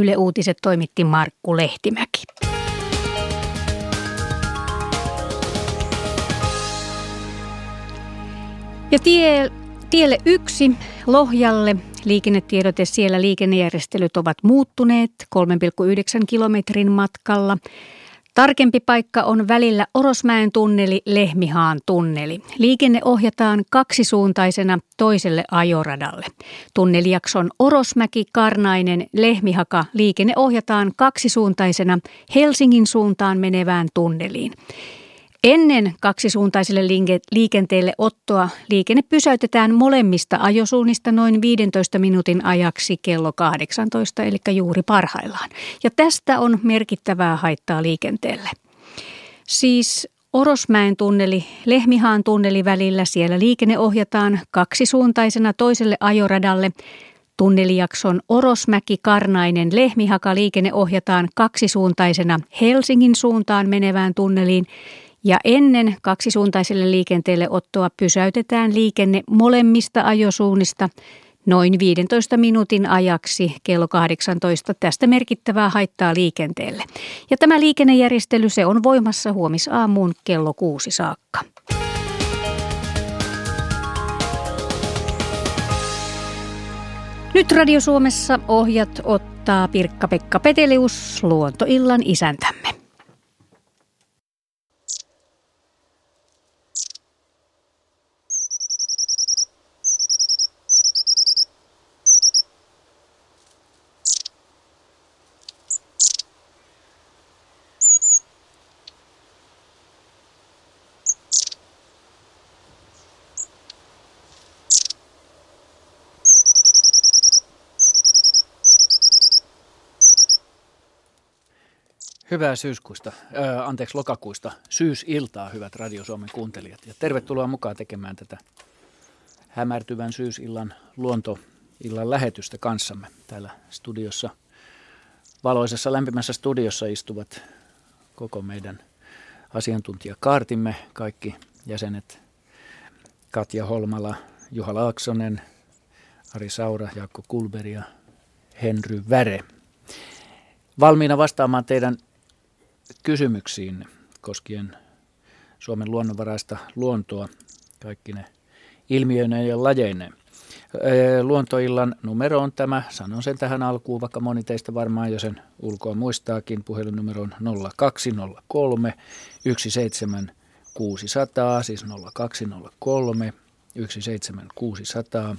Yle Uutiset toimitti Markku Lehtimäki. Ja tie, tielle yksi Lohjalle liikennetiedote siellä liikennejärjestelyt ovat muuttuneet 3,9 kilometrin matkalla. Tarkempi paikka on välillä Orosmäen tunneli, Lehmihaan tunneli. Liikenne ohjataan kaksisuuntaisena toiselle ajoradalle. Tunnelijakson Orosmäki, Karnainen, Lehmihaka liikenne ohjataan kaksisuuntaisena Helsingin suuntaan menevään tunneliin. Ennen kaksisuuntaiselle liikenteelle ottoa liikenne pysäytetään molemmista ajosuunnista noin 15 minuutin ajaksi kello 18, eli juuri parhaillaan. Ja tästä on merkittävää haittaa liikenteelle. Siis Orosmäen tunneli, Lehmihaan tunneli välillä siellä liikenne ohjataan kaksisuuntaisena toiselle ajoradalle. Tunnelijakson Orosmäki-Karnainen Lehmihaka liikenne ohjataan kaksisuuntaisena Helsingin suuntaan menevään tunneliin ja ennen kaksisuuntaiselle liikenteelle ottoa pysäytetään liikenne molemmista ajosuunnista noin 15 minuutin ajaksi kello 18 tästä merkittävää haittaa liikenteelle. Ja tämä liikennejärjestely se on voimassa huomisaamuun kello 6 saakka. Nyt Radio Suomessa ohjat ottaa Pirkka-Pekka Petelius, luontoillan isäntämme. Hyvää syyskuista, äh, anteeksi lokakuista, syysiltaa hyvät Radio Suomen kuuntelijat. Ja tervetuloa mukaan tekemään tätä hämärtyvän syysillan luontoillan lähetystä kanssamme täällä studiossa. Valoisessa lämpimässä studiossa istuvat koko meidän asiantuntijakaartimme, kaikki jäsenet Katja Holmala, Juha Laaksonen, Ari Saura, Jaakko Kulberi ja Henry Väre. Valmiina vastaamaan teidän kysymyksiin koskien Suomen luonnonvaraista luontoa, kaikki ne ilmiöineen ja lajeineen. Luontoillan numero on tämä, sanon sen tähän alkuun, vaikka moni teistä varmaan jo sen ulkoa muistaakin. Puhelinnumero on 0203 17600, siis 0203 17600.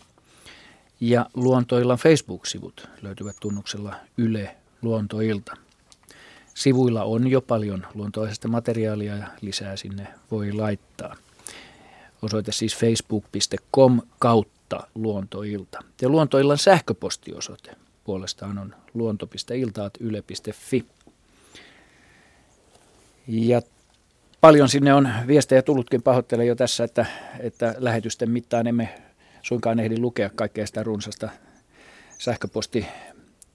Ja Luontoillan Facebook-sivut löytyvät tunnuksella Yle Luontoilta. Sivuilla on jo paljon luontoisesta materiaalia ja lisää sinne voi laittaa. Osoite siis facebook.com kautta luontoilta. Ja luontoillan sähköpostiosoite puolestaan on luonto.iltaat.yle.fi. Ja paljon sinne on viestejä tullutkin. Pahoittelen jo tässä, että, että lähetysten mittaan emme suinkaan ehdi lukea kaikkea sitä runsasta sähköposti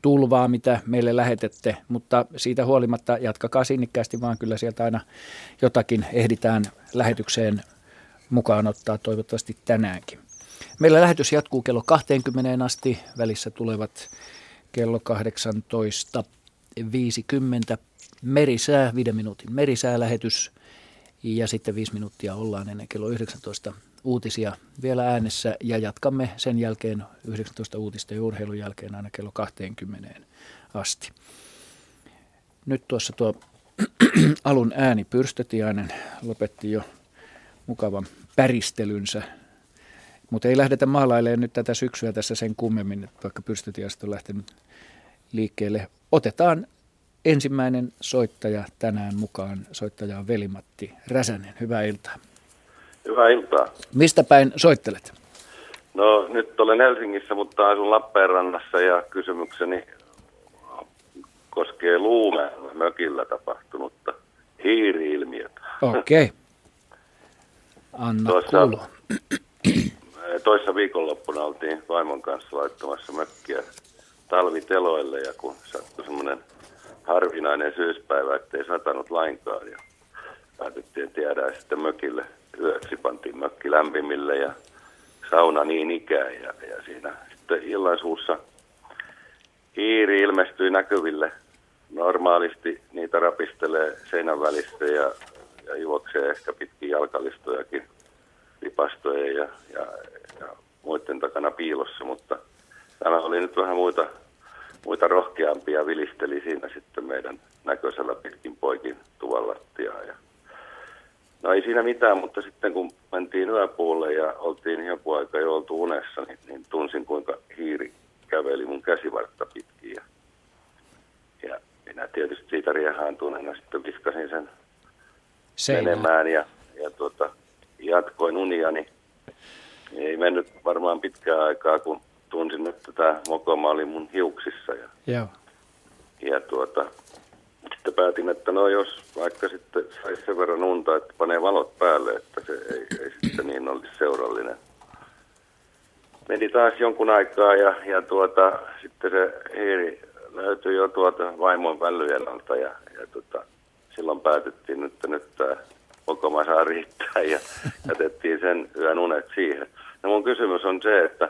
tulvaa, mitä meille lähetette, mutta siitä huolimatta jatkakaa sinnikkäästi, vaan kyllä sieltä aina jotakin ehditään lähetykseen mukaan ottaa toivottavasti tänäänkin. Meillä lähetys jatkuu kello 20 asti, välissä tulevat kello 18.50 merisää, 5 minuutin merisäälähetys ja sitten 5 minuuttia ollaan ennen kello 19 uutisia vielä äänessä ja jatkamme sen jälkeen 19 uutista ja urheilun jälkeen aina kello 20 asti. Nyt tuossa tuo alun ääni Pyrstötiainen lopetti jo mukavan päristelynsä, mutta ei lähdetä maalailemaan nyt tätä syksyä tässä sen kummemmin, vaikka Pyrstötiaista on lähtenyt liikkeelle. Otetaan ensimmäinen soittaja tänään mukaan. Soittaja on Velimatti Räsänen. Hyvää iltaa. Hyvää iltaa. Mistä päin soittelet? No nyt olen Helsingissä, mutta asun Lappeenrannassa ja kysymykseni koskee Luumeen mökillä tapahtunutta hiiri-ilmiötä. Okei. Okay. Anna Tuossa, kuulua. Toissa viikonloppuna oltiin vaimon kanssa laittamassa mökkiä talviteloille ja kun sattui semmoinen harvinainen syyspäivä, ettei satanut lainkaan ja päätettiin, jäädään sitten mökille yöksi pantiin mökki lämpimille ja sauna niin ikään ja, ja siinä sitten illan suussa hiiri ilmestyi näkyville. Normaalisti niitä rapistelee seinän välissä ja, ja juoksee ehkä pitkin jalkalistojakin lipastojen ja, ja, ja muiden takana piilossa, mutta tämä oli nyt vähän muita, muita rohkeampia vilisteli siinä sitten meidän näköisellä pitkin poikin tuvalattiaa. Ja no ei siinä mitään, mutta sitten kun mentiin yöpuolelle ja oltiin joku aika jo oltu unessa, niin, niin tunsin kuinka hiiri käveli mun käsivartta pitkin. Ja, ja minä tietysti siitä riehaantuneena sitten viskasin sen Seinällä. menemään ja, ja tuota, jatkoin uniani. Ei mennyt varmaan pitkää aikaa, kun tunsin, että tämä mokoma oli mun hiuksissa. Ja, Joo. ja tuota, sitten päätin, että no jos vaikka sitten saisi sen verran unta, että panee valot päälle, että se ei, ei sitten niin olisi seurallinen. Meni taas jonkun aikaa ja, ja tuota, sitten se hiiri löytyi jo tuota vaimon vällyjen alta ja, ja tuota, silloin päätettiin, että nyt tämä mokoma saa riittää ja jätettiin sen yön unet siihen. No mun kysymys on se, että,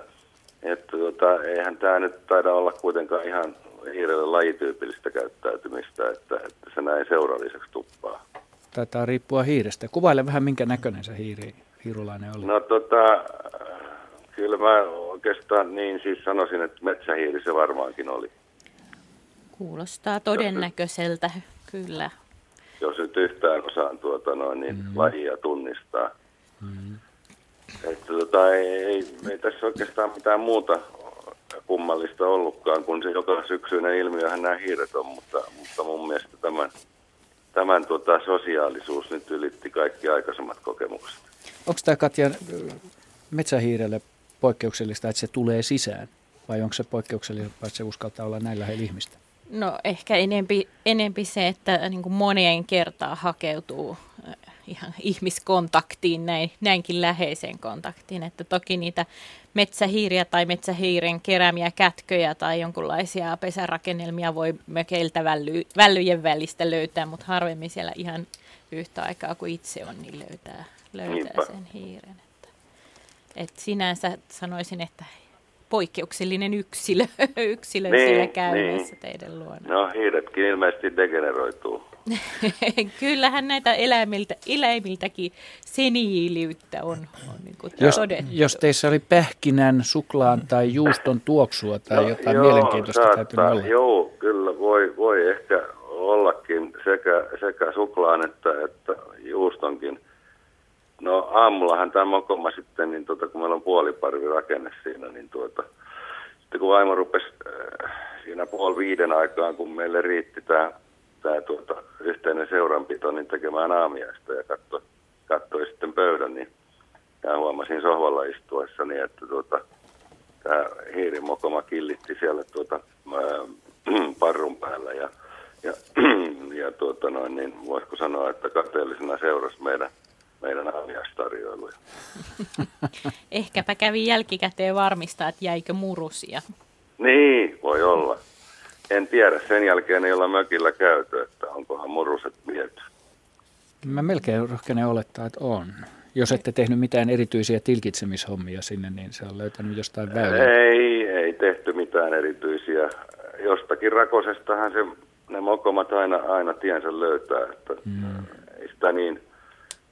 että tuota, eihän tämä nyt taida olla kuitenkaan ihan hiirelle lajityypillistä käyttäytymistä, että, että se näin seuralliseksi tuppaa. Taitaa riippua hiirestä. Kuvaile vähän, minkä näköinen se hiiri, hiirulainen oli. No tota, kyllä mä oikeastaan niin siis sanoisin, että metsähiiri se varmaankin oli. Kuulostaa todennäköiseltä, kyllä. Jos nyt yhtään osaan tuota noin, niin mm. lajia tunnistaa. Mm. Että tota, ei, ei, ei tässä oikeastaan mitään muuta kummallista ollutkaan, kun se joka syksyinen ilmiöhän nämä hiiret on, mutta, mutta mun mielestä tämän, tämän tota, sosiaalisuus nyt ylitti kaikki aikaisemmat kokemukset. Onko tämä Katja metsähiirelle poikkeuksellista, että se tulee sisään? Vai onko se poikkeuksellista, että se uskaltaa olla näin lähellä ihmistä? No ehkä enempi, enempi se, että niin kuin moneen kertaan hakeutuu ihan ihmiskontaktiin, näin, näinkin läheiseen kontaktiin. Että toki niitä metsähiiriä tai metsähiiren keräämiä kätköjä tai jonkunlaisia pesärakennelmia voi mökeiltä välly, vällyjen välistä löytää, mutta harvemmin siellä ihan yhtä aikaa kuin itse on, niin löytää, löytää sen hiiren. Että, et sinänsä sanoisin, että poikkeuksellinen yksilö, yksilö niin, siellä käymässä niin. teidän luona. No hiiretkin ilmeisesti degeneroituu. Kyllähän näitä eläimiltä, eläimiltäkin seniiliyttä on, on niin kuin jos, jos teissä oli pähkinän, suklaan tai juuston tuoksua tai no, jotain joo, mielenkiintoista saattaa, täytyy olla. Joo, kyllä voi, voi ehkä ollakin sekä, sekä suklaan että, että juustonkin. No aamullahan tämä mokoma sitten, niin tuota, kun meillä on puoliparvi rakenne siinä, niin tuota, sitten kun vaimo rupesi äh, siinä puoli viiden aikaan, kun meille riitti tämä, tämä tuota, yhteinen seuranpito, niin tekemään aamiaista ja katsoi, katsoi sitten pöydän, niin ja huomasin sohvalla istuessani, että tuota, tämä hiirimokoma killitti siellä tuota, ää, parrun päällä ja, ja, ja tuota noin, niin voisiko sanoa, että kateellisena seurasi meidän meidän aamiaistarjoiluja. Ehkäpä kävi jälkikäteen varmistaa, että jäikö murusia. Niin, voi olla. En tiedä, sen jälkeen ei olla mökillä käyty, että onkohan muruset viety. Mä melkein rohkenen olettaa, että on. Jos ette tehnyt mitään erityisiä tilkitsemishommia sinne, niin se on löytänyt jostain väylää. Ei, ei tehty mitään erityisiä. Jostakin rakosestahan se, ne mokomat aina, aina tiensä löytää. Että mm. Ei sitä niin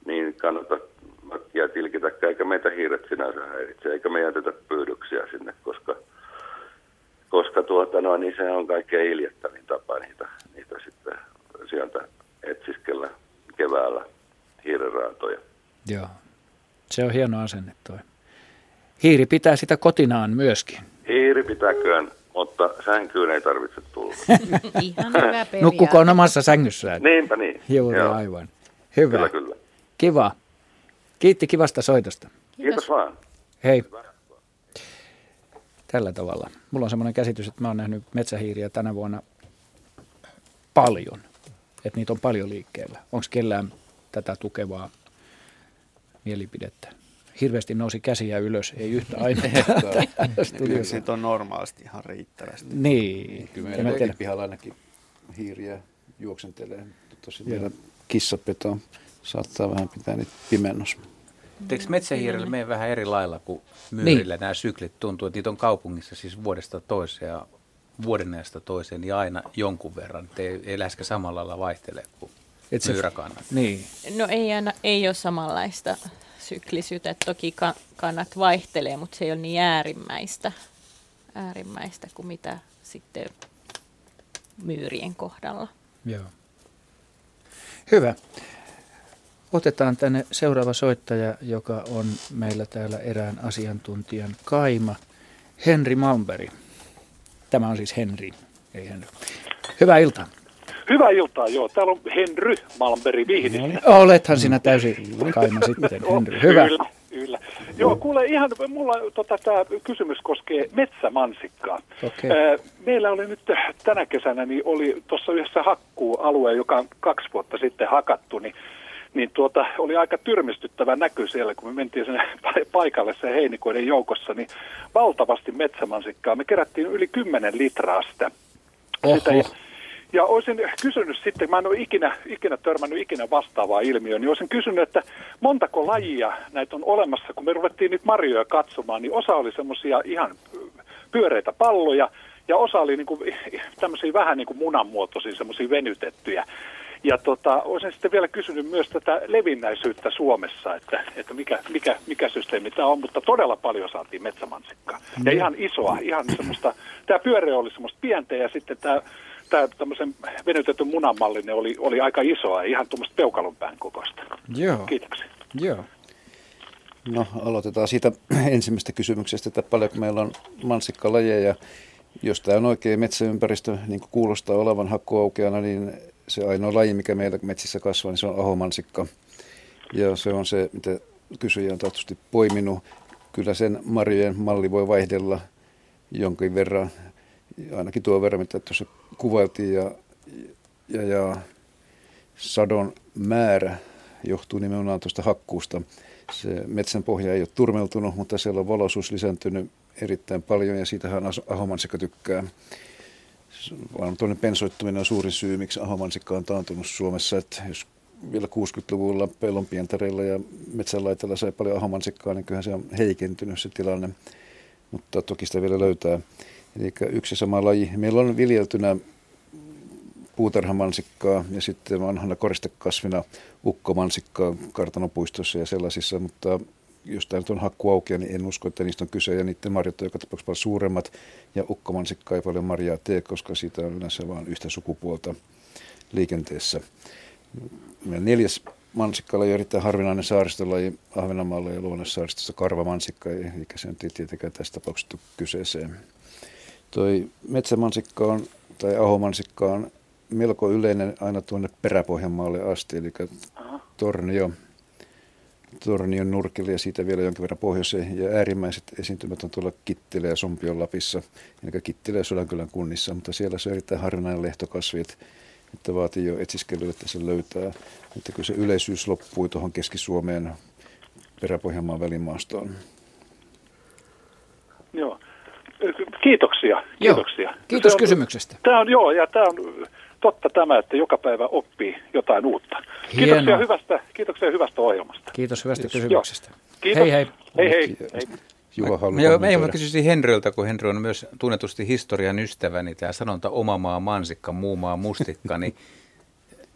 niin kannata mökkiä tilkitä, eikä meitä hiiret sinänsä häiritse, eikä me jätetä pyydyksiä sinne, koska, koska tuota, no, niin se on kaikkein hiljattavin tapa niitä, niitä sitten sieltä etsiskellä keväällä hiirenraatoja. Joo, se on hieno asenne toi. Hiiri pitää sitä kotinaan myöskin. Hiiri pitäköön, mutta sänkyyn ei tarvitse tulla. Ihan hyvä Nukkukoon omassa sängyssään. Niinpä niin. Juuri Joo. aivan. Hyvä. Kyllä, kyllä. Kiva. Kiitti kivasta soitosta. Kiitos, Kiitos vaan. Hei. Tällä tavalla. Mulla on semmoinen käsitys, että mä oon nähnyt metsähiiriä tänä vuonna paljon. Että niitä on paljon liikkeellä. Onko kellään tätä tukevaa mielipidettä? Hirveästi nousi käsiä ylös, ei yhtä ainetta. Kyllä siitä on normaalisti ihan riittävästi. Niin. Kyllä meidän pihalla ainakin hiiriä juoksentelee. Tosi vielä kissat petoo saattaa vähän pitää niitä pimennossa. Eikö metsähiirelle mene vähän eri lailla kuin myyrillä niin. nämä syklit tuntuu, että niitä on kaupungissa siis vuodesta toiseen ja vuodenneesta toiseen ja aina jonkun verran. Että ei, ei läheskään samalla lailla vaihtele kuin Et se- myyräkannat. Niin. No ei, aina, ei ole samanlaista syklisyyttä. Toki ka- kannat vaihtelee, mutta se ei ole niin äärimmäistä, äärimmäistä kuin mitä sitten myyrien kohdalla. Joo. Hyvä. Otetaan tänne seuraava soittaja, joka on meillä täällä erään asiantuntijan kaima, Henri Malmberg. Tämä on siis Henri, ei Henry. Hyvää iltaa. Hyvää iltaa, joo. Täällä on Henry Malmberg Vihdistä. Olethan sinä täysin kaima sitten, Henry. Hyvä. Kyllä, kyllä. Joo, kuule ihan, mulla tota, tämä kysymys koskee metsämansikkaa. Ää, Meillä oli nyt tänä kesänä, niin oli tuossa yhdessä hakkuualue, joka on kaksi vuotta sitten hakattu, niin niin tuota, oli aika tyrmistyttävä näky siellä, kun me mentiin sinne paikalle se heinikoiden joukossa, niin valtavasti metsämansikkaa. Me kerättiin yli 10 litraa sitä. sitä ja, ja olisin kysynyt sitten, mä en ole ikinä, ikinä törmännyt ikinä vastaavaa ilmiöä, niin olisin kysynyt, että montako lajia näitä on olemassa, kun me ruvettiin nyt marjoja katsomaan, niin osa oli semmoisia ihan pyöreitä palloja, ja osa oli niin kuin, tämmöisiä vähän niin kuin munanmuotoisia, semmoisia venytettyjä. Ja tota, olisin sitten vielä kysynyt myös tätä levinnäisyyttä Suomessa, että, että mikä, mikä, mikä systeemi tämä on, mutta todella paljon saatiin metsämansikkaa. Ja ihan isoa, ihan semmoista, tämä pyöreä oli semmoista pientä ja sitten tämä, tämä tämmöisen venytetyn munanmallinen oli, oli aika isoa, ihan tuommoista peukalonpään kokoista. Joo. Kiitoksia. Joo. No aloitetaan siitä ensimmäisestä kysymyksestä, että paljonko meillä on mansikkalajeja. Jos tämä on oikein metsäympäristö, niin kuin kuulostaa olevan hakkuaukeana, niin se ainoa laji, mikä meillä metsissä kasvaa, niin se on ahomansikka. Ja se on se, mitä kysyjä on taatusti poiminut. Kyllä sen marjojen malli voi vaihdella jonkin verran, ainakin tuo verran, mitä tuossa kuvailtiin. Ja, ja, ja sadon määrä johtuu nimenomaan tuosta hakkuusta. Se metsän pohja ei ole turmeltunut, mutta siellä on valoisuus lisääntynyt erittäin paljon ja siitähän ahomansikka tykkää. Vaan tuonne pensoittuminen on suurin syy, miksi ahomansikka on taantunut Suomessa. Että jos vielä 60-luvulla pellonpientareilla ja metsänlaitella sai paljon ahomansikkaa, niin kyllähän se on heikentynyt se tilanne. Mutta toki sitä vielä löytää. Eli yksi sama laji. Meillä on viljeltynä puutarhamansikkaa ja sitten vanhana koristekasvina ukkomansikkaa kartanopuistossa ja sellaisissa, mutta jos tämä nyt on hakkuaukia, niin en usko, että niistä on kyse. Ja niiden marjat on joka tapauksessa paljon suuremmat. Ja ukkomansikka ei paljon marjaa tee, koska siitä on yleensä vain yhtä sukupuolta liikenteessä. Meidän neljäs mansikkalaji on erittäin harvinainen saaristolaji Ahvenanmaalla ja Luonnossaaristossa karvamansikka, eikä se nyt ei tietenkään tässä tapauksessa tule kyseeseen. Toi metsämansikka on, tai ahomansikka on melko yleinen aina tuonne peräpohjanmaalle asti, eli Tornio, Tornion nurkille ja siitä vielä jonkin verran pohjoiseen. Ja äärimmäiset esiintymät on tuolla Kittilä ja Sompion Lapissa, eli Kittilä ja Sodankylän kunnissa, mutta siellä se on erittäin harvinainen lehtokasvi, että, että vaatii jo etsiskelyä, että se löytää. Että kyllä se yleisyys loppui tuohon Keski-Suomeen peräpohjanmaan välimaastoon. Joo. Kiitoksia. Kiitoksia. Kiitos Se on- kysymyksestä. Tämä on, joo, ja tämä on totta tämä, että joka päivä oppii jotain uutta. Kiitoksia Hienoa. hyvästä, kiitoksia hyvästä ohjelmasta. Kiitos hyvästä Kiitos. kysymyksestä. Kiitos. Hei hei. Hei hei. Juha haluaa Mä, mä, kysyisin Henryltä, kun Henry on myös tunnetusti historian ystävä, niin tämä sanonta oma maa mansikka, muu maa mustikka, niin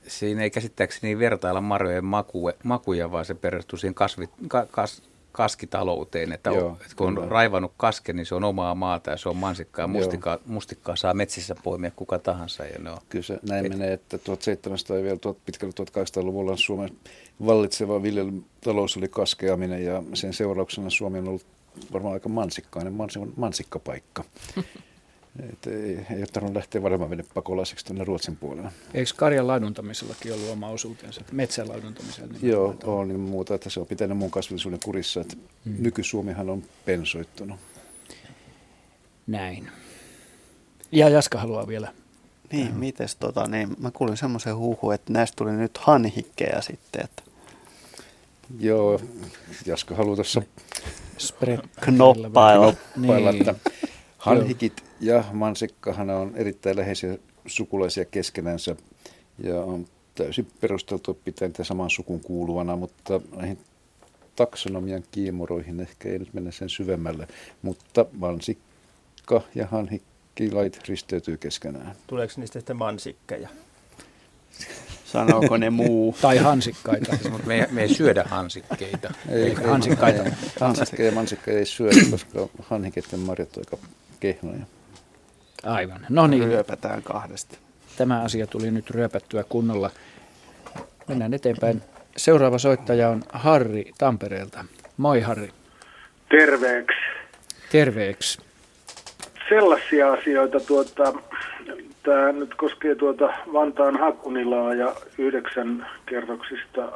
siinä ei käsittääkseni vertailla marjojen makue, makuja, vaan se perustuu siihen kasvi, ka, kas, kaskitalouteen, että, Joo, on, että kun on kyllä. raivannut kasken, niin se on omaa maata ja se on mansikkaa. Joo. Mustikkaa, mustikkaa saa metsissä poimia kuka tahansa ja ne on Kyllä se näin menee, että 1700 ja vielä tuot- pitkällä 1800-luvulla Suomen vallitseva viljelytalous oli kaskeaminen ja sen seurauksena Suomi on ollut varmaan aika mansikkainen, mans, mansikkapaikka. Et ei, ei ole tarvinnut lähteä varmaan mennä pakolaiseksi tuonne Ruotsin puolelle. Eikö karjan laiduntamisellakin ollut oma osuutensa? Metsän laiduntamisella? Niin Joo, on niin muuta, että se on pitänyt mun kasvillisuuden kurissa, että Mm. nyky-Suomihan on pensoittunut. Näin. Ja Jaska haluaa vielä. Niin, mites tota, niin mä kuulin semmoisen huhun, että näistä tuli nyt hanhikkeja sitten, että Joo, Jaska haluaa tuossa Spread. knoppailla. pailla, Niin. että hanhikit ja mansikkahan on erittäin läheisiä sukulaisia keskenänsä ja on täysin perusteltu pitää niitä saman sukun kuuluvana, mutta näihin taksonomian kiimuroihin ehkä ei nyt mennä sen syvemmälle, mutta mansikka ja hanhikki kaikki lait risteytyy keskenään. Tuleeko niistä sitten mansikkeja? Sanooko ne muu? Tai hansikkaita. Mutta me, ei- me ei syödä hansikkeita. Ei, hansikkaita. Hansikkeja ja mansikkeja ei syödä, koska hanhikeiden marjat on aika kehnoja. Aivan. No niin, Ryöpätään kahdesta. tämä asia tuli nyt ryöpättyä kunnolla. Mennään eteenpäin. Seuraava soittaja on Harri Tampereelta. Moi Harri. terveeksi. Terveeksi. Sellaisia asioita, tuota, tämä nyt koskee tuota Vantaan Hakunilaa ja yhdeksän kerroksista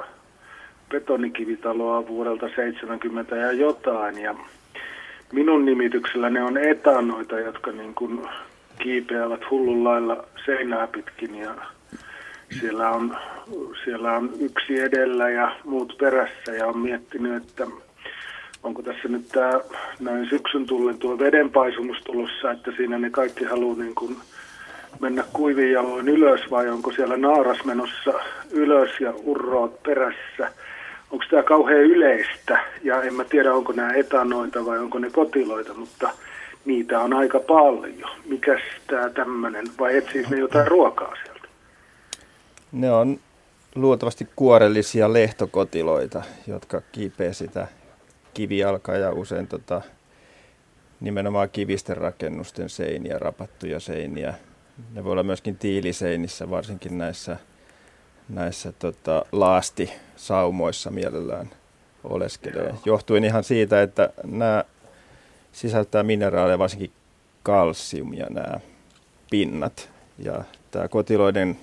betonikivitaloa vuodelta 70 ja jotain. Ja minun nimityksellä ne on etanoita, jotka niin kuin kiipeävät hullun lailla seinää pitkin ja siellä on, siellä on yksi edellä ja muut perässä ja on miettinyt, että onko tässä nyt tämä näin syksyn tullen tuo vedenpaisumus tulossa, että siinä ne kaikki haluaa niin kuin mennä kuivin jaloin ylös vai onko siellä naaras menossa ylös ja urroot perässä. Onko tämä kauhean yleistä ja en mä tiedä onko nämä etanoita vai onko ne kotiloita, mutta niitä on aika paljon. Mikäs tämä tämmöinen vai etsiis ne jotain ruokaa sieltä? Ne on luultavasti kuorellisia lehtokotiloita, jotka kiipee sitä kivijalkaa ja usein tota, nimenomaan kivisten rakennusten seiniä, rapattuja seiniä. Ne voi olla myöskin tiiliseinissä, varsinkin näissä, näissä tota, laastisaumoissa mielellään oleskelee. Johtuen ihan siitä, että nämä sisältää mineraaleja, varsinkin kalsiumia nämä pinnat. Ja tämä kotiloiden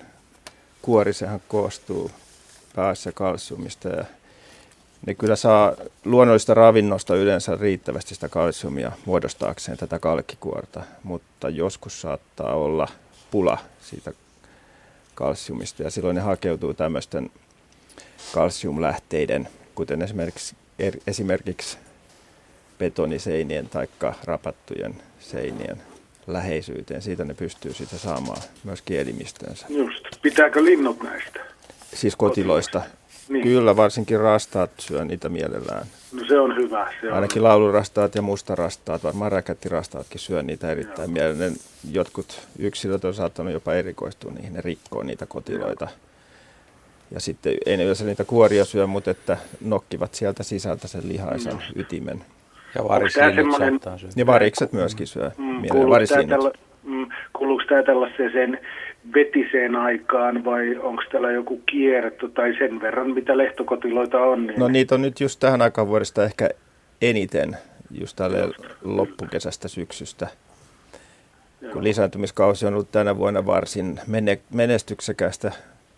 kuori, sehän koostuu päässä kalsiumista ja ne kyllä saa luonnollista ravinnosta yleensä riittävästi sitä kalsiumia muodostaakseen tätä kalkkikuorta, mutta joskus saattaa olla pula siitä kalsiumista ja silloin ne hakeutuu tämmöisten kalsiumlähteiden, kuten esimerkiksi, er, esimerkiksi betoniseinien tai rapattujen seinien läheisyyteen. Siitä ne pystyy sitä saamaan myös kielimistönsä. Just. Pitääkö linnut näistä? Siis kotiloista. Niin. Kyllä, varsinkin rastaat syö niitä mielellään. No se on hyvä. Se on. Ainakin laulurastaat ja mustarastaat, varmaan räkättirastaatkin syö niitä erittäin mielellään. Jotkut yksilöt on saattanut jopa erikoistua niihin, ne rikkoo niitä kotiloita. Ja sitten ei ne yleensä niitä kuoria syö, mutta että nokkivat sieltä sisältä sen lihaisen ytimen. Ja saattaa syödä. Ja varikset myöskin syö Mm, Varisiinat. tällä, mm, kuuluuko tämä tällaiseen vetiseen aikaan vai onko täällä joku kierretty tai sen verran, mitä lehtokotiloita on? Niin No niitä on nyt just tähän aikaan vuodesta ehkä eniten, just tälle loppukesästä syksystä. Kun lisääntymiskausi on ollut tänä vuonna varsin mene- menestyksekästä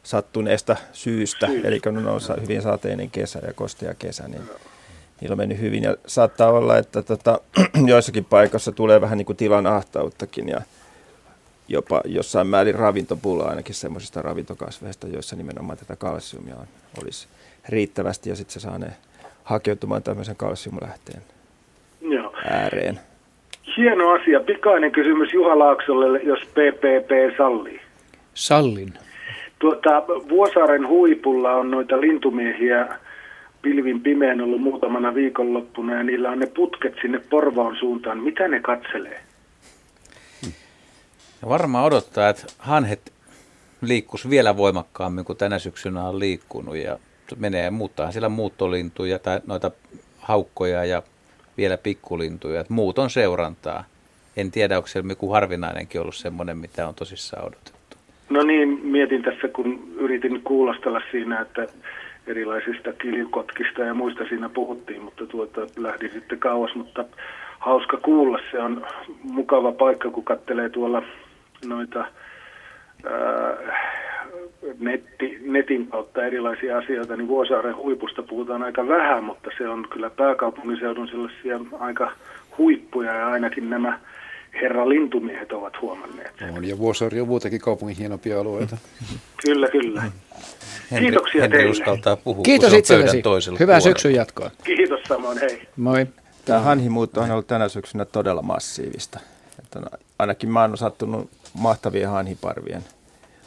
sattuneesta syystä, eli kun on hyvin sateinen kesä ja kostea kesä, niin niillä on mennyt hyvin. Ja saattaa olla, että tota, joissakin paikoissa tulee vähän niin kuin tilan ahtauttakin ja jopa jossain määrin ravintopulaa ainakin semmoisista ravintokasveista, joissa nimenomaan tätä kalsiumia on, olisi riittävästi ja sitten se saa ne hakeutumaan tämmöisen kalsiumlähteen Joo. ääreen. Hieno asia. Pikainen kysymys Juha Laaksolle, jos PPP sallii. Sallin. Tuota, Vuosaaren huipulla on noita lintumiehiä pilvin pimeän ollut muutamana viikonloppuna ja niillä on ne putket sinne Porvoon suuntaan. Mitä ne katselee? Ja varmaan odottaa, että hanhet liikkus vielä voimakkaammin kuin tänä syksynä on liikkunut ja menee muuttaa siellä muuttolintuja tai noita haukkoja ja vielä pikkulintuja. Että muut on seurantaa. En tiedä, onko siellä joku harvinainenkin ollut semmoinen, mitä on tosissaan odotettu. No niin, mietin tässä, kun yritin kuulostella siinä, että erilaisista kiljukotkista ja muista siinä puhuttiin, mutta tuota, lähdin sitten kauas, mutta hauska kuulla. Se on mukava paikka, kun kattelee tuolla noita ää, netti, netin kautta erilaisia asioita, niin Vuosaaren huipusta puhutaan aika vähän, mutta se on kyllä pääkaupunkiseudun sellaisia aika huippuja ja ainakin nämä herra lintumiehet ovat huomanneet. On, ja Vuosaari on muutakin kaupungin hienompia alueita. Kyllä, kyllä. Henri, Kiitoksia Henri teille. uskaltaa puhua, Kiitos itsellesi. Hyvää puolella. syksyn jatkoa. Kiitos samoin, hei. Moi. Tämä hanhimuutto on ollut tänä syksynä todella massiivista. Että on- ainakin mä oon sattunut mahtavien hanhiparvien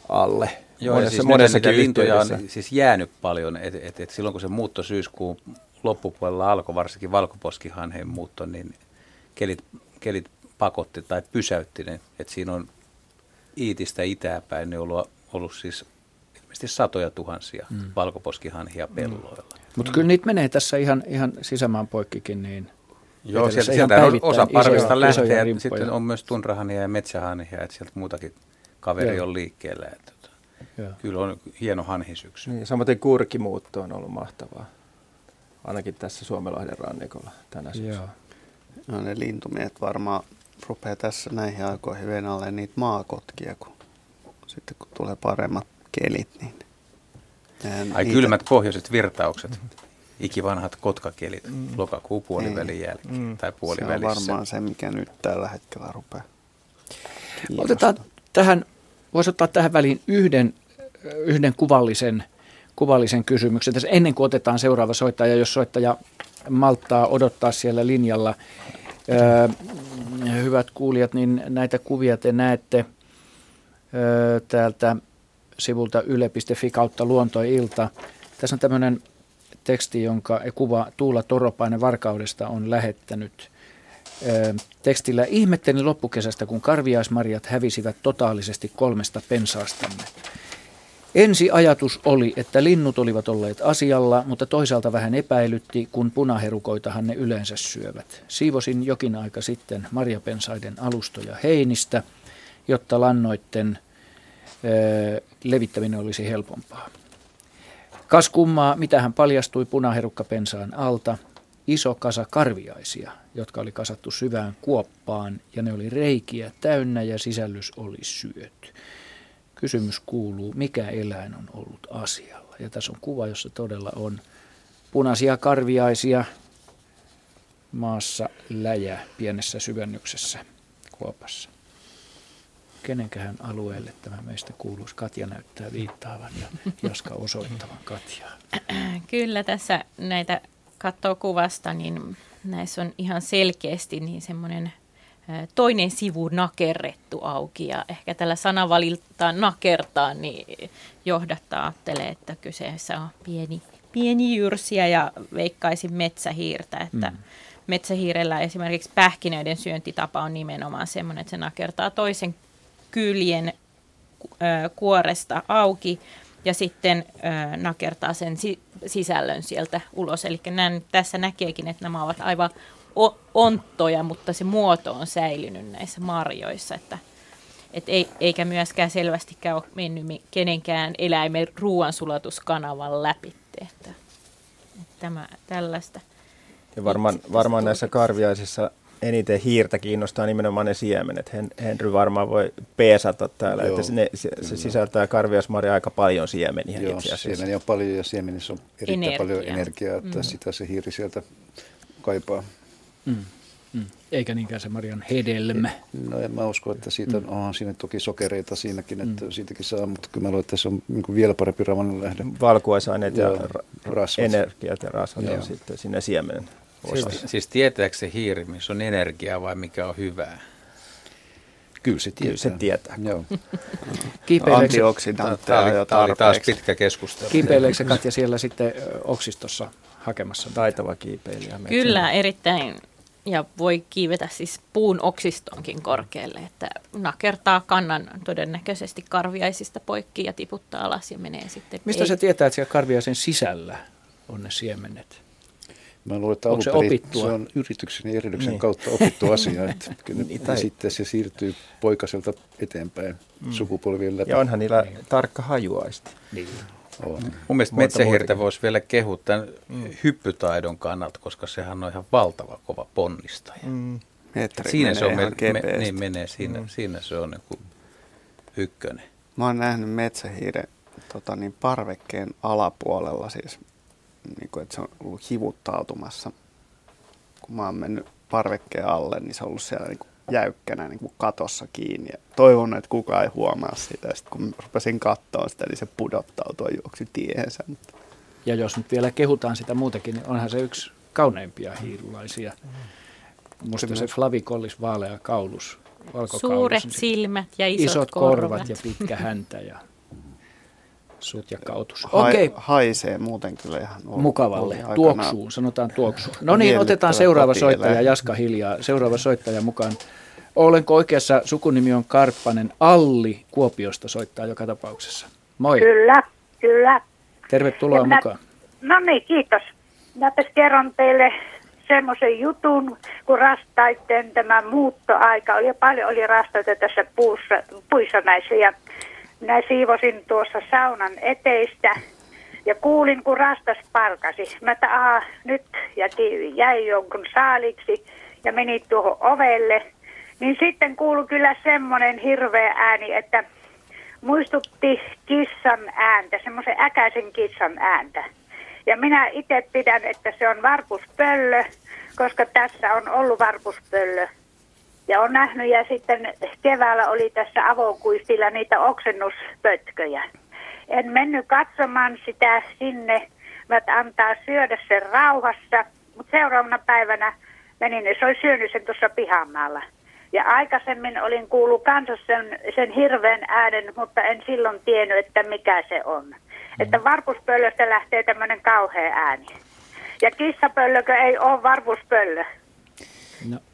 alle. Joo, ja siis monessakin niitä lintuja on siis jäänyt paljon. Et, et, et silloin kun se muutto syyskuun loppupuolella alkoi, varsinkin valkoposkihanheen muutto, niin kelit, kelit pakotti tai pysäytti ne. Että siinä on Iitistä itääpäin ne on ollut, ollut siis ilmeisesti satoja tuhansia mm. valkoposkihanhia pelloilla. Mm. Mutta kyllä niitä menee tässä ihan, ihan sisämaan poikkikin, niin Joo, sieltä, sieltä on osa parvista lähtee, ja sitten on myös tunrahania ja metsähanhia, että sieltä muutakin kaveri Joo. on liikkeellä. Että, tota, Joo. Kyllä on hieno hanhisyksy. Niin, samaten kurkimuutto on ollut mahtavaa, ainakin tässä Suomenlahden rannikolla tänä syksynä. No ne lintumiehet varmaan rupeaa tässä näihin aikoihin venälle niitä maakotkia, kun sitten kun tulee paremmat kelit, niin... Ai niitä... kylmät pohjoiset virtaukset. Mm-hmm ikivanhat kotkakelit mm. lokakuun puolivälin niin. jälkeen mm. tai puolivälissä. Se on varmaan se, mikä nyt tällä hetkellä rupeaa Otetaan tähän, voisi ottaa tähän väliin yhden, yhden kuvallisen, kuvallisen kysymyksen. Tässä ennen kuin otetaan seuraava soittaja, jos soittaja malttaa odottaa siellä linjalla. Öö, hyvät kuulijat, niin näitä kuvia te näette öö, täältä sivulta yle.fi kautta luontoilta. Tässä on tämmöinen teksti, jonka kuva Tuula Toropainen Varkaudesta on lähettänyt. Tekstillä ihmettelin loppukesästä, kun karviaismarjat hävisivät totaalisesti kolmesta pensaastamme. Ensi ajatus oli, että linnut olivat olleet asialla, mutta toisaalta vähän epäilytti, kun punaherukoitahan ne yleensä syövät. Siivosin jokin aika sitten marjapensaiden alustoja heinistä, jotta lannoitten ö, levittäminen olisi helpompaa. Kas kummaa, mitä hän paljastui punaherukkapensaan alta. Iso kasa karviaisia, jotka oli kasattu syvään kuoppaan ja ne oli reikiä täynnä ja sisällys oli syöty. Kysymys kuuluu, mikä eläin on ollut asialla? Ja tässä on kuva, jossa todella on punaisia karviaisia maassa läjä pienessä syvennyksessä kuopassa kenenkähän alueelle tämä meistä kuuluisi. Katja näyttää viittaavan ja Jaska osoittavan Katjaa. Kyllä tässä näitä katsoo kuvasta, niin näissä on ihan selkeästi niin semmoinen toinen sivu nakerrettu auki ja ehkä tällä sanavaliltaan nakertaa niin johdattaa ajattelee, että kyseessä on pieni, pieni jyrsiä ja veikkaisin metsähiirtä, että mm. metsähiirellä esimerkiksi pähkinöiden syöntitapa on nimenomaan semmoinen, että se nakertaa toisen kyljen kuoresta auki ja sitten ö, nakertaa sen si- sisällön sieltä ulos. Eli tässä näkeekin, että nämä ovat aivan o- onttoja, mutta se muoto on säilynyt näissä marjoissa. Että, et ei, eikä myöskään selvästikään ole mennyt kenenkään eläimen ruoansulatuskanavan läpi. Että, että tämä, tällaista. Ja varmaan, varmaan näissä karviaisissa eniten hiirtä kiinnostaa nimenomaan ne siemenet. Henry varmaan voi peesata täällä, Joo, että ne, se, se sisältää karviasmarja aika paljon siemeniä Joo, itse asiassa. siemeniä on paljon ja siemenissä on erittäin Energia. paljon energiaa, että mm. sitä se hiiri sieltä kaipaa. Mm. Mm. Eikä niinkään se marjan hedelmä. No en mä usko, että siitä mm. onhan siinä toki sokereita siinäkin, että mm. siitäkin saa, mutta kyllä mä luulen, että se on niin vielä parempi ravinnon lähde. Valkuaisaineet ja, ja rasvat. energiat ja rasvat ja sitten sinne siemenen Siis, siis tietääkö se hiiri, missä on energiaa vai mikä on hyvää? Kyllä se tietää. Kyllä se tietää. Joo. Tämä oli taas pitkä keskustelu. Kiipeileekö Katja siellä sitten oksistossa hakemassa? Taitava kiipeilijä. Kyllä, erittäin. Ja voi kiivetä siis puun oksistonkin korkealle, että nakertaa kannan todennäköisesti karviaisista poikki ja tiputtaa alas ja menee sitten. Mistä ei. sä tietää, että siellä karviaisen sisällä on ne siemenet? Mä luulen, että se, opittua? se on yrityksen ja erityksen niin. kautta opittu asia, että kyllä niin, tai... sitten se siirtyy poikaselta eteenpäin mm. sukupolvien läpi. Ja onhan niillä niin. tarkka hajuaisti. Niin. On. Mun mielestä metsähirtä voisi vielä kehua tämän mm. hyppytaidon kannalta, koska sehän on ihan valtava kova ponnistaja. Mm. Siinä se on, me, me, niin menee, siinä, mm. siinä se on niin ykkönen. Mä oon nähnyt metsähiiren tota niin, parvekkeen alapuolella siis niin kuin, että se on ollut hivuttautumassa. Kun mä oon mennyt parvekkeen alle, niin se on ollut siellä niin kuin jäykkänä niin kuin katossa kiinni. Ja toivon, että kukaan ei huomaa sitä. Sitten kun rupesin katsoa sitä, niin se pudottautui juoksi tiehensä. Ja jos nyt vielä kehutaan sitä muutakin, niin onhan se yksi kauneimpia hiirulaisia. Musta se flavikollis vaalea kaulus, Suuret silmät ja isot, isot korvat. korvat ja pitkä häntä ja sut ja kautus. Ha- okay. Haisee muuten kyllä ihan Mukavalle, tuoksuu, sanotaan tuoksuu. No niin, otetaan seuraava soittaja, Jaska hiljaa, seuraava soittaja mukaan. Olenko oikeassa? Sukunimi on Karppanen. Alli Kuopiosta soittaa joka tapauksessa. Moi. Kyllä, kyllä. Tervetuloa minä, mukaan. No niin, kiitos. Mäpäs kerron teille semmoisen jutun, kun rastaitten tämä muuttoaika oli paljon oli rastaita tässä puussa, puissa näissä ja minä siivosin tuossa saunan eteistä ja kuulin, kun rastas parkasi. Mä että aha, nyt jäti, jäi jonkun saaliksi ja meni tuohon ovelle. Niin sitten kuului kyllä semmoinen hirveä ääni, että muistutti kissan ääntä, semmoisen äkäisen kissan ääntä. Ja minä itse pidän, että se on varpuspöllö, koska tässä on ollut varpuspöllö. Ja on nähnyt ja sitten keväällä oli tässä avokuistilla niitä oksennuspötköjä. En mennyt katsomaan sitä sinne, mä antaa syödä sen rauhassa, mutta seuraavana päivänä menin, se oli syönyt sen tuossa pihamaalla. Ja aikaisemmin olin kuullut kanssa sen, sen hirveän äänen, mutta en silloin tiennyt, että mikä se on. Mm. Että varpuspöllöstä lähtee tämmöinen kauhea ääni. Ja kissapöllökö ei ole varpuspöllö? No.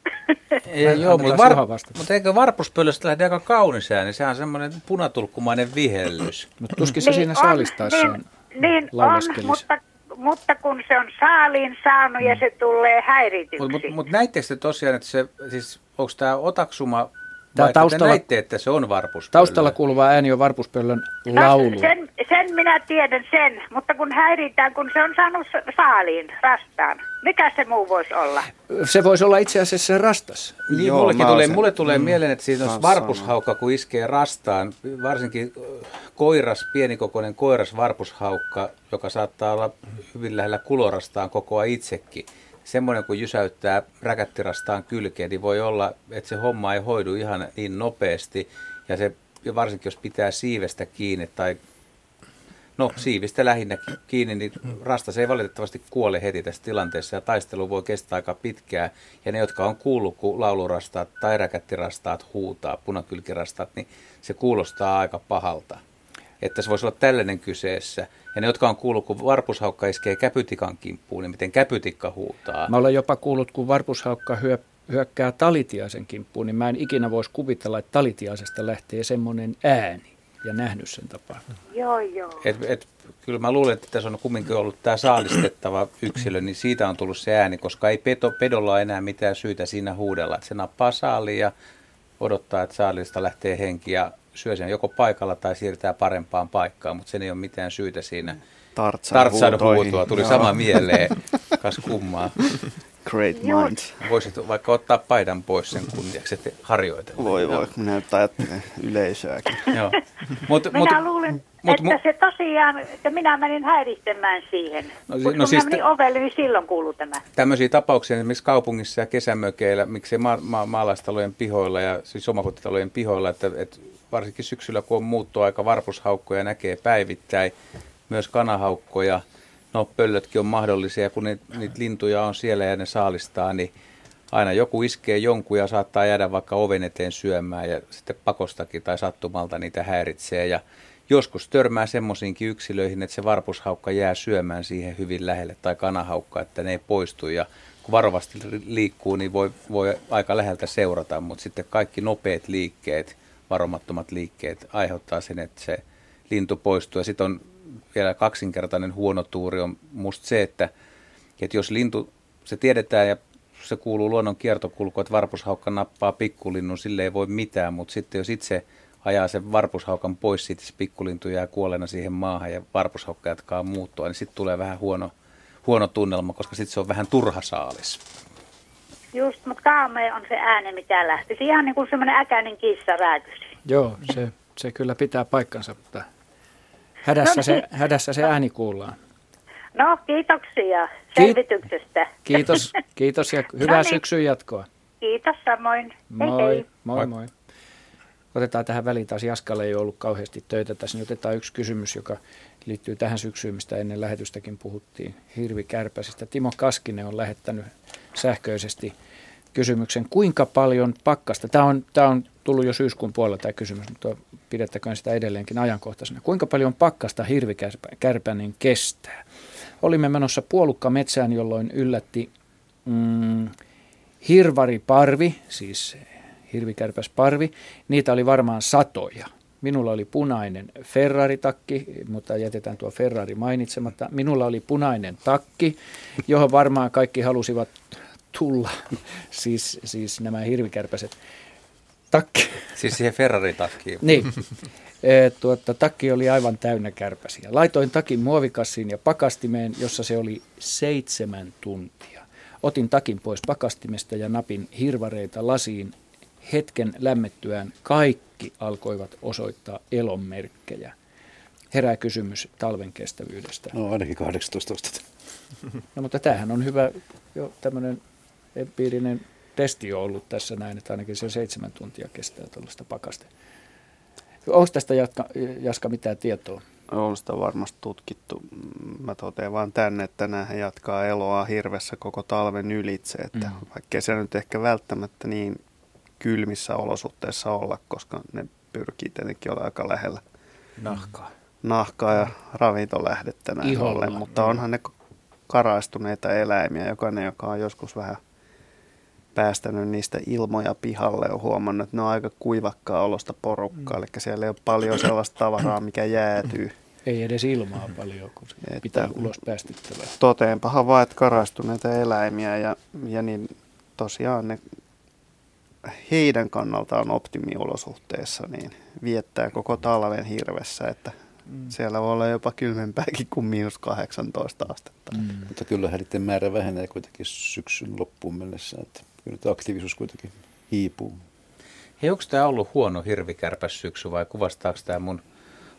Ei, joo, mutta, var, mutta eikö varpuspöllöstä lähde aika kaunis ääni? Sehän on semmoinen punatulkkumainen vihellys. Mutta tuskin se niin siinä saalistaessaan niin, niin on, mutta mutta kun se on saaliin saanut mm. ja se tulee häirityksi. Mutta mut, mut näittekö te tosiaan, että se, siis onko tämä otaksuma Tämä taustalla, te näitte, että se on varpuspöllö? Taustalla kuuluva ääni on varpuspöllön laulu. No, sen, sen minä tiedän sen, mutta kun häiritään, kun se on saanut saaliin, rastaan. Mikä se muu voisi olla? Se voisi olla itse asiassa se rastas. Niin, Joo, mullekin tulee, mulle tulee mm, mieleen, että siinä on varpushaukka, kun iskee rastaan. Varsinkin koiras, pienikokoinen koiras varpushaukka, joka saattaa olla hyvin lähellä kulorastaan kokoa itsekin semmoinen, kun jysäyttää räkättirastaan kylkeen, niin voi olla, että se homma ei hoidu ihan niin nopeasti. Ja se varsinkin jos pitää siivestä kiinni tai no siivistä lähinnä kiinni, niin rastas ei valitettavasti kuole heti tässä tilanteessa ja taistelu voi kestää aika pitkään. Ja ne, jotka on kuullut, kun laulurastaat tai räkättirastaat huutaa, punakylkirastaat, niin se kuulostaa aika pahalta. Että se voisi olla tällainen kyseessä. Ja ne, jotka on kuullut, kun varpushaukka iskee käpytikan kimppuun, niin miten käpytikka huutaa. Mä olen jopa kuullut, kun varpushaukka hyö, hyökkää talitiaisen kimppuun, niin mä en ikinä voisi kuvitella, että talitiaisesta lähtee semmoinen ääni ja nähnyt sen tapahtuman. Joo, joo. Et, et, kyllä mä luulen, että tässä on kumminkin ollut tämä saalistettava yksilö, niin siitä on tullut se ääni, koska ei pedo, pedolla enää mitään syytä siinä huudella. Että se nappaa saaliin ja odottaa, että saalista lähtee henki ja syö sen joko paikalla tai siirtää parempaan paikkaan, mutta sen ei ole mitään syytä siinä. Tartsan huutoa, tuli Joo. sama mieleen, kas kummaa. Great mind. Voisit vaikka ottaa paidan pois sen kunniaksi, että harjoitella. Voi voi, kun näyttää ajattelen yleisöäkin. Joo. Mut, minä mut, luulin, mut, että mut, se tosiaan, että minä menin häiritsemään siihen. No, kun no siis menin ovelle, niin silloin kuului tämä. Tämmöisiä tapauksia esimerkiksi kaupungissa ja kesämökeillä, miksei ma- ma- maalaistalojen pihoilla ja siis omakotitalojen pihoilla, että, että varsinkin syksyllä, kun on muuttoaika, varpushaukkoja näkee päivittäin, myös kanahaukkoja. No, pöllötkin on mahdollisia, kun niitä, niitä lintuja on siellä ja ne saalistaa, niin aina joku iskee jonkun ja saattaa jäädä vaikka oven eteen syömään ja sitten pakostakin tai sattumalta niitä häiritsee. Ja joskus törmää semmoisiinkin yksilöihin, että se varpushaukka jää syömään siihen hyvin lähelle tai kanahaukka, että ne ei poistu. Ja kun varovasti liikkuu, niin voi, voi aika läheltä seurata, mutta sitten kaikki nopeat liikkeet – varomattomat liikkeet aiheuttaa sen, että se lintu poistuu. Ja sitten on vielä kaksinkertainen huono tuuri on musta se, että, että jos lintu, se tiedetään ja se kuuluu luonnon kiertokulku, että varpushaukka nappaa pikkulinnun, sille ei voi mitään, mutta sitten jos itse ajaa sen varpushaukan pois, sitten se pikkulintu jää kuolena siihen maahan ja varpushaukka jatkaa muuttua, niin sitten tulee vähän huono, huono tunnelma, koska sitten se on vähän turha saalis. Just, mutta kaamea on se ääni, mitä lähti. Ihan niin kuin semmoinen äkäinen kissa rääkysi. Joo, se, se kyllä pitää paikkansa, mutta hädässä, no, se, hädässä se ääni kuullaan. No, kiitoksia selvityksestä. Kiitos, kiitos ja hyvää no niin. syksyn jatkoa. Kiitos samoin. Moi, hei, hei. moi, moi. Otetaan tähän väliin taas Jaskalle ei ollut kauheasti töitä tässä. Niin otetaan yksi kysymys, joka liittyy tähän syksyyn, mistä ennen lähetystäkin puhuttiin, hirvikärpäsistä. Timo Kaskinen on lähettänyt sähköisesti kysymyksen, kuinka paljon pakkasta, tämä on, tämä on tullut jo syyskuun puolella tämä kysymys, mutta pidettäköön sitä edelleenkin ajankohtaisena. Kuinka paljon pakkasta hirvikärpänen kestää? Olimme menossa puolukka metsään, jolloin yllätti mm, hirvari parvi, siis hirvikärpäsparvi. Niitä oli varmaan satoja. Minulla oli punainen Ferrari-takki, mutta jätetään tuo Ferrari mainitsematta. Minulla oli punainen takki, johon varmaan kaikki halusivat tulla, siis, siis nämä hirvikärpäset. Takki. Siis siihen Ferrari-takkiin. niin. E, tuota, takki oli aivan täynnä kärpäsiä. Laitoin takin muovikassiin ja pakastimeen, jossa se oli seitsemän tuntia. Otin takin pois pakastimesta ja napin hirvareita lasiin. Hetken lämmettyään kaikki alkoivat osoittaa elonmerkkejä. Herää kysymys talven kestävyydestä. No ainakin 18 astetta. No mutta tämähän on hyvä jo tämmöinen empiirinen testi on ollut tässä näin, että ainakin se seitsemän tuntia kestää tuollaista pakaste. Onko tästä Jaska, Jaska mitään tietoa? On sitä varmasti tutkittu. Mä totean vaan tänne, että näähän jatkaa eloa hirvessä koko talven ylitse. Että mm. Vaikkei se nyt ehkä välttämättä niin kylmissä olosuhteissa olla, koska ne pyrkii tietenkin olla aika lähellä nahkaa, nahkaa ja ravintolähdettä näin Iholla, ollen. Mutta onhan ne karaistuneita eläimiä. Jokainen, joka on joskus vähän – päästänyt niistä ilmoja pihalle, on huomannut, että ne on aika kuivakkaa olosta porukkaa, mm. eli siellä ei ole paljon sellaista tavaraa, mikä jäätyy. Ei edes ilmaa paljon, kun se että pitää ulos päästettävää. Toteenpahan vaan, että karastuneita eläimiä ja, ja niin tosiaan ne heidän kannaltaan optimiolosuhteissa niin viettää koko talven hirvessä, että mm. siellä voi olla jopa kylmempääkin kuin miinus 18 astetta. Mm. Mutta kyllä niiden määrä vähenee kuitenkin syksyn loppuun mennessä. Että kyllä tämä aktiivisuus kuitenkin hiipuu. Hei, onko tämä ollut huono hirvikärpäs syksy vai kuvastaako tämä mun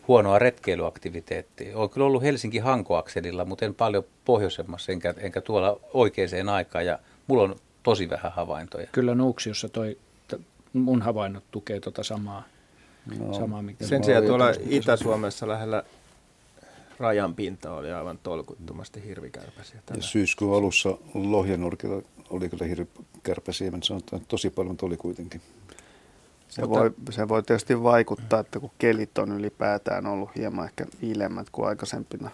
huonoa retkeilyaktiviteettia? Olen kyllä ollut Helsinki Hankoakselilla, mutta en paljon pohjoisemmassa enkä, enkä tuolla oikeaan aikaan ja mulla on tosi vähän havaintoja. Kyllä Nuuksiossa toi mun havainnot tukee tuota samaa. No, samaa mikä sen sijaan tuolla Itä-Suomessa lähellä rajan pinta oli aivan tolkuttomasti hirvikärpäsiä. Ja syyskuun alussa Lohjanurkilla oli kyllä hirvikärpäsiä, mutta sanotaan, että tosi paljon oli kuitenkin. Se, mutta, voi, se voi tietysti vaikuttaa, että kun kelit on ylipäätään ollut hieman ehkä ilemmät kuin aikaisempina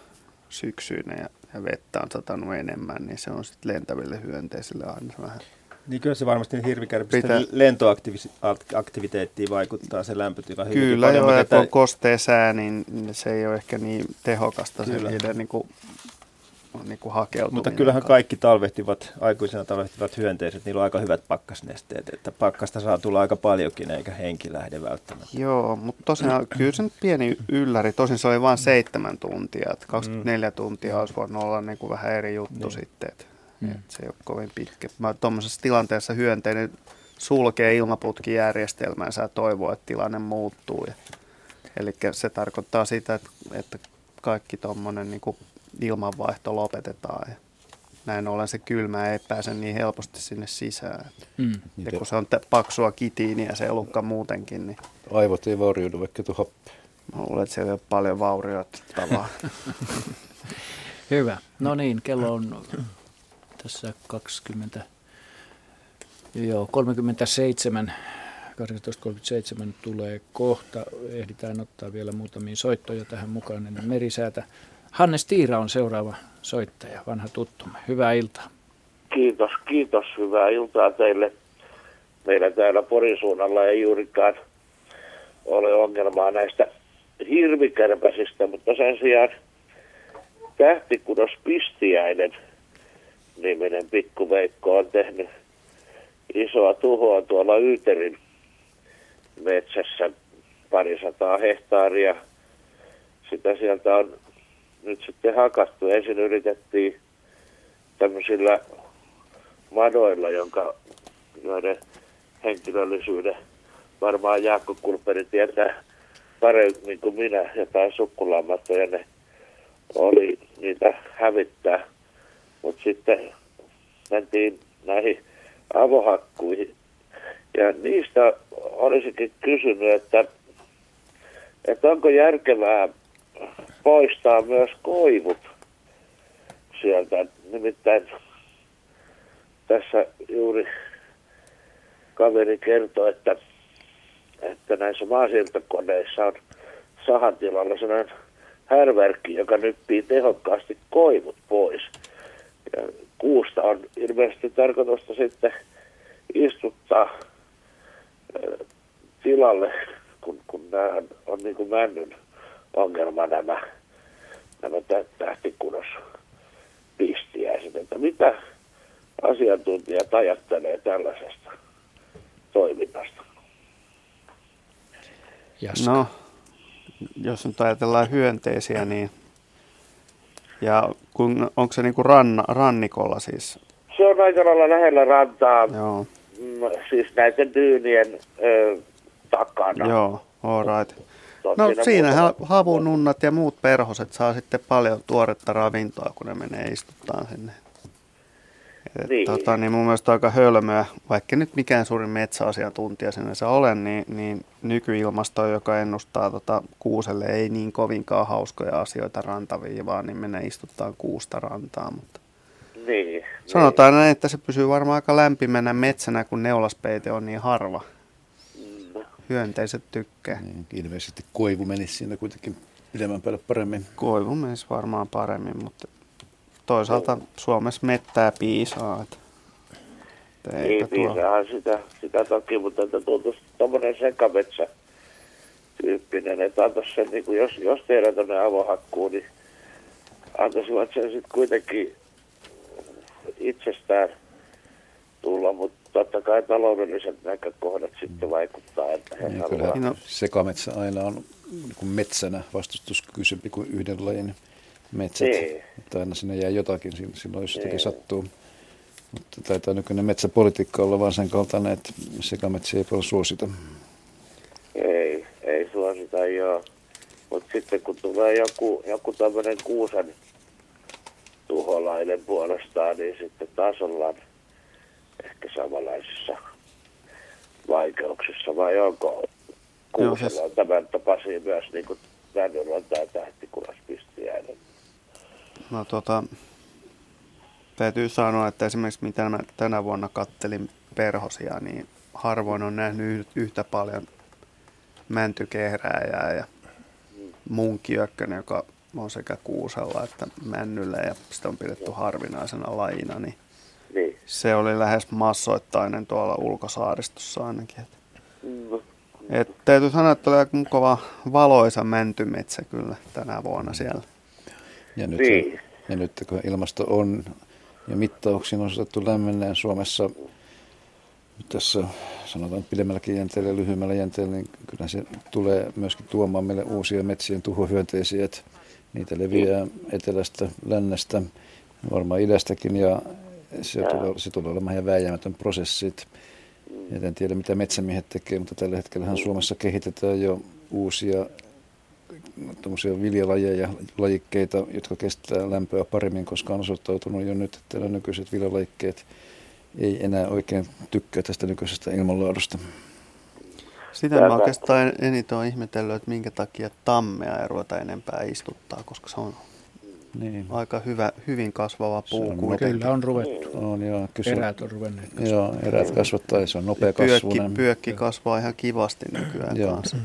syksyinä ja, ja vettä on satanut enemmän, niin se on sitten lentäville hyönteisille aina vähän niin kyllä se varmasti hirvikärpisten lentoaktiviteettiin vaikuttaa se lämpötila hyvin Kyllä paljon, joo, että kun kostea sää, niin se ei ole ehkä niin tehokasta kyllä. se niiden niin kuin, niin kuin hakeutuminen. Mutta kyllähän kaikki talvehtivat, aikuisena talvehtivat hyönteiset, niillä on aika hyvät pakkasnesteet, että pakkasta saa tulla aika paljonkin eikä henki lähde välttämättä. Joo, mutta tosiaan kyllä se nyt pieni ylläri, tosin se oli vain seitsemän tuntia, että 24 mm. tuntia olisi voinut olla niin kuin vähän eri juttu niin. sitten. Että Mm. se ei ole kovin pitkä. Tuommoisessa tilanteessa hyönteinen sulkee ilmaputkijärjestelmänsä ja toivoo, että tilanne muuttuu. Ja, eli se tarkoittaa sitä, että, että kaikki tuommoinen niin ilmanvaihto lopetetaan. Ja näin ollen se kylmä ei pääse niin helposti sinne sisään. Mm. Ja kun se on paksua kitiiniä se elukka muutenkin, niin... Aivot ei vaurioidu vaikka happi. Mä luulen, että siellä ei ole paljon vaurioittavaa. Hyvä. No niin, kello on tässä 20, joo, 37, 18.37 tulee kohta. Ehditään ottaa vielä muutamia soittoja tähän mukaan ennen merisäätä. Hannes Tiira on seuraava soittaja, vanha tuttumme. Hyvää iltaa. Kiitos, kiitos. Hyvää iltaa teille. Meillä täällä Porin suunnalla ei juurikaan ole ongelmaa näistä hirvikärpäsistä, mutta sen sijaan tähtikudos pistiäinen – niminen pikkuveikko on tehnyt isoa tuhoa tuolla Yyterin metsässä parisataa hehtaaria. Sitä sieltä on nyt sitten hakattu. Ensin yritettiin tämmöisillä madoilla, jonka, joiden henkilöllisyyden varmaan Jaakko Kulperi tietää paremmin kuin minä, jotain sukkulaamatoja ne oli niitä hävittää mutta sitten mentiin näihin avohakkuihin. Ja niistä olisikin kysynyt, että, että onko järkevää poistaa myös koivut sieltä. Nimittäin tässä juuri kaveri kertoi, että, että näissä maasiirtokoneissa on sahantilalla sellainen härvärkki, joka nyppii tehokkaasti koivut pois – ja kuusta on ilmeisesti tarkoitusta sitten istuttaa tilalle, kun, kun nämä on, on niin kuin männyn ongelma nämä, nämä tähtikudos pistiäiset, että mitä asiantuntijat ajattelee tällaisesta toiminnasta? Jaska. No, jos nyt ajatellaan hyönteisiä, niin ja kun, onko se niinku ranna, rannikolla siis? Se on aika lailla lähellä rantaa, Joo. Mm, siis näiden dyynien ö, takana. Joo, all right. No siinähän havununnat ja muut perhoset saa sitten paljon tuoretta ravintoa, kun ne menee istuttaan sinne. Niin. Tota, niin mun mielestä aika hölmöä, vaikka nyt mikään suurin metsäasiantuntija sinänsä olen, niin, niin nykyilmasto, joka ennustaa tota, kuuselle ei niin kovinkaan hauskoja asioita rantaviivaan, niin menee istuttaa kuusta rantaa. Mutta niin, sanotaan niin. näin, että se pysyy varmaan aika lämpimänä metsänä, kun neulaspeite on niin harva. Mm. Hyönteiset tykkää. Niin, ilmeisesti koivu menisi siinä kuitenkin pidemmän päälle paremmin. Koivu menisi varmaan paremmin, mutta toisaalta Suomessa mettää piisaa. Että niin, piisaahan sitä, sitä toki, mutta että tuntuisi tuommoinen sekametsä tyyppinen, että antaisi sen, niin kuin jos, jos tehdään tuonne avohakkuun, niin antaisivat sen sitten kuitenkin itsestään tulla, mutta totta kai taloudelliset näkökohdat sitten vaikuttaa, että he niin, haluaa. No, sekametsä aina on niin metsänä vastustuskykyisempi kuin yhden lajin metsät. Niin. Että aina sinne jää jotakin silloin, jos jotakin niin. sattuu. Mutta taitaa nykyinen metsäpolitiikka olla vaan sen kaltainen, että sekametsiä ei paljon suosita. Ei, ei suosita joo. Mutta sitten kun tulee joku, joku tämmöinen kuusen tuholainen puolestaan, niin sitten taas ollaan ehkä samanlaisissa vaikeuksissa, vai onko kuusella siis... tämän tapaisia myös niin kuin Vännyllä tämä tähtikulaspistiäinen? No tota, täytyy sanoa, että esimerkiksi mitä mä tänä vuonna kattelin perhosia, niin harvoin on nähnyt yhtä paljon mäntykehrääjää ja munkiökkönen, joka on sekä kuusella että männyllä ja sitä on pidetty harvinaisena lajina, niin, niin. se oli lähes massoittainen tuolla ulkosaaristossa ainakin. Et, mm. et täytyy sanoa, että oli aika mukava valoisa mäntymetsä kyllä tänä vuonna siellä. Ja nyt, niin. ja nyt kun ilmasto on ja mittauksiin on saatu lämmenneen Suomessa tässä sanotaan pidemmälläkin jänteellä ja lyhyemmällä jänteellä, niin kyllä se tulee myöskin tuomaan meille uusia metsien tuhohyönteisiä, että niitä leviää etelästä, lännestä, varmaan idästäkin ja se tulee, se tulee olemaan ihan vääjäämätön prosessi. en tiedä mitä metsämiehet tekee, mutta tällä hetkellä Suomessa kehitetään jo uusia viljalajeja, lajikkeita, jotka kestää lämpöä paremmin, koska on osoittautunut jo nyt, että nämä nykyiset viljalajikkeet ei enää oikein tykkää tästä nykyisestä ilmanlaadusta. Sitä mä oikeastaan eniten olen ihmetellyt, että minkä takia tammea ei ruveta enempää istuttaa, koska se on niin. aika hyvä, hyvin kasvava puu. On, kyllä on ruvettu. On, joo, kysy, erät on ruvenneet Joo, erät kasvattaa ja se on nopea pyökki, pyökki kasvaa ihan kivasti nykyään joo. kanssa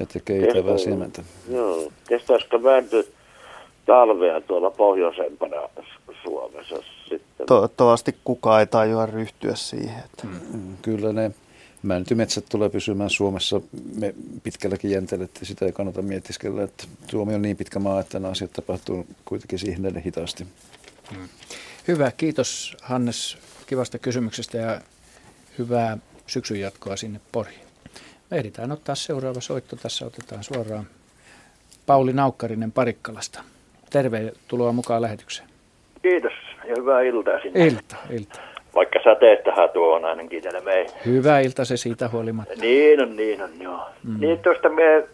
ja tekee itävää siementä. Joo. Kestääkö mänty talvea tuolla pohjoisempana Suomessa sitten? Toivottavasti kukaan ei tajua ryhtyä siihen. Että... Mm, kyllä ne mäntymetsät tulee pysymään Suomessa me pitkälläkin jänteellä, että sitä ei kannata mietiskellä. Että Suomi on niin pitkä maa, että nämä asiat tapahtuu kuitenkin siihen hitaasti. Mm. Hyvä, kiitos Hannes kivasta kysymyksestä ja hyvää syksyn jatkoa sinne Poriin. Ehditään ottaa seuraava soitto. Tässä otetaan suoraan Pauli Naukkarinen Parikkalasta. Tervetuloa mukaan lähetykseen. Kiitos ja hyvää iltaa sinne. Ilta, ilta. Vaikka sateestahan tuo on ainakin täällä meidän. Hyvää ilta se siitä huolimatta. Niin on, niin on, joo. Mm. Niin tuosta me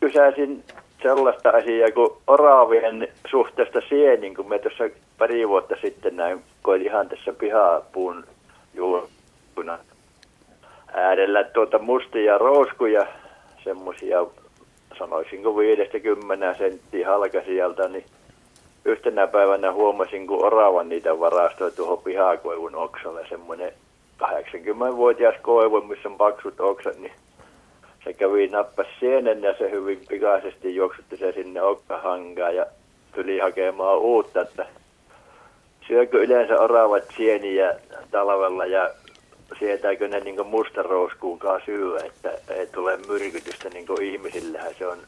kysäisin sellaista asiaa kuin oravien suhteesta sieniin, kun me tuossa pari vuotta sitten näin koin ihan tässä pihapuun juuruna äärellä tuota mustia rouskuja, semmoisia sanoisinko 50 senttiä halkasijalta, niin yhtenä päivänä huomasin, kun oravan niitä varastoi tuohon pihakoivun oksalle, semmoinen 80-vuotias koivu, missä on paksut oksat, niin se kävi nappas sienen ja se hyvin pikaisesti juoksutti se sinne okkahankaan ja tuli hakemaan uutta, että syökö yleensä oravat sieniä talvella ja sietääkö ne niin mustarouskuunkaan syö, että ei tule myrkytystä niin ihmisillähän se on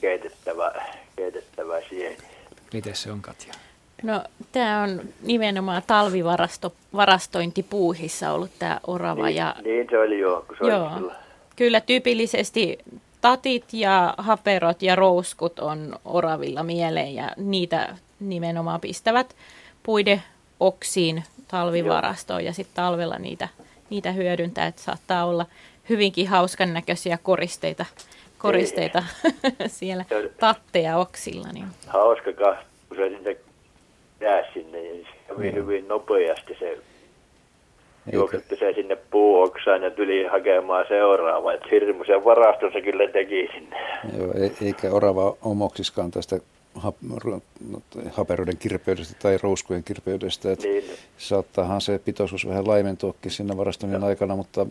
keitettävä, keitettävä sieni. Miten se on Katja? No tämä on nimenomaan talvivarastointipuuhissa ollut tämä orava. Niin, ja, niin se oli joo, kun se joo, oli kyllä. kyllä tyypillisesti tatit ja haperot ja rouskut on oravilla mieleen ja niitä nimenomaan pistävät puiden oksiin talvivarastoon ja sitten talvella niitä, niitä hyödyntää, että saattaa olla hyvinkin hauskan näköisiä koristeita, koristeita siellä tatteja oksilla. Niin. Hauska kun se sinne jää sinne, niin se mm. hyvin nopeasti se juoksetti se sinne puuoksaan ja tuli hakemaan seuraavaa. Että hirmuisen varaston se kyllä teki sinne. Joo, e- eikä orava omoksiskaan tästä haperoiden kirpeydestä tai rouskujen kirpeydestä. Että niin. Saattaahan se pitoisuus vähän laimentuakin siinä varastoinnin aikana, mutta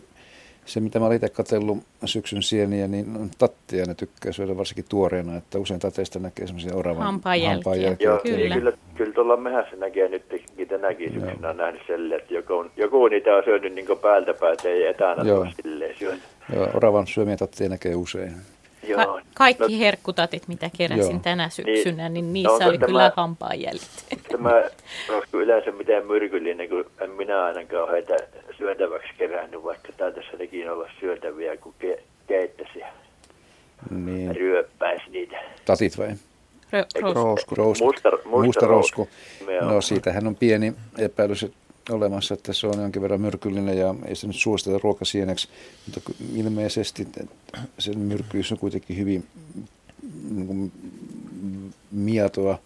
se mitä mä olen itse katsellut syksyn sieniä, niin tattia ne tykkää syödä varsinkin tuoreena, että usein tateista näkee semmoisia oravan hampaanjälkiä. Joo, kyllä. kyllä, kyllä tuolla mehässä näkee nyt tänäkin syksynä on nähnyt selle, että joku, joku niitä on syönyt niin päältä päätä ei etänä Joo. silleen syönyt. Joo, oravan syömiä tatteja näkee usein. Joo. Ka- kaikki no, herkkutatit, mitä keräsin joo. tänä syksynä, niin, niin niissä no, oli tämä, kyllä hampaanjäljet. Tämä on yleensä mitään myrkyllinen, kun en minä ainakaan heitä syötäväksi kerännyt, vaikka täältä nekin olla syötäviä, kun ke- keittäisi niin. ryöppäisi niitä. Tatit vai? rousku. rousku. Musta, musta, musta rousku. No siitähän on pieni epäilys olemassa, että se on jonkin verran myrkyllinen ja ei se nyt suosteta ruokasieneksi, mutta ilmeisesti sen myrkkyys on kuitenkin hyvin niin kuin, mietoa.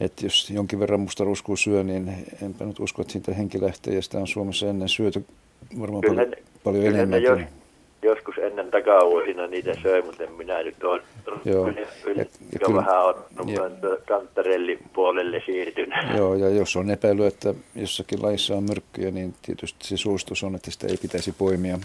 Että jos jonkin verran musta ruskua syö, niin enpä nyt usko, että siitä henki lähtee ja sitä on Suomessa ennen syöty varmaan kyllä, paljon, paljon enemmän. Jos, joskus ennen takavuosina niitä söi, mutta en minä nyt ole Joo. Yli, yli, ja, ja kyllä, vähän on kantarellin puolelle siirtynyt. Joo, ja jos on epäily, että jossakin laissa on myrkkyjä, niin tietysti se suostus on, että sitä ei pitäisi poimia.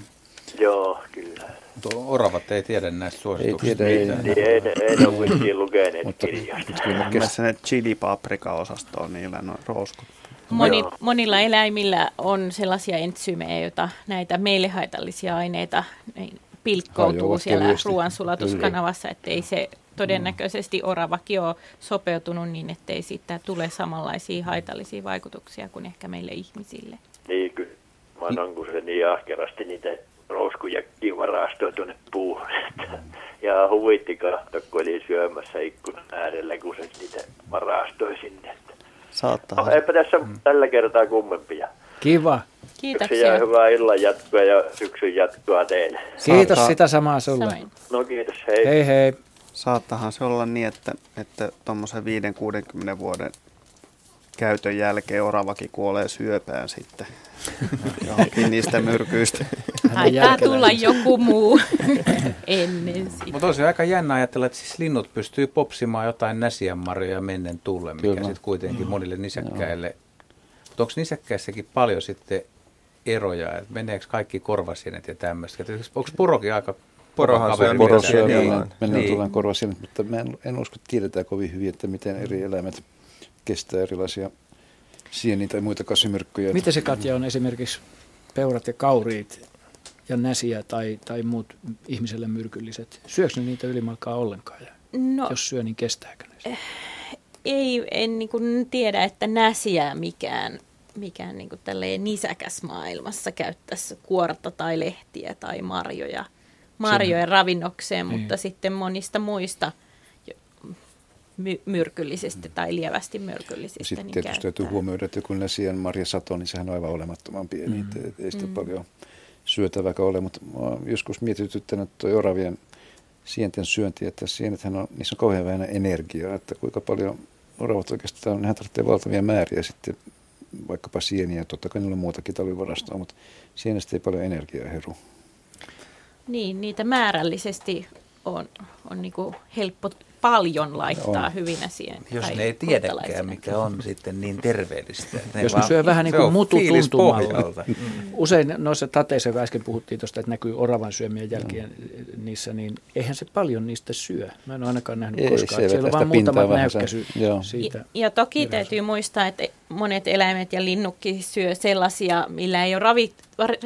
Joo, kyllä. Mutta oravat ei tiedä näistä suosituksista. Ei tiedä, ei. Niin, ei, ei, ei ole vissiin lukeneet mutta, kirjasta. Kyllä kes... ne chili-paprika-osasto on niillä noin rooskut. Moni, monilla eläimillä on sellaisia entsyymejä, joita näitä meille haitallisia aineita pilkkoutuu siellä ruoansulatuskanavassa, ettei se todennäköisesti oravakin ole sopeutunut niin, ettei siitä tule samanlaisia haitallisia vaikutuksia kuin ehkä meille ihmisille. Niin, kyllä. Mä on, kun se niin ahkerasti niitä rouskuja varastoi tuonne puuhun. Ja huvitti katsoa, kun oli syömässä ikkunan äärellä, kun se niitä varastoi sinne. Saattaa. No, eipä tässä mm. tällä kertaa kummempia. Kiva. Kiitoksia. hyvää illan jatkoa ja syksyn jatkoa teille. Kiitos Saattaa. sitä samaa sulle. Samoin. No kiitos, hei. Hei hei. Saattahan se olla niin, että, että tuommoisen 5-60 vuoden käytön jälkeen oravakin kuolee syöpään sitten johonkin niistä myrkyistä. Haittaa tulla joku muu ennen sitä. Mutta olisi aika jännä ajatella, että siis linnut pystyy popsimaan jotain näsiänmarjoja mennen tulle, mikä sitten kuitenkin monille nisäkkäille. Mutta onko nisäkkäissäkin paljon sitten eroja, että meneekö kaikki korvasienet ja tämmöistä? Onko purokin aika Porohan syö, poro syö niin, mennään niin. tullaan korvasienet, mutta mä en, en usko, että tiedetään kovin hyvin, että miten eri eläimet kestää erilaisia sieniä tai muita kasvimyrkkyjä. Miten se Katja on esimerkiksi peurat ja kauriit ja näsiä tai, tai muut ihmiselle myrkylliset? Syökö ne niitä ylimalkaa ollenkaan? Ja no, jos syö, niin kestääkö ne? Ei, en niin kuin tiedä, että näsiä mikään, mikään niin kuin nisäkäs maailmassa käyttäisi kuorta tai lehtiä tai marjoja, marjojen ravinnokseen, niin. mutta sitten monista muista – my- myrkyllisesti tai lievästi myrkyllisesti. Sitten niin tietysti täytyy huomioida, että joku Nesian Marja Sato, niin sehän on aivan olemattoman pieni, mm. ei, ei sitä mm. paljon syötäväkään ole, mutta mä oon joskus mietityttänyt tuo oravien sienten syönti, että sienethän on, niissä on kauhean vähän energiaa, että kuinka paljon oravat oikeastaan, nehän tarvitsee valtavia määriä sitten vaikkapa sieniä, totta kai niillä on muutakin talvivarastoa, mutta sienestä ei paljon energiaa heru. Niin, niitä määrällisesti on, on niin helppo paljon laittaa On. hyvinä siihen. Jos tai ne ei tiedäkään, mikä on sitten niin terveellistä. Ne Jos ne vaan- syö vähän niin kuin mutu tuntumalla. pohjalta. Usein noissa tateissa, kun äsken puhuttiin tuosta, että näkyy oravan syömien jälkeen niissä, niin eihän se paljon niistä syö. Mä en ole ainakaan nähnyt Ei, koskaan. se Siellä on pintaa muutama näykkäsy siitä. Ja, ja toki täytyy muistaa, että monet eläimet ja linnukki syö sellaisia, millä ei ole ravi,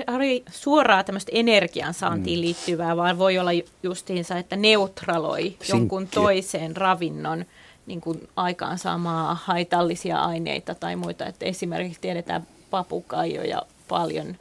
ravi, suoraa tämmöistä energiansaantiin Mm. liittyvää, vaan voi olla ju- justiinsa, että neutraloi jonkun Sinkkiä. Toiseen ravinnon niin kuin aikaansaamaa haitallisia aineita tai muita. Että esimerkiksi tiedetään papukaijoja paljon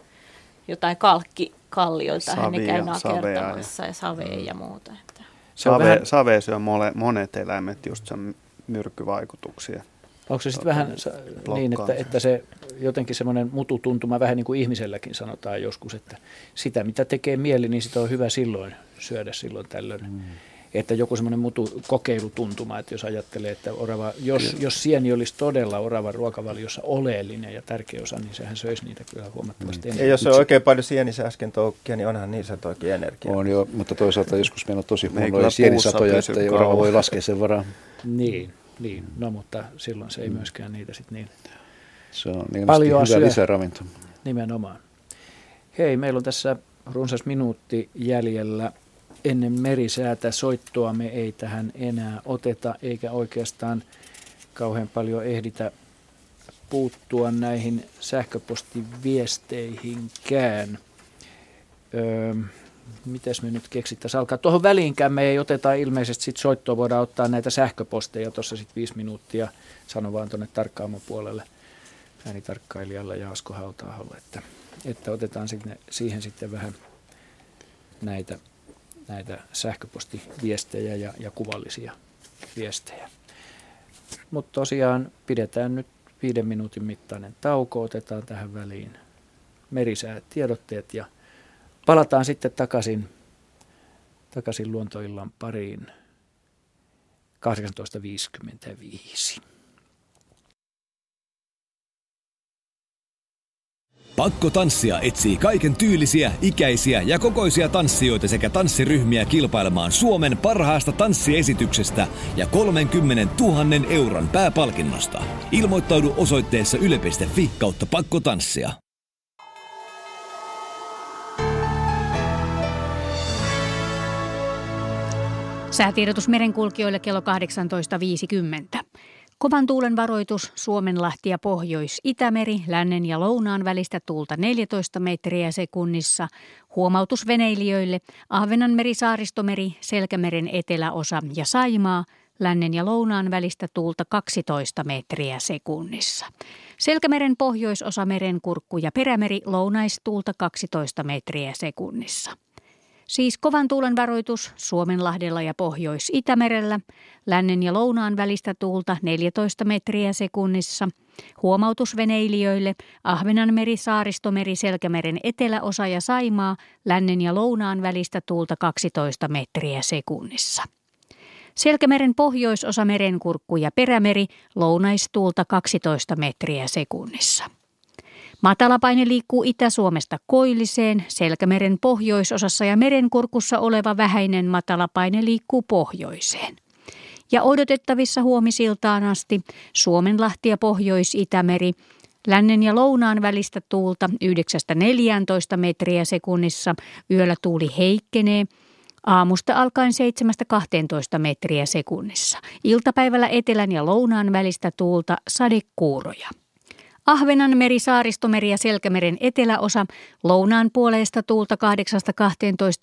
jotain kalkkikallioita, hän ne Savia, käy nakertamassa ja savea ja muuta. Että. Se on Save, vähän- save syö mole, monet eläimet just sen myrkkyvaikutuksia. Onko se sitten vähän sa- niin, että, että se jotenkin semmoinen mututuntuma, vähän niin kuin ihmiselläkin sanotaan joskus, että sitä mitä tekee mieli, niin sitä on hyvä silloin syödä silloin tällöin. Mm. Että joku semmoinen mutu kokeilutuntuma, että jos ajattelee, että orava, jos, jos sieni olisi todella oravan ruokavaliossa oleellinen ja tärkeä osa, niin sehän söisi niitä kyllä huomattavasti enemmän. Ja jos on oikein paljon sienissä äsken toukkia, niin onhan niissä toki energiaa. On jo, mutta toisaalta joskus meillä on tosi huonoja sienisatoja, että ei orava voi laskea sen varaan. Niin, niin, no mutta silloin se ei myöskään niitä sitten niin Se on niin Paljon hyvä syö. lisäravinto. Nimenomaan. Hei, meillä on tässä runsas minuutti jäljellä ennen merisäätä. Soittoa me ei tähän enää oteta, eikä oikeastaan kauhean paljon ehditä puuttua näihin sähköpostiviesteihinkään. Öö, mitäs me nyt keksittäisiin alkaa? Tuohon väliinkään me ei oteta ilmeisesti sit soittoa, voidaan ottaa näitä sähköposteja tuossa sitten viisi minuuttia. Sano vaan tuonne tarkkaamon puolelle äänitarkkailijalle ja Asko Hautaaholle, että, että otetaan sinne, siihen sitten vähän näitä, näitä sähköpostiviestejä ja, ja kuvallisia viestejä. Mutta tosiaan pidetään nyt viiden minuutin mittainen tauko, otetaan tähän väliin merisäät tiedotteet ja palataan sitten takaisin, takaisin luontoillan pariin 18.55. Pakko tanssia etsii kaiken tyylisiä, ikäisiä ja kokoisia tanssijoita sekä tanssiryhmiä kilpailemaan Suomen parhaasta tanssiesityksestä ja 30 000 euron pääpalkinnosta. Ilmoittaudu osoitteessa yle.fi kautta pakko tanssia. Säätiedotus merenkulkijoille kello 18.50. Kovan tuulen varoitus Suomenlahti ja Pohjois-Itämeri, lännen ja lounaan välistä tuulta 14 metriä sekunnissa. Huomautus veneilijöille Ahvenanmeri, Saaristomeri, Selkämeren eteläosa ja Saimaa, lännen ja lounaan välistä tuulta 12 metriä sekunnissa. Selkämeren pohjoisosa merenkurkku ja perämeri lounaistuulta 12 metriä sekunnissa. Siis kovan tuulen varoitus Suomenlahdella ja Pohjois-Itämerellä, lännen ja lounaan välistä tuulta 14 metriä sekunnissa. Huomautus veneilijöille Ahvenanmeri, Saaristomeri, Selkämeren eteläosa ja Saimaa, lännen ja lounaan välistä tuulta 12 metriä sekunnissa. Selkämeren pohjoisosa merenkurkku ja perämeri lounaistuulta 12 metriä sekunnissa. Matalapaine liikkuu Itä-Suomesta koilliseen, Selkämeren pohjoisosassa ja merenkurkussa oleva vähäinen matalapaine liikkuu pohjoiseen. Ja odotettavissa huomisiltaan asti Suomenlahti ja Pohjois-Itämeri, lännen ja lounaan välistä tuulta 9-14 metriä sekunnissa, yöllä tuuli heikkenee, Aamusta alkaen 7-12 metriä sekunnissa. Iltapäivällä etelän ja lounaan välistä tuulta sadekuuroja. Ahvenanmeri, Saaristomeri ja Selkämeren eteläosa, lounaan puolesta tuulta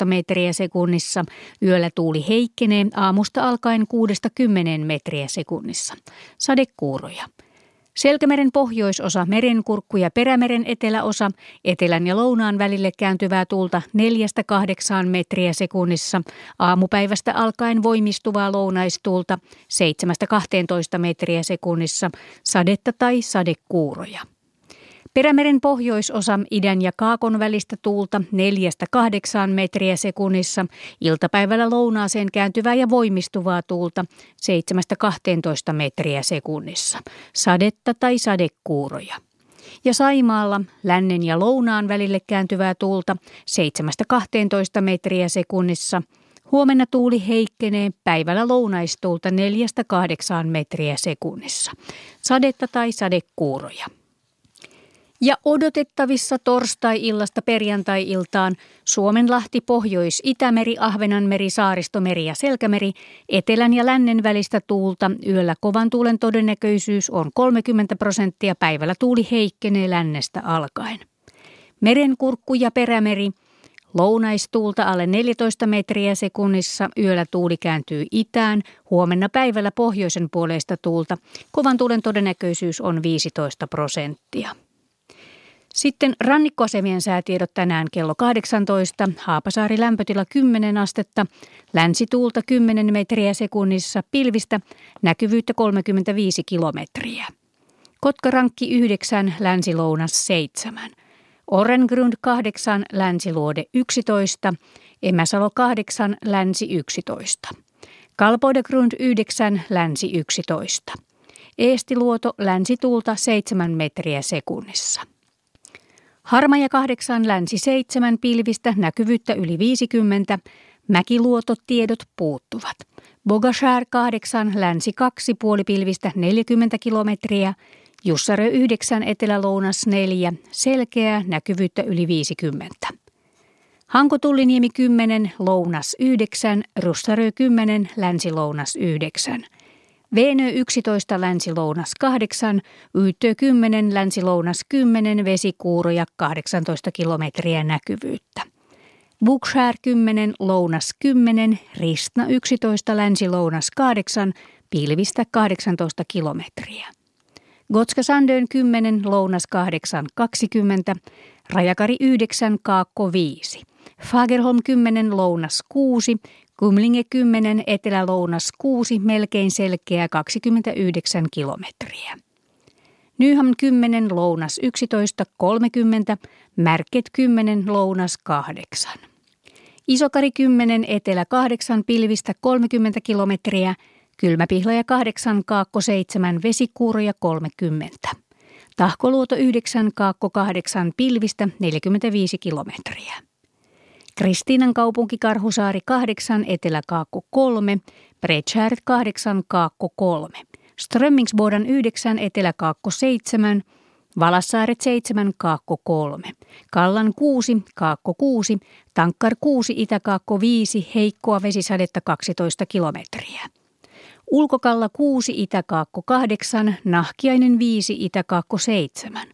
8-12 metriä sekunnissa. Yöllä tuuli heikkenee, aamusta alkaen 6-10 metriä sekunnissa. Sadekuuroja. Selkämeren pohjoisosa, merenkurkku ja perämeren eteläosa, etelän ja lounaan välille kääntyvää tuulta 4-8 metriä sekunnissa, aamupäivästä alkaen voimistuvaa lounaistuulta 7-12 metriä sekunnissa, sadetta tai sadekuuroja. Perämeren pohjoisosa idän ja kaakon välistä tuulta 4-8 metriä sekunnissa, iltapäivällä lounaaseen kääntyvää ja voimistuvaa tuulta 7-12 metriä sekunnissa, sadetta tai sadekuuroja. Ja Saimaalla lännen ja lounaan välille kääntyvää tuulta 7-12 metriä sekunnissa, Huomenna tuuli heikkenee päivällä lounaistuulta 4-8 metriä sekunnissa. Sadetta tai sadekuuroja. Ja odotettavissa torstai-illasta perjantai-iltaan Suomenlahti, Pohjois-Itämeri, Ahvenanmeri, Saaristomeri ja Selkämeri, etelän ja lännen välistä tuulta. Yöllä kovan tuulen todennäköisyys on 30 prosenttia, päivällä tuuli heikkenee lännestä alkaen. Merenkurkku ja perämeri, Lounaistuulta alle 14 metriä sekunnissa, yöllä tuuli kääntyy itään, huomenna päivällä pohjoisen puoleista tuulta. Kovan tuulen todennäköisyys on 15 prosenttia. Sitten rannikkoasemien säätiedot tänään kello 18. Haapasaari lämpötila 10 astetta, länsituulta 10 metriä sekunnissa, pilvistä, näkyvyyttä 35 kilometriä. Kotkarankki 9, länsilounas 7. Orengrund 8, länsiluode 11, Emäsalo 8, länsi 11. Kalpoidegrund 9, länsi 11. Eestiluoto länsituulta 7 metriä sekunnissa. Harmaja 8, länsi 7, pilvistä, näkyvyyttä yli 50, mäkiluototiedot puuttuvat. Bogashär 8, länsi 2, puolipilvistä 40 kilometriä, Jussarö 9, Etelä-Lounas 4, selkeä, näkyvyyttä yli 50. Hankotulliniemi 10, Lounas 9, Russarö 10, Länsi-Lounas 9. Veenö 11, Länsi-Lounas 8, Yyttö 10, Länsi-Lounas 10, vesikuuroja 18 kilometriä näkyvyyttä. Bukshär 10, Lounas 10, Ristna 11, Länsi-Lounas 8, pilvistä 18 kilometriä. Gotska Sandön 10, Lounas 8, 20, Rajakari 9, Kaakko 5. Fagerholm 10, Lounas 6, Kumlinge 10, Etelä-Lounas 6, melkein selkeä 29 kilometriä. Nyham 10, Lounas 11, 30, Märket 10, Lounas 8. Isokari 10, Etelä 8, pilvistä 30 kilometriä, Kylmäpihlaja 8, Kaakko 7, Vesikuuroja 30. Tahkoluoto 9, Kaakko 8, Pilvistä 45 kilometriä. Kristiinan kaupunki Karhusaari 8, Etelä-Kaakko 3, Bredskär 8, Kaakko 3. Strömmingsbodan 9, Etelä-Kaakko 7, Valassaaret 7, Kaakko 3. Kallan 6, Kaakko 6, Tankkar 6, Itä-Kaakko 5, heikkoa vesisadetta 12 kilometriä. Ulkokalla 6, Itäkaakko 8, Nahkiainen 5, Itäkaakko 7.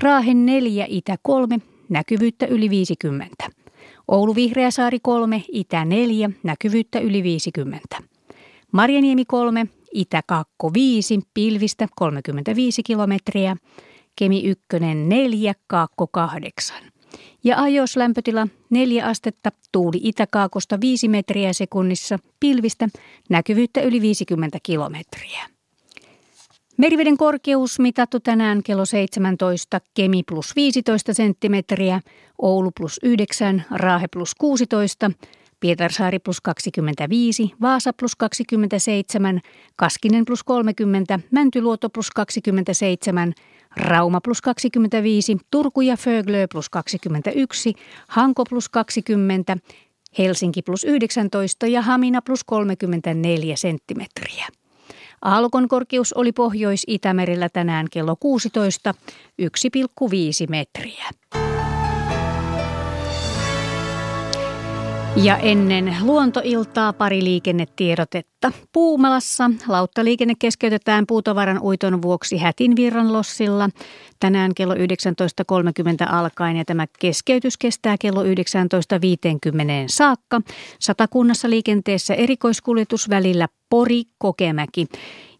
Raahen 4, Itä 3, näkyvyyttä yli 50. Oulu Vihreäsaari 3, Itä 4, näkyvyyttä yli 50. Marjaniemi 3, Itä 2 5, pilvistä 35 kilometriä. Kemi 1 4, Kaakko 8. Ja ajos lämpötila 4 astetta, tuuli itäkaakosta 5 metriä sekunnissa, pilvistä, näkyvyyttä yli 50 kilometriä. Meriveden korkeus mitattu tänään kello 17, Kemi plus 15 senttimetriä, Oulu plus 9, Raahe plus 16, Pietarsaari plus 25, Vaasa plus 27, Kaskinen plus 30, Mäntyluoto plus 27, Rauma plus 25, Turku ja Föglö plus 21, Hanko plus 20, Helsinki plus 19 ja Hamina plus 34 senttimetriä. Aallokon korkeus oli Pohjois-Itämerellä tänään kello 16, 1,5 metriä. Ja ennen luontoiltaa pari liikennetiedotetta. Puumalassa lauttaliikenne keskeytetään puutavaran uiton vuoksi Hätinvirran lossilla tänään kello 19.30 alkaen ja tämä keskeytys kestää kello 19.50 saakka. Satakunnassa liikenteessä erikoiskuljetus välillä Pori-Kokemäki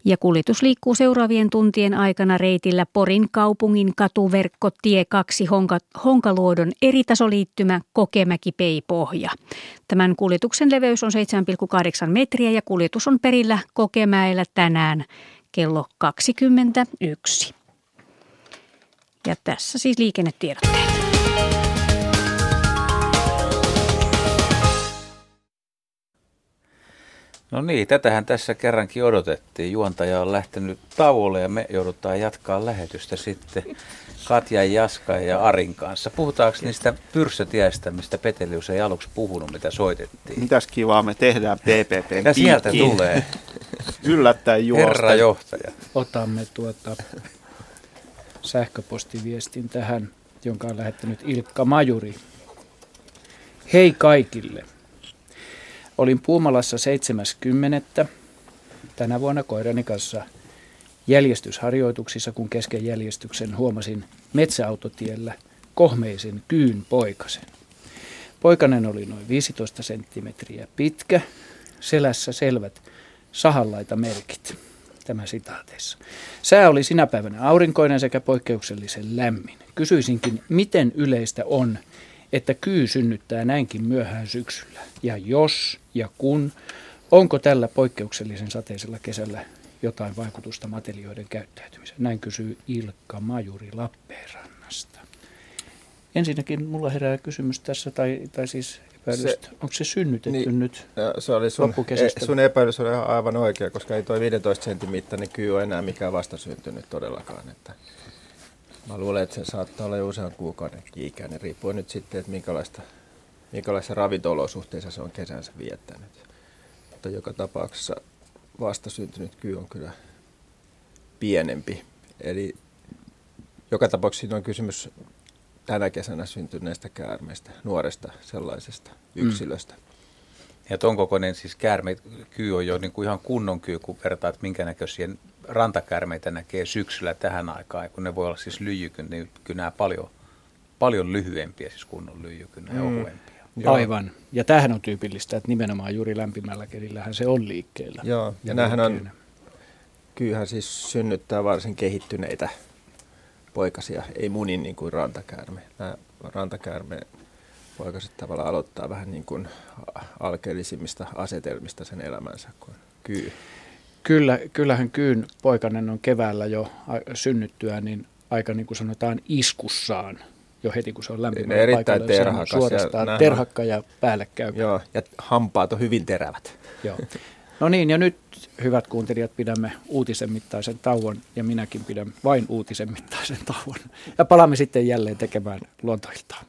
ja kuljetus liikkuu seuraavien tuntien aikana reitillä Porin kaupungin katuverkko tie 2 Honka, Honkaluodon eritasoliittymä Kokemäki-Peipohja. Tämän kuljetuksen leveys on 7,8 metriä ja kuljetus on perillä Kokemäellä tänään kello 21. Ja tässä siis liikennetiedotteet. No niin, tätähän tässä kerrankin odotettiin. Juontaja on lähtenyt tauolle ja me joudutaan jatkaa lähetystä sitten Katja, Jaska ja Arin kanssa. Puhutaanko niistä pyrssötiäistä, mistä Petelius ei aluksi puhunut, mitä soitettiin? Mitäs kivaa me tehdään PPP. Ja sieltä tulee. Yllättäen juosta. Herra johtaja. Otamme tuota sähköpostiviestin tähän, jonka on lähettänyt Ilkka Majuri. Hei kaikille. Olin Puumalassa 70. tänä vuonna koirani kanssa jäljestysharjoituksissa, kun kesken jäljestyksen huomasin metsäautotiellä kohmeisen kyyn poikasen. Poikanen oli noin 15 senttimetriä pitkä, selässä selvät sahanlaita merkit. Tämä sitaateissa. Sää oli sinä päivänä aurinkoinen sekä poikkeuksellisen lämmin. Kysyisinkin, miten yleistä on, että kyy synnyttää näinkin myöhään syksyllä? Ja jos ja kun, onko tällä poikkeuksellisen sateisella kesällä jotain vaikutusta matelioiden käyttäytymiseen? Näin kysyy Ilkka Majuri Lappeenrannasta. Ensinnäkin mulla herää kysymys tässä, tai, tai siis epäilystä, se, onko se synnytetty niin, nyt se oli sun, e, sun epäilys oli aivan oikea, koska ei tuo 15 sentin mittainen kyy ole enää mikään vastasyntynyt todellakaan. Että Mä luulen, että se saattaa olla jo usean kuukauden ikäinen, riippuen nyt sitten, että minkälaista, minkälaisissa ravinto-olosuhteissa se on kesänsä viettänyt. Mutta joka tapauksessa vastasyntynyt kyy on kyllä pienempi. Eli joka tapauksessa siinä on kysymys tänä kesänä syntyneestä käärmeestä, nuoresta sellaisesta mm. yksilöstä. Mm. Ja ton kokoinen siis käärme, kyy on jo niin kuin ihan kunnon kyy, kun vertaat minkä näköisiä rantakärmeitä näkee syksyllä tähän aikaan, kun ne voi olla siis lyijykyn, niin kyllä nämä paljon, paljon lyhyempiä, siis kunnon lyijykyn, mm. ohuempia. Joo. Aivan. Ja tämähän on tyypillistä, että nimenomaan juuri lämpimällä kelillähän se on liikkeellä. Joo, ja, näähän on, kyyhän siis synnyttää varsin kehittyneitä poikasia, ei munin niin kuin rantakäärme. Nämä rantakäärme poikaset tavallaan aloittaa vähän niin kuin alkeellisimmista asetelmista sen elämänsä kuin kyy. Kyllä, kyllähän kyyn poikanen on keväällä jo synnyttyä, niin aika niin kuin sanotaan iskussaan jo heti, kun se on lämpimä ne erittäin terhakas. Suorastaan ja terhakka ja päällekkäy. Joo, ja hampaat on hyvin terävät. Joo. No niin, ja nyt hyvät kuuntelijat, pidämme uutisen mittaisen tauon, ja minäkin pidän vain uutisen mittaisen tauon. Ja palaamme sitten jälleen tekemään luontoiltaa.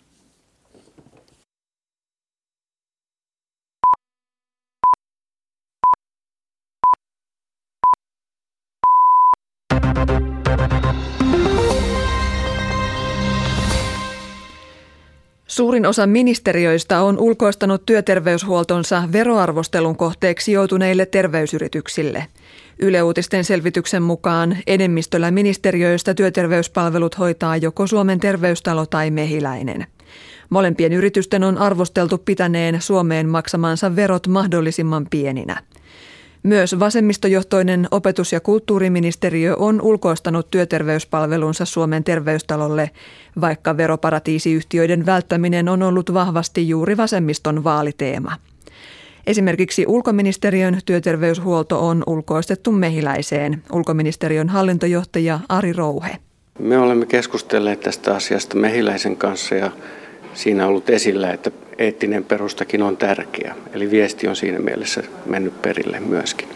Suurin osa ministeriöistä on ulkoistanut työterveyshuoltonsa veroarvostelun kohteeksi joutuneille terveysyrityksille. Yle Uutisten selvityksen mukaan enemmistöllä ministeriöistä työterveyspalvelut hoitaa joko Suomen terveystalo tai mehiläinen. Molempien yritysten on arvosteltu pitäneen Suomeen maksamansa verot mahdollisimman pieninä. Myös vasemmistojohtoinen opetus- ja kulttuuriministeriö on ulkoistanut työterveyspalvelunsa Suomen terveystalolle, vaikka veroparatiisiyhtiöiden välttäminen on ollut vahvasti juuri vasemmiston vaaliteema. Esimerkiksi ulkoministeriön työterveyshuolto on ulkoistettu mehiläiseen, ulkoministeriön hallintojohtaja Ari Rouhe. Me olemme keskustelleet tästä asiasta mehiläisen kanssa ja siinä on ollut esillä, että eettinen perustakin on tärkeä. Eli viesti on siinä mielessä mennyt perille myöskin.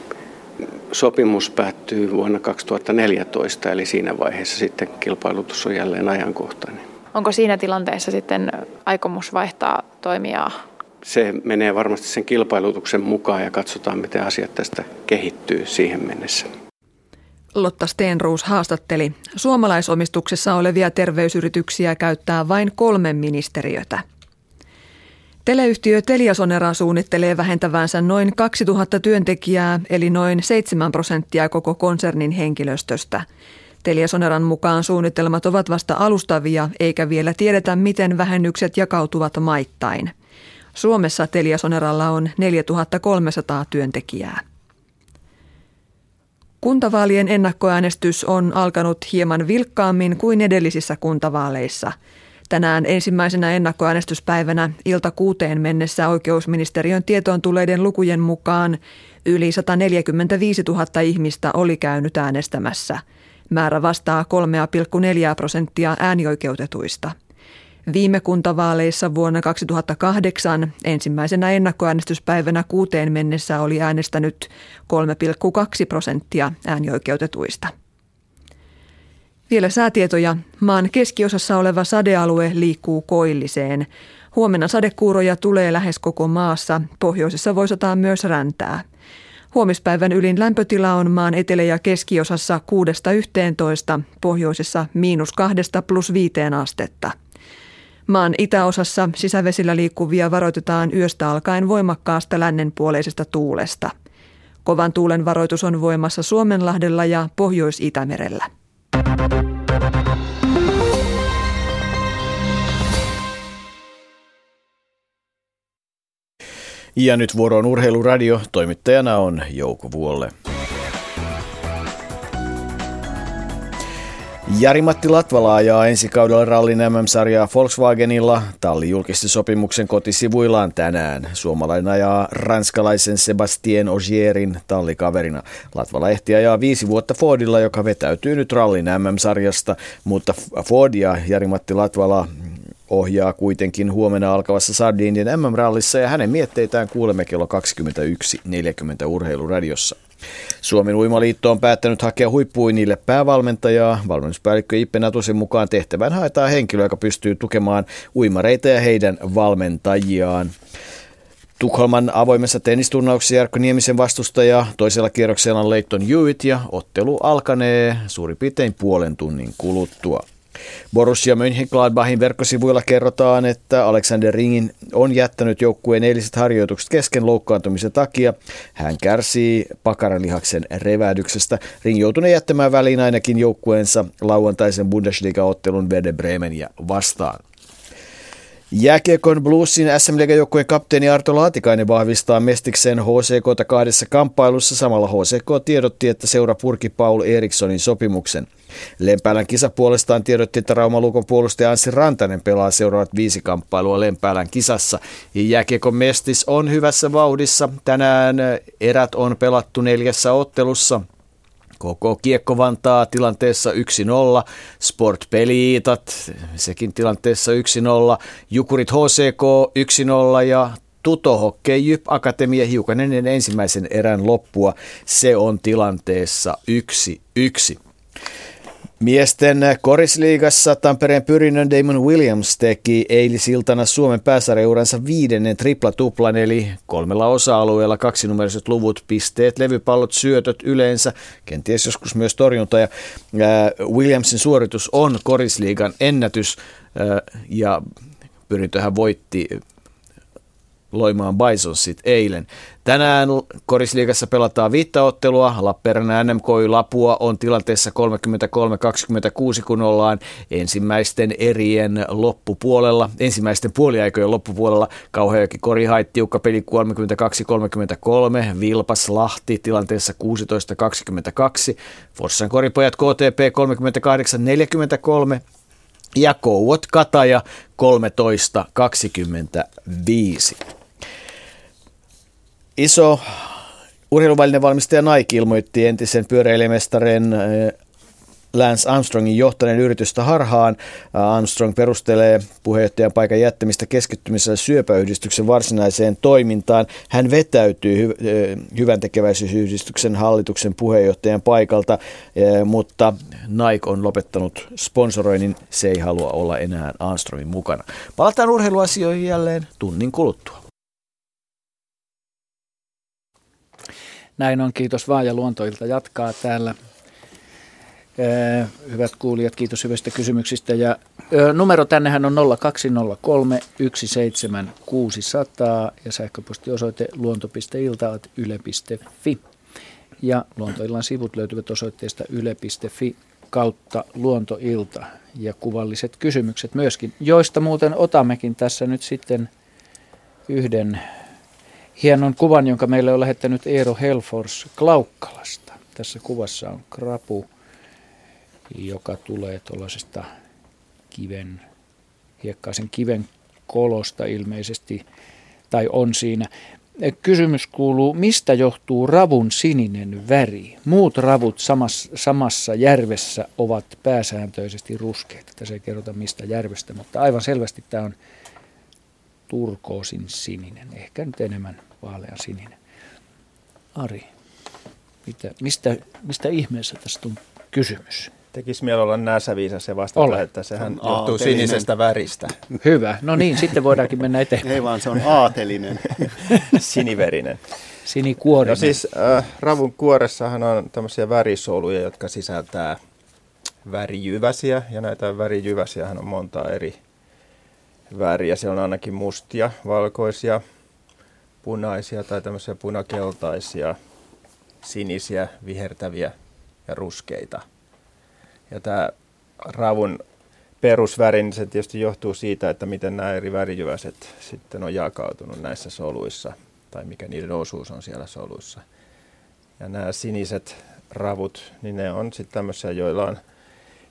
Sopimus päättyy vuonna 2014, eli siinä vaiheessa sitten kilpailutus on jälleen ajankohtainen. Onko siinä tilanteessa sitten aikomus vaihtaa toimijaa? Se menee varmasti sen kilpailutuksen mukaan ja katsotaan, miten asiat tästä kehittyy siihen mennessä. Lotta Stenruus haastatteli. Suomalaisomistuksessa olevia terveysyrityksiä käyttää vain kolme ministeriötä. Teleyhtiö Teliasonera suunnittelee vähentävänsä noin 2000 työntekijää, eli noin 7 prosenttia koko konsernin henkilöstöstä. Teliasoneran mukaan suunnitelmat ovat vasta alustavia, eikä vielä tiedetä, miten vähennykset jakautuvat maittain. Suomessa Teliasoneralla on 4300 työntekijää. Kuntavaalien ennakkoäänestys on alkanut hieman vilkkaammin kuin edellisissä kuntavaaleissa – Tänään ensimmäisenä ennakkoäänestyspäivänä ilta kuuteen mennessä oikeusministeriön tietoon tuleiden lukujen mukaan yli 145 000 ihmistä oli käynyt äänestämässä. Määrä vastaa 3,4 prosenttia äänioikeutetuista. Viime kuntavaaleissa vuonna 2008 ensimmäisenä ennakkoäänestyspäivänä kuuteen mennessä oli äänestänyt 3,2 prosenttia äänioikeutetuista. Vielä säätietoja. Maan keskiosassa oleva sadealue liikkuu koilliseen. Huomenna sadekuuroja tulee lähes koko maassa. Pohjoisessa voi sataa myös räntää. Huomispäivän ylin lämpötila on maan etelä- ja keskiosassa 6-11, pohjoisessa miinus 2 plus 5 astetta. Maan itäosassa sisävesillä liikkuvia varoitetaan yöstä alkaen voimakkaasta lännenpuoleisesta tuulesta. Kovan tuulen varoitus on voimassa Suomenlahdella ja Pohjois-Itämerellä. Ja nyt vuoro on Urheiluradio. Toimittajana on Jouko Vuolle. Jari-Matti Latvala ajaa ensi kaudella rallin MM-sarjaa Volkswagenilla. Talli julkisti sopimuksen kotisivuillaan tänään. Suomalainen ajaa ranskalaisen Sebastien Ogierin tallikaverina. Latvala ehti ajaa viisi vuotta Fordilla, joka vetäytyy nyt rallin MM-sarjasta, mutta Ford ja Jari-Matti Latvala ohjaa kuitenkin huomenna alkavassa Sardinian MM-rallissa ja hänen mietteitään kuulemme kello 21.40 urheiluradiossa. Suomen uimaliitto on päättänyt hakea huippuinille päävalmentajaa. Valmennuspäällikkö Ippe Natusen mukaan tehtävän haetaan henkilö, joka pystyy tukemaan uimareita ja heidän valmentajiaan. Tukholman avoimessa tennisturnauksessa Jarkko Niemisen vastustaja toisella kierroksella on Leighton Hewitt ja ottelu alkanee suurin piirtein puolen tunnin kuluttua. Borussia Mönchengladbachin verkkosivuilla kerrotaan, että Alexander Ringin on jättänyt joukkueen eiliset harjoitukset kesken loukkaantumisen takia. Hän kärsii pakaralihaksen revähdyksestä. Ring joutunut jättämään väliin ainakin joukkueensa lauantaisen Bundesliga-ottelun Werder Bremenia vastaan. Jääkiekon Bluesin SM joukkueen kapteeni Arto Laatikainen vahvistaa Mestiksen HCK kahdessa kamppailussa. Samalla HCK tiedotti, että seura purki Paul Erikssonin sopimuksen. Lempäälän kisa puolestaan tiedotti, että Raumalukon puolustaja Anssi Rantanen pelaa seuraavat viisi kamppailua Lempäälän kisassa. Jääkiekon Mestis on hyvässä vauhdissa. Tänään erät on pelattu neljässä ottelussa. Koko Kiekko Vantaa tilanteessa 1-0, Sport Peliitat sekin tilanteessa 1-0, Jukurit HCK 1-0 ja Tuto Hockey Jyp Akatemia hiukan ennen ensimmäisen erän loppua. Se on tilanteessa 1-1. Miesten korisliigassa Tampereen pyrinnön Damon Williams teki eilisiltana Suomen pääsarjauransa viidennen triplatuplan, eli kolmella osa-alueella kaksinumeriset luvut, pisteet, levypallot, syötöt yleensä, kenties joskus myös torjunta. Ja, Williamsin suoritus on korisliigan ennätys ja pyrintöhän voitti Loimaan Bisonsit eilen. Tänään korisliigassa pelataan viittaottelua. Lappeenrannan NMK Lapua on tilanteessa 33-26, kun ollaan ensimmäisten erien loppupuolella, ensimmäisten puoliaikojen loppupuolella. Kauheakin Kori hait tiukka peli 32-33, Vilpas Lahti tilanteessa 16-22, Forssan koripojat KTP 38-43, ja Kouot Kataja 13-25. Iso urheiluvälinen valmistaja Nike ilmoitti entisen pyöräilemestaren eh, Lance Armstrongin johtaneen yritystä harhaan. Armstrong perustelee puheenjohtajan paikan jättämistä keskittymisellä syöpäyhdistyksen varsinaiseen toimintaan. Hän vetäytyy hy- eh, hyvän tekeväisyysyhdistyksen hallituksen puheenjohtajan paikalta, eh, mutta Nike on lopettanut sponsoroinnin. Se ei halua olla enää Armstrongin mukana. Palataan urheiluasioihin jälleen tunnin kuluttua. Näin on, kiitos vaan ja luontoilta jatkaa täällä. Hyvät kuulijat, kiitos hyvistä kysymyksistä. Ja numero tännehän on 0203 17600 ja sähköpostiosoite luonto.ilta.yle.fi. Ja Luontoillan sivut löytyvät osoitteesta yle.fi kautta luontoilta ja kuvalliset kysymykset myöskin, joista muuten otammekin tässä nyt sitten yhden hienon kuvan, jonka meille on lähettänyt Eero Helfors Klaukkalasta. Tässä kuvassa on krapu, joka tulee tuollaisesta kiven, hiekkaisen kiven kolosta ilmeisesti, tai on siinä. Kysymys kuuluu, mistä johtuu ravun sininen väri? Muut ravut samassa, samassa järvessä ovat pääsääntöisesti ruskeita. Tässä ei kerrota mistä järvestä, mutta aivan selvästi tämä on turkoosin sininen, ehkä nyt enemmän vaalean sininen. Ari, mitä, mistä, mistä ihmeessä tästä on kysymys? Tekisi mieli olla näsäviisas ja vastata, Ole. että sehän on johtuu aatelinen. sinisestä väristä. Hyvä. No niin, sitten voidaankin mennä eteenpäin. Ei vaan, se on aatelinen. Siniverinen. Sinikuorinen. No siis äh, ravun kuoressahan on tämmöisiä värisoluja, jotka sisältää värijyväsiä. Ja näitä värijyväsiä on monta eri väriä. Siellä on ainakin mustia, valkoisia, punaisia tai tämmöisiä punakeltaisia, sinisiä, vihertäviä ja ruskeita – ja tämä ravun perusväri, niin se tietysti johtuu siitä, että miten nämä eri värijyväset sitten on jakautunut näissä soluissa, tai mikä niiden osuus on siellä soluissa. Ja nämä siniset ravut, niin ne on sitten tämmöisiä, joilla on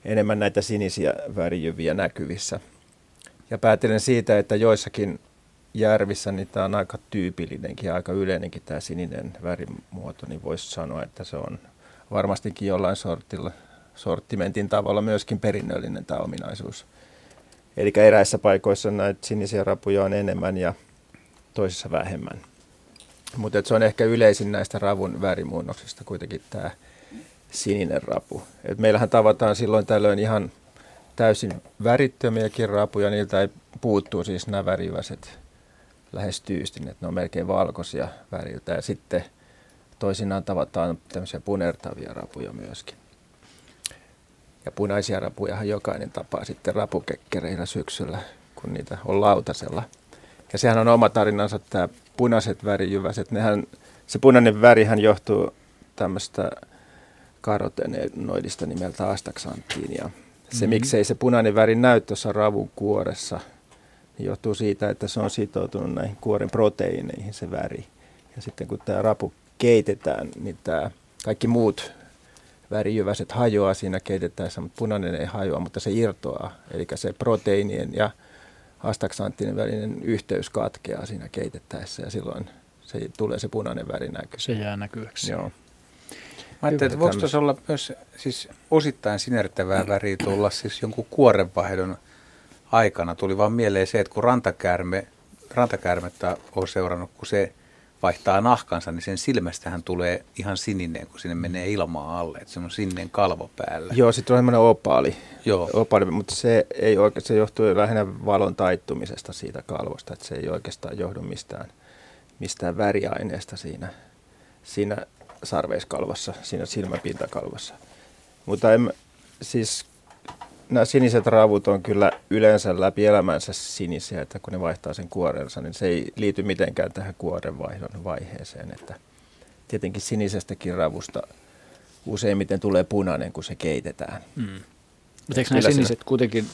enemmän näitä sinisiä värijyviä näkyvissä. Ja päätelen siitä, että joissakin järvissä niin tämä on aika tyypillinenkin aika yleinenkin tämä sininen värimuoto, niin voisi sanoa, että se on varmastikin jollain sortilla sortimentin tavalla myöskin perinnöllinen tämä ominaisuus. Eli eräissä paikoissa näitä sinisiä rapuja on enemmän ja toisissa vähemmän. Mutta se on ehkä yleisin näistä ravun värimuunnoksista kuitenkin tämä sininen rapu. Et meillähän tavataan silloin tällöin ihan täysin värittömiäkin rapuja, niiltä ei puuttuu siis nämä väriväiset lähes tyystin, että ne on melkein valkoisia väriltä. Ja sitten toisinaan tavataan tämmöisiä punertavia rapuja myöskin. Ja punaisia rapujahan jokainen tapaa sitten rapukekkereillä syksyllä, kun niitä on lautasella. Ja sehän on oma tarinansa tämä punaiset värijyväset. Nehän, se punainen värihän johtuu tämmöistä karotenoidista nimeltä astaksanttiin. Ja se, mm-hmm. miksei se punainen väri näy tuossa ravun kuoressa, niin johtuu siitä, että se on sitoutunut näihin kuoren proteiineihin se väri. Ja sitten kun tämä rapu keitetään, niin tämä kaikki muut värijyväset hajoaa siinä keitettäessä, mutta punainen ei hajoa, mutta se irtoaa. Eli se proteiinien ja astaksanttinen välinen yhteys katkeaa siinä keitettäessä ja silloin se tulee se punainen väri näkyy. Se jää näkyväksi. Joo. Mä ajattelin, että voiko tuossa olla myös siis osittain sinertävää väriä tulla siis jonkun kuorenvaihdon aikana. Tuli vaan mieleen se, että kun rantakäärme, rantakäärmettä on seurannut, kun se vaihtaa nahkansa, niin sen silmästähän tulee ihan sininen, kun sinne menee ilmaa alle. Että se on sininen kalvo päällä. Joo, sitten on semmoinen opaali. Joo. opaali mutta se, ei oike, se johtuu lähinnä valon taittumisesta siitä kalvosta, että se ei oikeastaan johdu mistään, mistään väriaineesta siinä, siinä sarveiskalvossa, siinä silmäpintakalvossa. Mutta en, siis nämä siniset ravut on kyllä yleensä läpi elämänsä sinisiä, että kun ne vaihtaa sen kuorensa, niin se ei liity mitenkään tähän kuorenvaihdon vaiheeseen. Että tietenkin sinisestäkin ravusta useimmiten tulee punainen, kun se keitetään. Mm. Mutta eikö nämä siniset siinä... kuitenkin,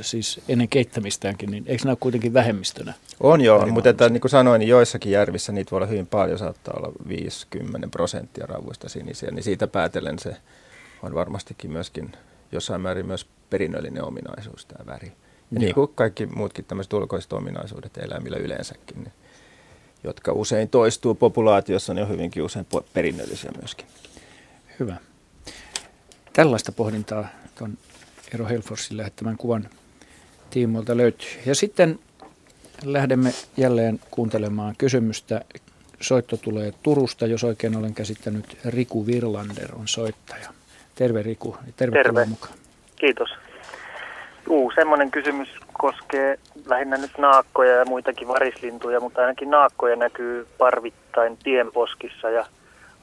siis ennen keittämistäänkin, niin eikö nämä ole kuitenkin vähemmistönä? On joo, mutta että, niin kuin sanoin, niin joissakin järvissä niitä voi olla hyvin paljon, saattaa olla 50 prosenttia ravuista sinisiä, niin siitä päätellen se on varmastikin myöskin jossain määrin myös perinnöllinen ominaisuus tämä väri. Ja niin kuin kaikki muutkin tämmöiset ulkoiset ominaisuudet eläimillä yleensäkin, niin, jotka usein toistuu populaatiossa, niin on hyvinkin usein perinnöllisiä myöskin. Hyvä. Tällaista pohdintaa tuon Eero Helforsin lähettämän kuvan tiimoilta löytyy. Ja sitten lähdemme jälleen kuuntelemaan kysymystä. Soitto tulee Turusta, jos oikein olen käsittänyt. Riku Virlander on soittaja. Terve Riku, tervetuloa Terve. mukaan. Kiitos. Juu, semmoinen kysymys koskee lähinnä nyt naakkoja ja muitakin varislintuja, mutta ainakin naakkoja näkyy parvittain tienposkissa ja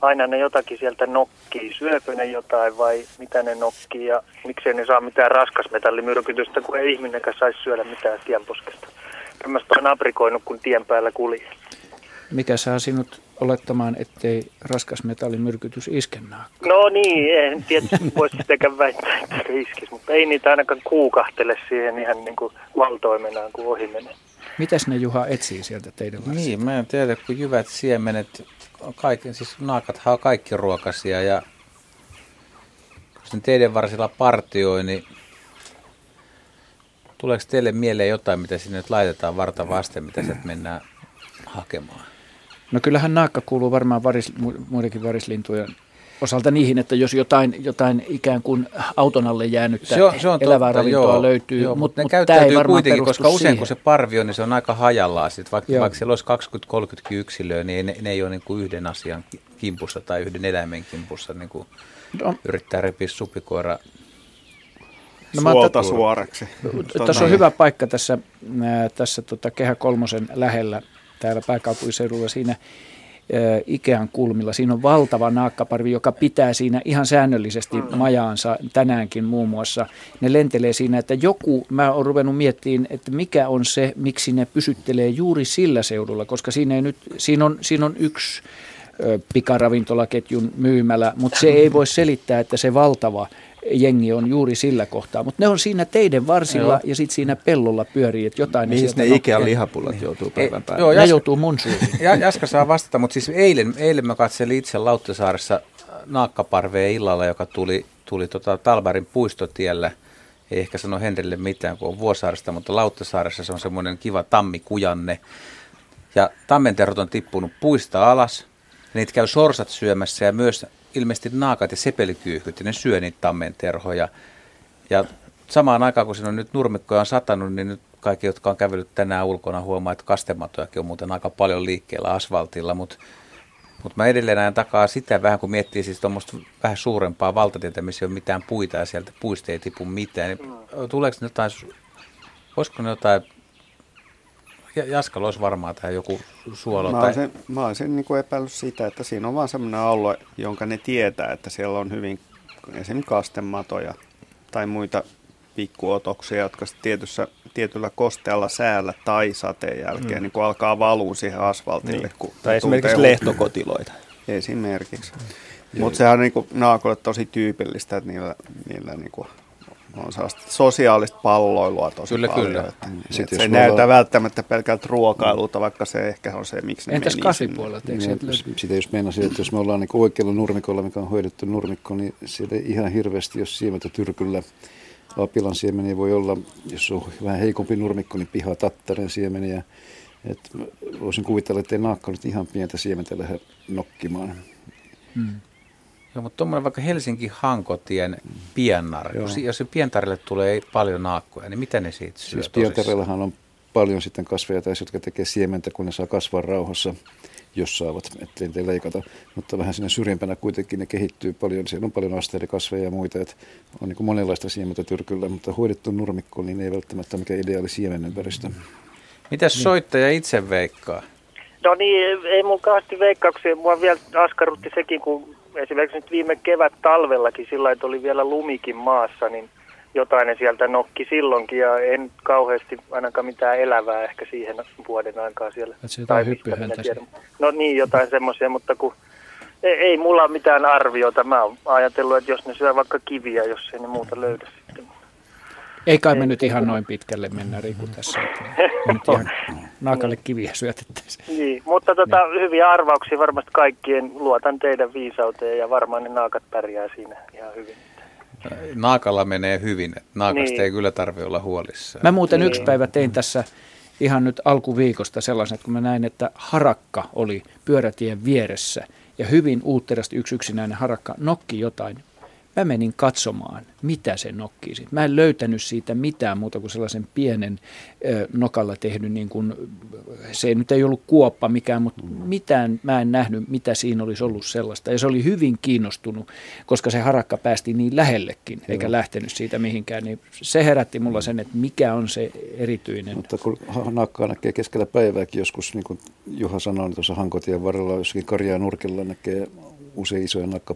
aina ne jotakin sieltä nokkii. Syöpö ne jotain vai mitä ne nokkii ja miksei ne saa mitään raskasmetallimyrkytystä, kun ei ihminenkään saisi syödä mitään tienposkesta. Tämmöistä on aprikoinut, kun tien päällä kulje. Mikä saa sinut olettamaan, ettei raskasmetallimyrkytys iske No niin, en tietysti voisi sitäkään väittää, että se iskisi, mutta ei niitä ainakaan kuukahtele siihen ihan niin kuin valtoimenaan, kun ohi menee. Mitäs ne Juha etsii sieltä teidän varsin? Niin, mä en tiedä, kun jyvät, siemenet, kaikki, siis naakat on kaikki ruokasia ja kun sen teidän varsilla partioi, niin tuleeko teille mieleen jotain, mitä sinne nyt laitetaan varta vasten, mitä sieltä mennään hakemaan? No kyllähän naakka kuuluu varmaan varis, muidenkin varislintujen osalta niihin, että jos jotain, jotain ikään kuin auton alle jäänyttä se on, se on elävää totta, ravintoa joo, löytyy. Joo, mutta ne käyttäytyy kuitenkin, koska usein siihen. kun se parvi on, niin se on aika hajallaan. Sitten vaikka, vaikka siellä olisi 20-30 yksilöä, niin ne, ne ei ole niin kuin yhden asian kimpussa tai yhden eläimen kimpussa. Niin kuin no. Yrittää repiä supikoira no, suolta suoraksi. Tässä on hyvä paikka tässä, tässä tota Kehä Kolmosen lähellä täällä pääkaupunkiseudulla siinä Ikean kulmilla. Siinä on valtava naakkaparvi, joka pitää siinä ihan säännöllisesti majaansa tänäänkin muun muassa. Ne lentelee siinä, että joku, mä oon ruvennut miettimään, että mikä on se, miksi ne pysyttelee juuri sillä seudulla, koska siinä, ei nyt, siinä, on, siinä on yksi pikaravintolaketjun myymälä, mutta se ei voi selittää, että se valtava jengi on juuri sillä kohtaa. Mutta ne on siinä teiden varsilla joo. ja sitten siinä pellolla pyörii, että jotain... Mihin ne Ikean lihapullat joutuu päivän päälle? Joo, ne joutuu mun suuhun. Jaska saa vastata, mutta siis eilen, eilen mä katselin itse Lauttasaaressa naakkaparveen illalla, joka tuli, tuli tota Talbarin puistotiellä. Ei ehkä sano Henrille mitään, kun on Vuosaaresta, mutta Lauttasaaressa se on semmoinen kiva tammikujanne. Ja tammenterot on tippunut puista alas. Ja niitä käy sorsat syömässä ja myös ilmeisesti naakat ja sepelikyyhkyt ja ne syö niitä tammenterhoja. Ja samaan aikaan, kun siinä on nyt nurmikkoja on satanut, niin nyt kaikki, jotka on kävellyt tänään ulkona, huomaa, että kastematojakin on muuten aika paljon liikkeellä asfaltilla, mutta mutta mä edelleen näen takaa sitä vähän, kun miettii siis tuommoista vähän suurempaa valtatietä, missä ei ole mitään puita ja sieltä puista ei tipu mitään. Niin tuleeko jotain, voisiko ne jotain Jaskalla olisi varmaan tähän joku suolo. Mä olisin, tai... mä olisin niin kuin epäillyt sitä, että siinä on vaan sellainen alue, jonka ne tietää, että siellä on hyvin esimerkiksi kastematoja tai muita pikkuotoksia, jotka tietyssä, tietyllä kostealla säällä tai sateen jälkeen mm. niin kun alkaa valua siihen asfaltille. Niin. Kun tai esimerkiksi lehtokotiloita. Esimerkiksi. Mm. Mutta sehän on niin naakolle tosi tyypillistä, että niillä, niillä niin kuin on sellaista sosiaalista palloilua tosi kyllä, paljon. Kyllä. Että, että se ei näytä ollaan... välttämättä pelkältä ruokailulta, vaikka se ehkä on se, miksi ne Entäs kasvipuolelta? Sitä jos meinasin, että jos me ollaan niin oikealla nurmikolla, mikä on hoidettu nurmikko, niin siellä ei ihan hirveästi, jos siementä tyrkyllä apilan siemeniä voi olla, jos on vähän heikompi nurmikko, niin piha tattaren siemeniä. Et voisin kuvitella, että ei naakka nyt ihan pientä siementä lähde nokkimaan. Hmm. Joo, mutta tuommoinen vaikka Helsinki-Hankotien piennar, Joo. jos se pientarille tulee paljon naakkoja, niin mitä ne siitä syö Siis pientarellahan on paljon sitten kasveja tai jotka tekee siementä, kun ne saa kasvaa rauhassa, jos saavat, ettei te leikata. Mutta vähän sinne syrjempänä kuitenkin ne kehittyy paljon, siellä on paljon asteerikasveja ja muita, että on niin monenlaista siementä tyrkyllä, mutta hoidettu nurmikko niin ei välttämättä mikään ideaali siemenympäristö. Mitäs niin. soittaja itse veikkaa? No niin, ei mun kauheasti veikkauksia. Mua vielä askarrutti sekin, kun esimerkiksi nyt viime kevät talvellakin sillä että oli vielä lumikin maassa, niin jotain ne sieltä nokki silloinkin ja en kauheasti ainakaan mitään elävää ehkä siihen vuoden aikaa siellä. Et se jotain No niin, jotain semmoisia, mutta kun ei, ei mulla ole mitään arviota. Mä oon ajatellut, että jos ne syö vaikka kiviä, jos ei ne muuta löydä sitten. Ei kai me nyt ihan noin pitkälle mennä Riku tässä, nyt ihan naakalle kiviä syötettäisiin. Niin, mutta tota, niin. hyviä arvauksia varmasti kaikkien. Luotan teidän viisauteen ja varmaan ne naakat pärjää siinä ihan hyvin. Naakalla menee hyvin. Naakasta niin. ei kyllä tarvitse olla huolissaan. Mä muuten niin. yksi päivä tein tässä ihan nyt alkuviikosta sellaisen, että kun mä näin, että harakka oli pyörätien vieressä ja hyvin uutterasti yksi yksinäinen harakka nokki jotain Mä menin katsomaan, mitä se nokkii siitä. Mä en löytänyt siitä mitään muuta kuin sellaisen pienen ö, nokalla tehdyn, niin kuin, se nyt ei ollut kuoppa mikään, mutta mitään mä en nähnyt, mitä siinä olisi ollut sellaista. Ja se oli hyvin kiinnostunut, koska se harakka päästi niin lähellekin, Joo. eikä lähtenyt siitä mihinkään. Niin se herätti mulla sen, että mikä on se erityinen. Mutta kun nakkaa näkee keskellä päivääkin joskus, niin kuin Juha sanoi, niin tuossa Hankotien varrella jossakin karjaa nurkilla näkee usein isoja nakka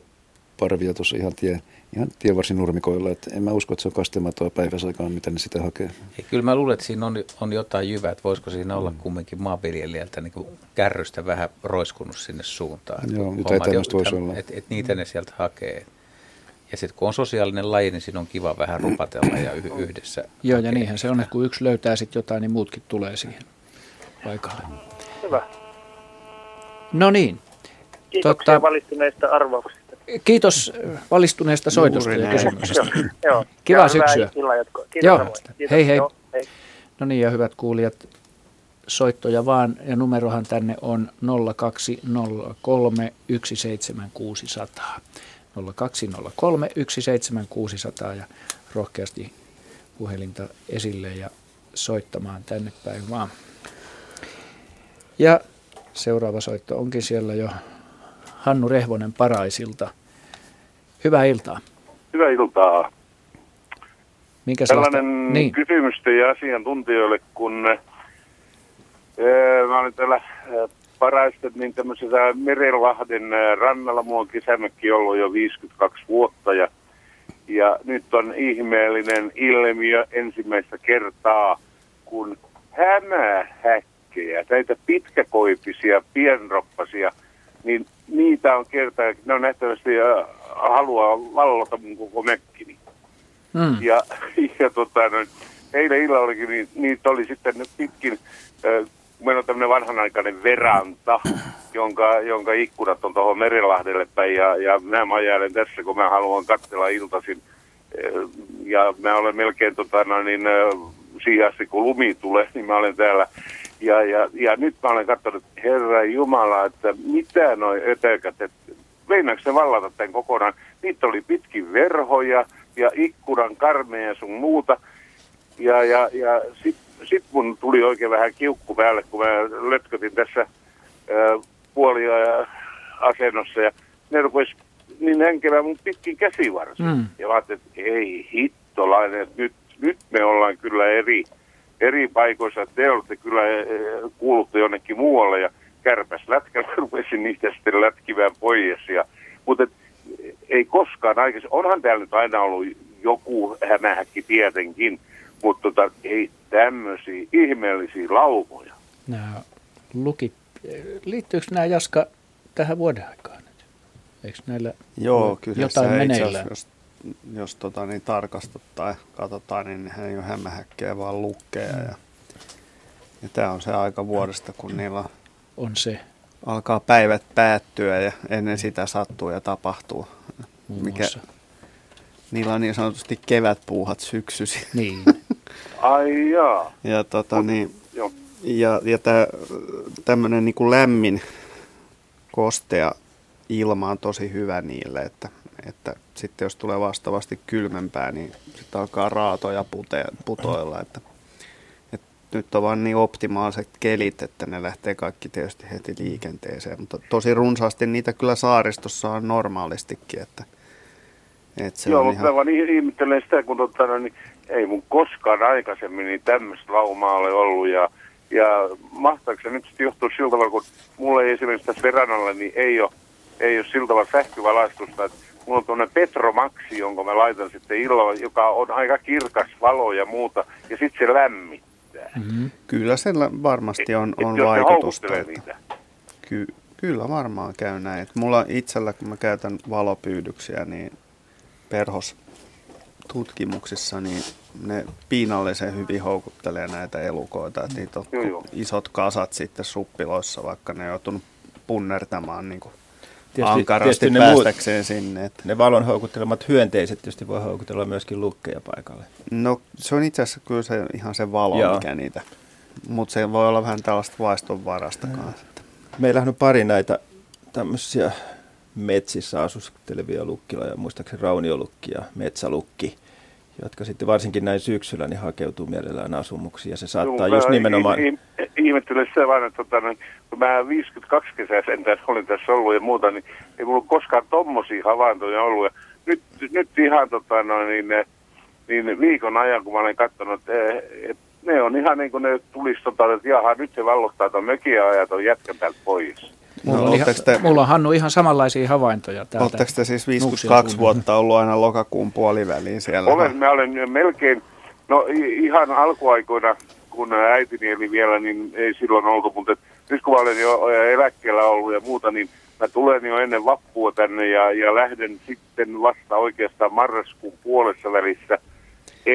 parvia tuossa ihan, tie, ihan tienvarsin nurmikoilla. Et en mä usko, että se on kastematoa päiväsaikaan, mitä ne sitä hakee. Ja kyllä mä luulen, että siinä on, on jotain jyvää, että voisiko siinä olla mm. kumminkin maanviljelijältä niin kärrystä vähän roiskunut sinne suuntaan. Joo, jotain tämmöistä voisi olla. Että et niitä ne sieltä hakee. Ja sitten kun on sosiaalinen laji, niin siinä on kiva vähän rupatella ja yhdessä. Joo, hakea. ja niinhän se on, että kun yksi löytää sitten jotain, niin muutkin tulee siihen paikalle. Hyvä. No niin. Kiitoksia tota, valistuneista arvauksista. Kiitos valistuneesta soitosta ja kysymyksestä. Joo, Kiva syksyä. Kiitos Joo, hei hei. No niin ja hyvät kuulijat, soittoja vaan, ja numerohan tänne on 0203 17600. 0203 17600 ja rohkeasti puhelinta esille ja soittamaan tänne päin vaan. Ja seuraava soitto onkin siellä jo Hannu Rehvonen Paraisilta. Hyvää iltaa. Hyvää iltaa. Minkä Tällainen niin. kysymys teidän asiantuntijoille, kun ää, mä olin täällä ää, Paraisten niin tämmöisessä Merenlahden ää, rannalla. Mulla on kesämökki ollut jo 52 vuotta ja, ja nyt on ihmeellinen ilmiö ensimmäistä kertaa, kun hämähäkkejä, näitä pitkäkoipisia, pienroppasia, niin niitä on kertaa, ne on nähtävästi äh, haluaa vallota mun koko mökkini. Mm. Ja, ja tota, no, eilen illallakin niin, niitä oli sitten pitkin, äh, meillä on tämmöinen vanhanaikainen veranta, jonka, jonka ikkunat on tuohon Merenlahdelle päin. Ja, ja mä majailen tässä, kun mä haluan katsella iltasin. Äh, Ja mä olen melkein tota, no, niin, äh, siihen asti, kun lumi tulee, niin mä olen täällä. Ja, ja, ja nyt mä olen katsonut, Herra Jumala, että mitä noi ötökät, että meinaako se vallata tämän kokonaan. Niitä oli pitkin verhoja ja ikkunan karmeja ja sun muuta. Ja, ja, ja sit, sit mun tuli oikein vähän kiukku päälle, kun mä lötkötin tässä puolia asennossa ja ne rupes niin hänkevää mun pitkin käsivarsia. Mm. Ja mä ajattelin, että ei hittolainen, että nyt, nyt me ollaan kyllä eri, eri paikoissa. Te olette kyllä eh, kuulutte jonnekin muualle ja kärpäs lätkällä rupesin niitä sitten lätkivään pois. Ja, mutta et, ei koskaan aikaisemmin, onhan täällä nyt aina ollut joku hämähäkki tietenkin, mutta tota, ei tämmöisiä ihmeellisiä laumoja. Nämä lukit, liittyykö nämä Jaska tähän vuoden aikaan nyt? Eikö näillä Joo, kyllä jotain se itse meneillään? asiassa, jos, tota, niin tarkastat tai katsotaan, niin nehän ei ole hämähäkkejä, vaan lukkeja. Ja, ja tämä on se aika vuodesta, kun niillä on se. alkaa päivät päättyä ja ennen sitä sattuu ja tapahtuu. Muun Mikä, muassa. niillä on niin sanotusti kevätpuuhat syksysi. Niin. Ai jaa. Ja, tota, niin, Joo. ja, ja tää, tämmöinen niin kuin lämmin, kostea ilma on tosi hyvä niille, että, että sitten jos tulee vastaavasti kylmempää, niin sitten alkaa raatoja pute, putoilla, että, että nyt on vaan niin optimaaliset kelit, että ne lähtee kaikki tietysti heti liikenteeseen, mutta tosi runsaasti niitä kyllä saaristossa on normaalistikin, että, että se Joo, on mutta ihan... mä vaan ih- ihmettelen sitä, kun no, niin ei mun koskaan aikaisemmin niin tämmöistä laumaa ole ollut. Ja, ja mahtaako se nyt sitten johtua sillä tavalla, kun mulla ei esimerkiksi tässä verannalla, niin ei ole, ei ole sillä tavalla sähkövalaistusta. Että mulla on tuonne Petromaxi, jonka mä laitan sitten illalla, joka on aika kirkas valo ja muuta, ja sitten se lämmittää. Mm-hmm. Kyllä sillä varmasti on, Et on ne vaikutusta. Että, niitä. ky, kyllä varmaan käy näin. Et mulla itsellä, kun mä käytän valopyydyksiä, niin perhos tutkimuksissa, niin ne piinallisen hyvin houkuttelee näitä elukoita. Et niitä on Joo, joo. isot kasat sitten suppiloissa, vaikka ne on joutunut punnertamaan niin kuin Tietysti- ankarasti tietysti ne muut- päästäkseen sinne. Et. Ne valon houkuttelemat hyönteiset tietysti voi houkutella myöskin lukkeja paikalle. No se on itse asiassa kyllä se, ihan se valo, Joo. mikä niitä, mutta se voi olla vähän tällaista vaistonvarasta kanssa. Meillähän on pari näitä tämmöisiä metsissä asustelevia lukkila ja muistaakseni rauniolukki ja metsälukki, jotka sitten varsinkin näin syksyllä niin hakeutuu mielellään asumuksiin ja se saattaa Joo, just nimenomaan... ih- ih- Ihmettelen sitä vaan, että tota, niin, kun mä 52 kesää sentään olin tässä ollut ja muuta, niin ei mulla koskaan tommosia havaintoja ollut. Ja nyt, nyt ihan tota, no, niin, niin viikon ajan, kun mä olen katsonut, että eh, et ne on ihan niin kuin ne tulisi, tota, että jaha, nyt se vallottaa tuon mökin ja ton jätkän täältä pois. Mulla, No, on ihan, ootteko te- mulla on Hannu ihan samanlaisia havaintoja täältä. Oletteko te siis Nuuksion 52 suunnalta. vuotta ollut aina lokakuun puoliväliin siellä? Olen, mä olen melkein, no ihan alkuaikoina, kun äitini eli vielä, niin ei silloin oltu, mutta nyt kun mä olen jo eläkkeellä ollut ja muuta, niin mä tulen jo ennen vappua tänne ja, ja lähden sitten vasta oikeastaan marraskuun puolessa välissä,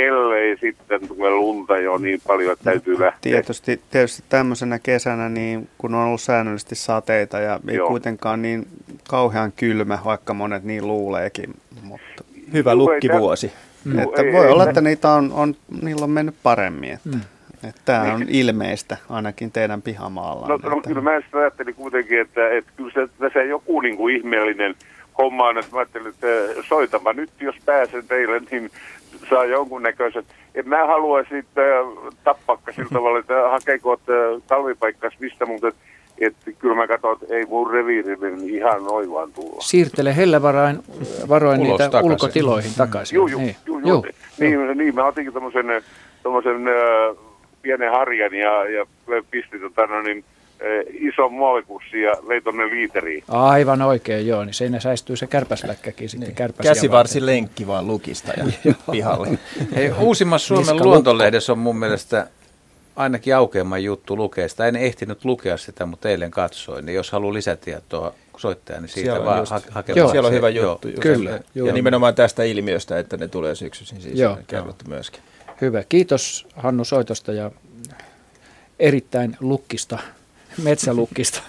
ellei sitten tule lunta jo niin paljon, että täytyy lähteä. Tietysti, tietysti tämmöisenä kesänä, niin kun on ollut säännöllisesti sateita ja ei Joo. kuitenkaan niin kauhean kylmä, vaikka monet niin luuleekin. Mutta Hyvä lukkivuosi. tä- että ei- voi ei olla, tä- että niitä on, on, niillä on mennyt paremmin. Että, Mm. Tämä on ilmeistä ainakin teidän pihamaalla. No, no kyllä mä sitä ajattelin kuitenkin, että, että kyllä se, tässä joku niin kuin ihmeellinen homma on, että mä ajattelin, että soitama nyt, jos pääsen teille, niin saa jonkunnäköisen. En mä haluaisi äh, tappakka sillä tavalla, että hakeeko äh, talvipaikkas mistä, mutta että kyllä mä katson, että ei mun reviiri niin ihan noin vaan tulla. Siirtele hellevaroin varoin Ulos niitä takaisin. ulkotiloihin takaisin. Joo, joo, Niin. joo, Joo. joo. Niin, niin, mä otinkin tommosen, tommosen äh, pienen harjan ja, ja pistin tota, no, niin, äh, ison muovipussin ja vei tonne liiteriin. Aivan oikein, joo. Niin siinä säästyy se kärpäsläkkäkin sitten niin. kärpäsiä Käsivarsi lenkki vaan lukista ja pihalle. Hei, uusimmassa Suomen Niska luontolehdessä on mun mielestä ainakin aukeamman juttu lukea sitä. En ehtinyt lukea sitä, mutta eilen katsoin. Niin jos haluaa lisätietoa soittaa, niin siitä Siellä vaan just- ha- hakemaan. Joo, siellä on hyvä Joo. juttu. just. Kyllä, Ja, joo. ja nimenomaan tästä ilmiöstä, että ne tulee syksyisin siis Joo. joo, kerrottu myöskin. Hyvä. Kiitos Hannu soitosta ja erittäin lukkista, metsälukkista.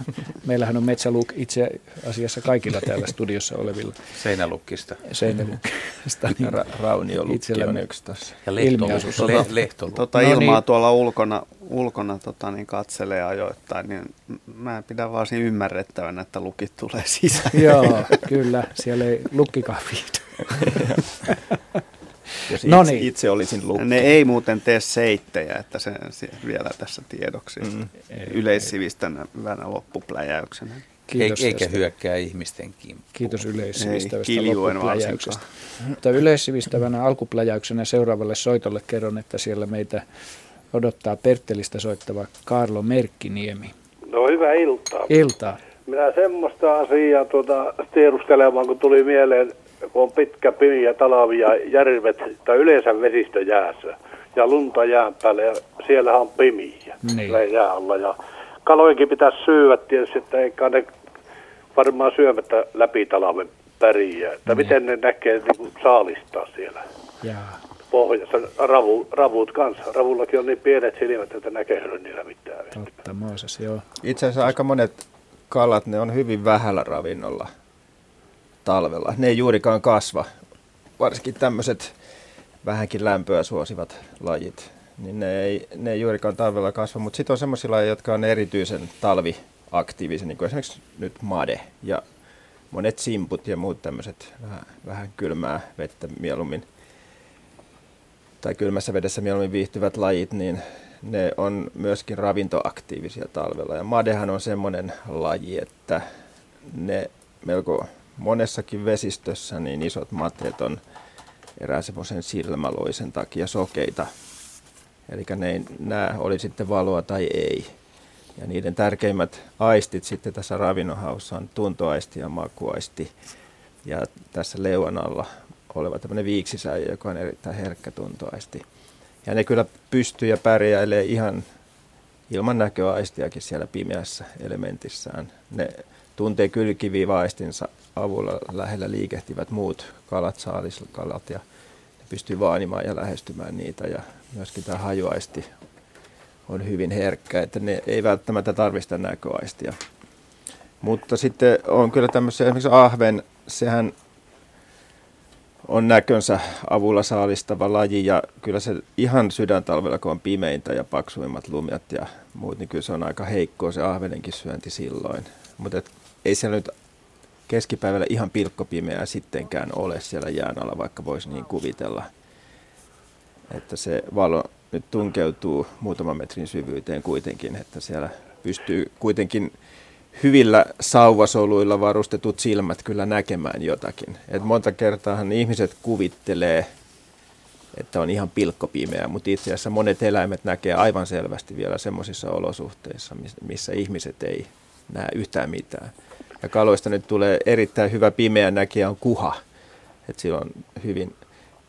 Meillähän on metsäluk itse asiassa kaikilla täällä studiossa olevilla. Seinälukkista. Seinälukkista. Ja Ra- rauniolukki on yksi tässä. Ja lehtolukki. Le- lehtolukki. Tota No ilmaa niin. tuolla ulkona, ulkona tota, niin katselee ajoittain, niin mä pidän vaan siinä ymmärrettävänä, että lukit tulee sisään. Joo, kyllä. Siellä ei lukkikahvi. Jos No niin. itse olisin lukki. Ne ei muuten tee seittejä, että se, se vielä tässä tiedoksi mm. yleissivistävänä loppupläjäyksenä. Kiitos Eikä tästä. hyökkää ihmisten kimppuun. Kiitos Ei, yleissivistävästä loppupläjäyksestä. Mutta yleissivistävänä alkupläjäyksenä seuraavalle soitolle kerron, että siellä meitä odottaa Perttelistä soittava Karlo Merkkiniemi. No hyvää iltaa. Iltaa. Minä semmoista asiaa tuota, tiedustelemaan, kun tuli mieleen, kun on pitkä pimiä talvi ja järvet, tai yleensä vesistö jäässä, ja lunta jään päällä, ja siellä on pimiä Niin. siellä jää alla. Ja kalojenkin pitäisi syödä tietysti, että eikä ne varmaan syömättä läpi talven pärjää. Että Niin. miten ne näkee niin kuin saalistaa siellä Jaa. pohjassa, ravu, ravut kanssa. Ravullakin on niin pienet silmät, että näkee niillä mitään. Totta, Mooses, joo. Itse asiassa aika monet kalat, ne on hyvin vähällä ravinnolla talvella. Ne ei juurikaan kasva. Varsinkin tämmöiset vähänkin lämpöä suosivat lajit, niin ne ei, ne ei juurikaan talvella kasva. Mutta sitten on semmoisia lajeja, jotka on erityisen talviaktiivisia, niin kuin esimerkiksi nyt made ja monet simput ja muut tämmöiset vähän, vähän kylmää vettä mieluummin tai kylmässä vedessä mieluummin viihtyvät lajit, niin ne on myöskin ravintoaktiivisia talvella. Ja madehan on semmoinen laji, että ne melko monessakin vesistössä niin isot mateet on erään semmoisen silmäloisen takia sokeita. Eli ne näe, oli sitten valoa tai ei. Ja niiden tärkeimmät aistit sitten tässä ravinnonhaussa on tuntoaisti ja makuaisti. Ja tässä leuan alla oleva tämmöinen viiksisäijä, joka on erittäin herkkä tuntoaisti. Ja ne kyllä pystyy ja pärjäilee ihan ilman näköaistiakin siellä pimeässä elementissään. Ne tuntee kylkiviivaistinsa avulla lähellä liikehtivät muut kalat, saaliskalat ja ne pystyy vaanimaan ja lähestymään niitä. Ja myöskin tämä hajuaisti on hyvin herkkä, että ne ei välttämättä tarvista näköaistia. Mutta sitten on kyllä tämmöisiä, esimerkiksi ahven, sehän on näkönsä avulla saalistava laji ja kyllä se ihan sydäntalvella, kun on pimeintä ja paksuimmat lumiat ja muut, niin kyllä se on aika heikkoa se ahvenenkin syönti silloin. Mutta ei siellä nyt keskipäivällä ihan pilkkopimeää sittenkään ole siellä jään alla, vaikka voisi niin kuvitella. Että se valo nyt tunkeutuu muutaman metrin syvyyteen kuitenkin, että siellä pystyy kuitenkin hyvillä sauvasoluilla varustetut silmät kyllä näkemään jotakin. Et monta kertaahan ihmiset kuvittelee, että on ihan pilkkopimeä, mutta itse asiassa monet eläimet näkee aivan selvästi vielä semmoisissa olosuhteissa, missä ihmiset ei näe yhtään mitään. Ja kaloista nyt tulee erittäin hyvä pimeä näkijä on kuha. Et sillä on hyvin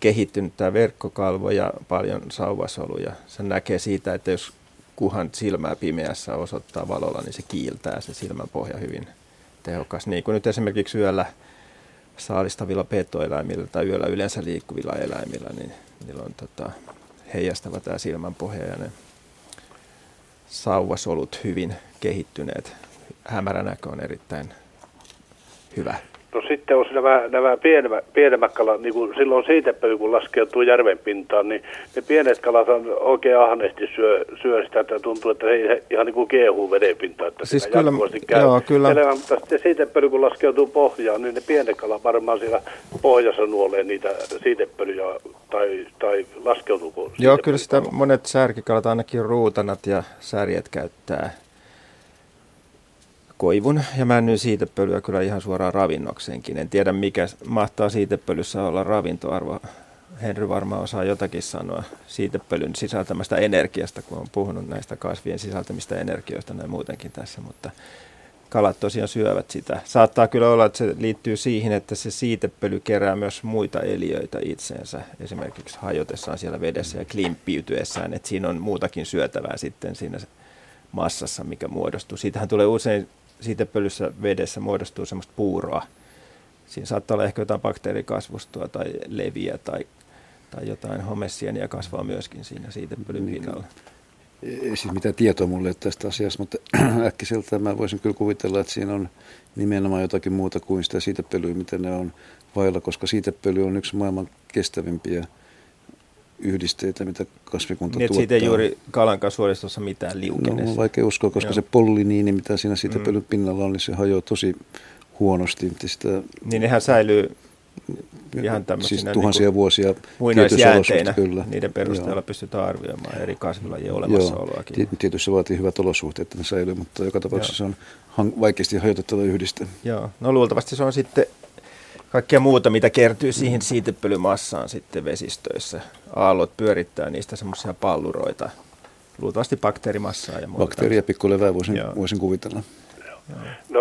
kehittynyt tämä verkkokalvo ja paljon sauvasoluja. Se näkee siitä, että jos kuhan silmää pimeässä osoittaa valolla, niin se kiiltää se silmänpohja hyvin tehokas. Niin kuin nyt esimerkiksi yöllä saalistavilla petoeläimillä tai yöllä yleensä liikkuvilla eläimillä, niin niillä on tota, heijastava tämä silmänpohja ja ne sauvasolut hyvin kehittyneet. Hämärä näkö on erittäin hyvä. No sitten on nämä, nämä pienemmät, pienemmät kalat, niin kuin silloin siitepöly, kun laskeutuu järven pintaan, niin ne pienet kalat on oikein ahneesti syö, syö sitä, että tuntuu, että he ihan niin kuin kiehuu vedenpintaan, että Siis kyllä- käy joo, kyllä. elämään, mutta sitten siitepöly, kun laskeutuu pohjaan, niin ne pienet kalat varmaan siellä pohjassa nuolee niitä siitepölyjä, tai, tai laskeutuuko Joo, kyllä sitä monet särkikalat, ainakin ruutanat ja särjet käyttää koivun ja männyn siitepölyä kyllä ihan suoraan ravinnokseenkin. En tiedä mikä mahtaa siitepölyssä olla ravintoarvo. Henry varmaan osaa jotakin sanoa siitepölyn sisältämästä energiasta, kun on puhunut näistä kasvien sisältämistä energioista näin muutenkin tässä, mutta kalat tosiaan syövät sitä. Saattaa kyllä olla, että se liittyy siihen, että se siitepöly kerää myös muita eliöitä itseensä, esimerkiksi hajotessaan siellä vedessä ja klimppiytyessään, että siinä on muutakin syötävää sitten siinä massassa, mikä muodostuu. Siitähän tulee usein siitepölyssä vedessä muodostuu semmoista puuroa. Siinä saattaa olla ehkä jotain bakteerikasvustoa tai leviä tai, tai jotain homessieniä kasvaa myöskin siinä siitepölyn pinnalla. ei siis mitään tietoa mulle tästä asiasta, mutta äkkiseltään mä voisin kyllä kuvitella, että siinä on nimenomaan jotakin muuta kuin sitä siitepölyä, mitä ne on vailla, koska siitepöly on yksi maailman kestävimpiä yhdisteitä, mitä kasvikunta Niin, tuottaa. siitä ei juuri kalan suoristossa mitään liukene. No, on vaikea uskoa, koska Joo. se polliniini, mitä siinä siitepölyn pinnalla on, niin se hajoaa tosi huonosti. Sitä, Niin nehän säilyy ihan Siis tuhansia niin vuosia muinaisjäänteinä. olosuhteissa, Niiden perusteella Joo. pystytään arvioimaan eri kasvilajien Joo, olemassaoloakin. ti- tietysti se vaatii hyvät olosuhteet, että ne säilyy, mutta joka tapauksessa Joo. se on vaikeasti hajotettava yhdiste. Joo, no luultavasti se on sitten kaikkea muuta, mitä kertyy siihen siitepölymassaan sitten vesistöissä. Aallot pyörittää niistä semmoisia palluroita, luultavasti bakteerimassaa ja muuta. Bakteeria pikkulevää voisin, voisin kuvitella. No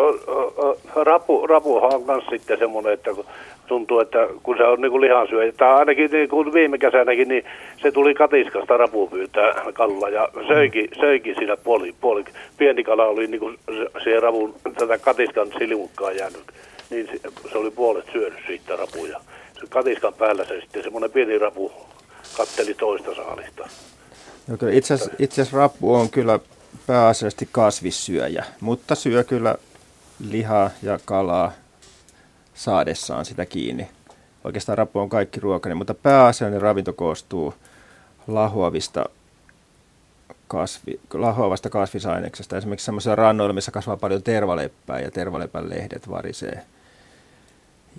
rapu, rapuhan on myös sitten semmoinen, että kun tuntuu, että kun se on niin kuin lihansyöjä, tai ainakin niin kuin viime kesänäkin, niin se tuli katiskasta rapu pyytää kalla ja söikin, söikin siinä puoli, puoli. Pieni kala oli niin kuin se- siihen ravun, tätä katiskan silmukkaan jäänyt, niin se, se oli puolet syönyt siitä rapuja. Se katiskan päällä se sitten semmoinen pieni rapu katteli toista saalista. Joo, kyllä itse asiassa, rappu on kyllä pääasiallisesti kasvissyöjä, mutta syö kyllä lihaa ja kalaa saadessaan sitä kiinni. Oikeastaan rappu on kaikki ruokainen, mutta pääasiallinen ravinto koostuu lahoavista kasvi, lahoavasta kasvisaineksesta. Esimerkiksi sellaisilla rannoilla, missä kasvaa paljon tervaleppää ja tervalepän lehdet varisee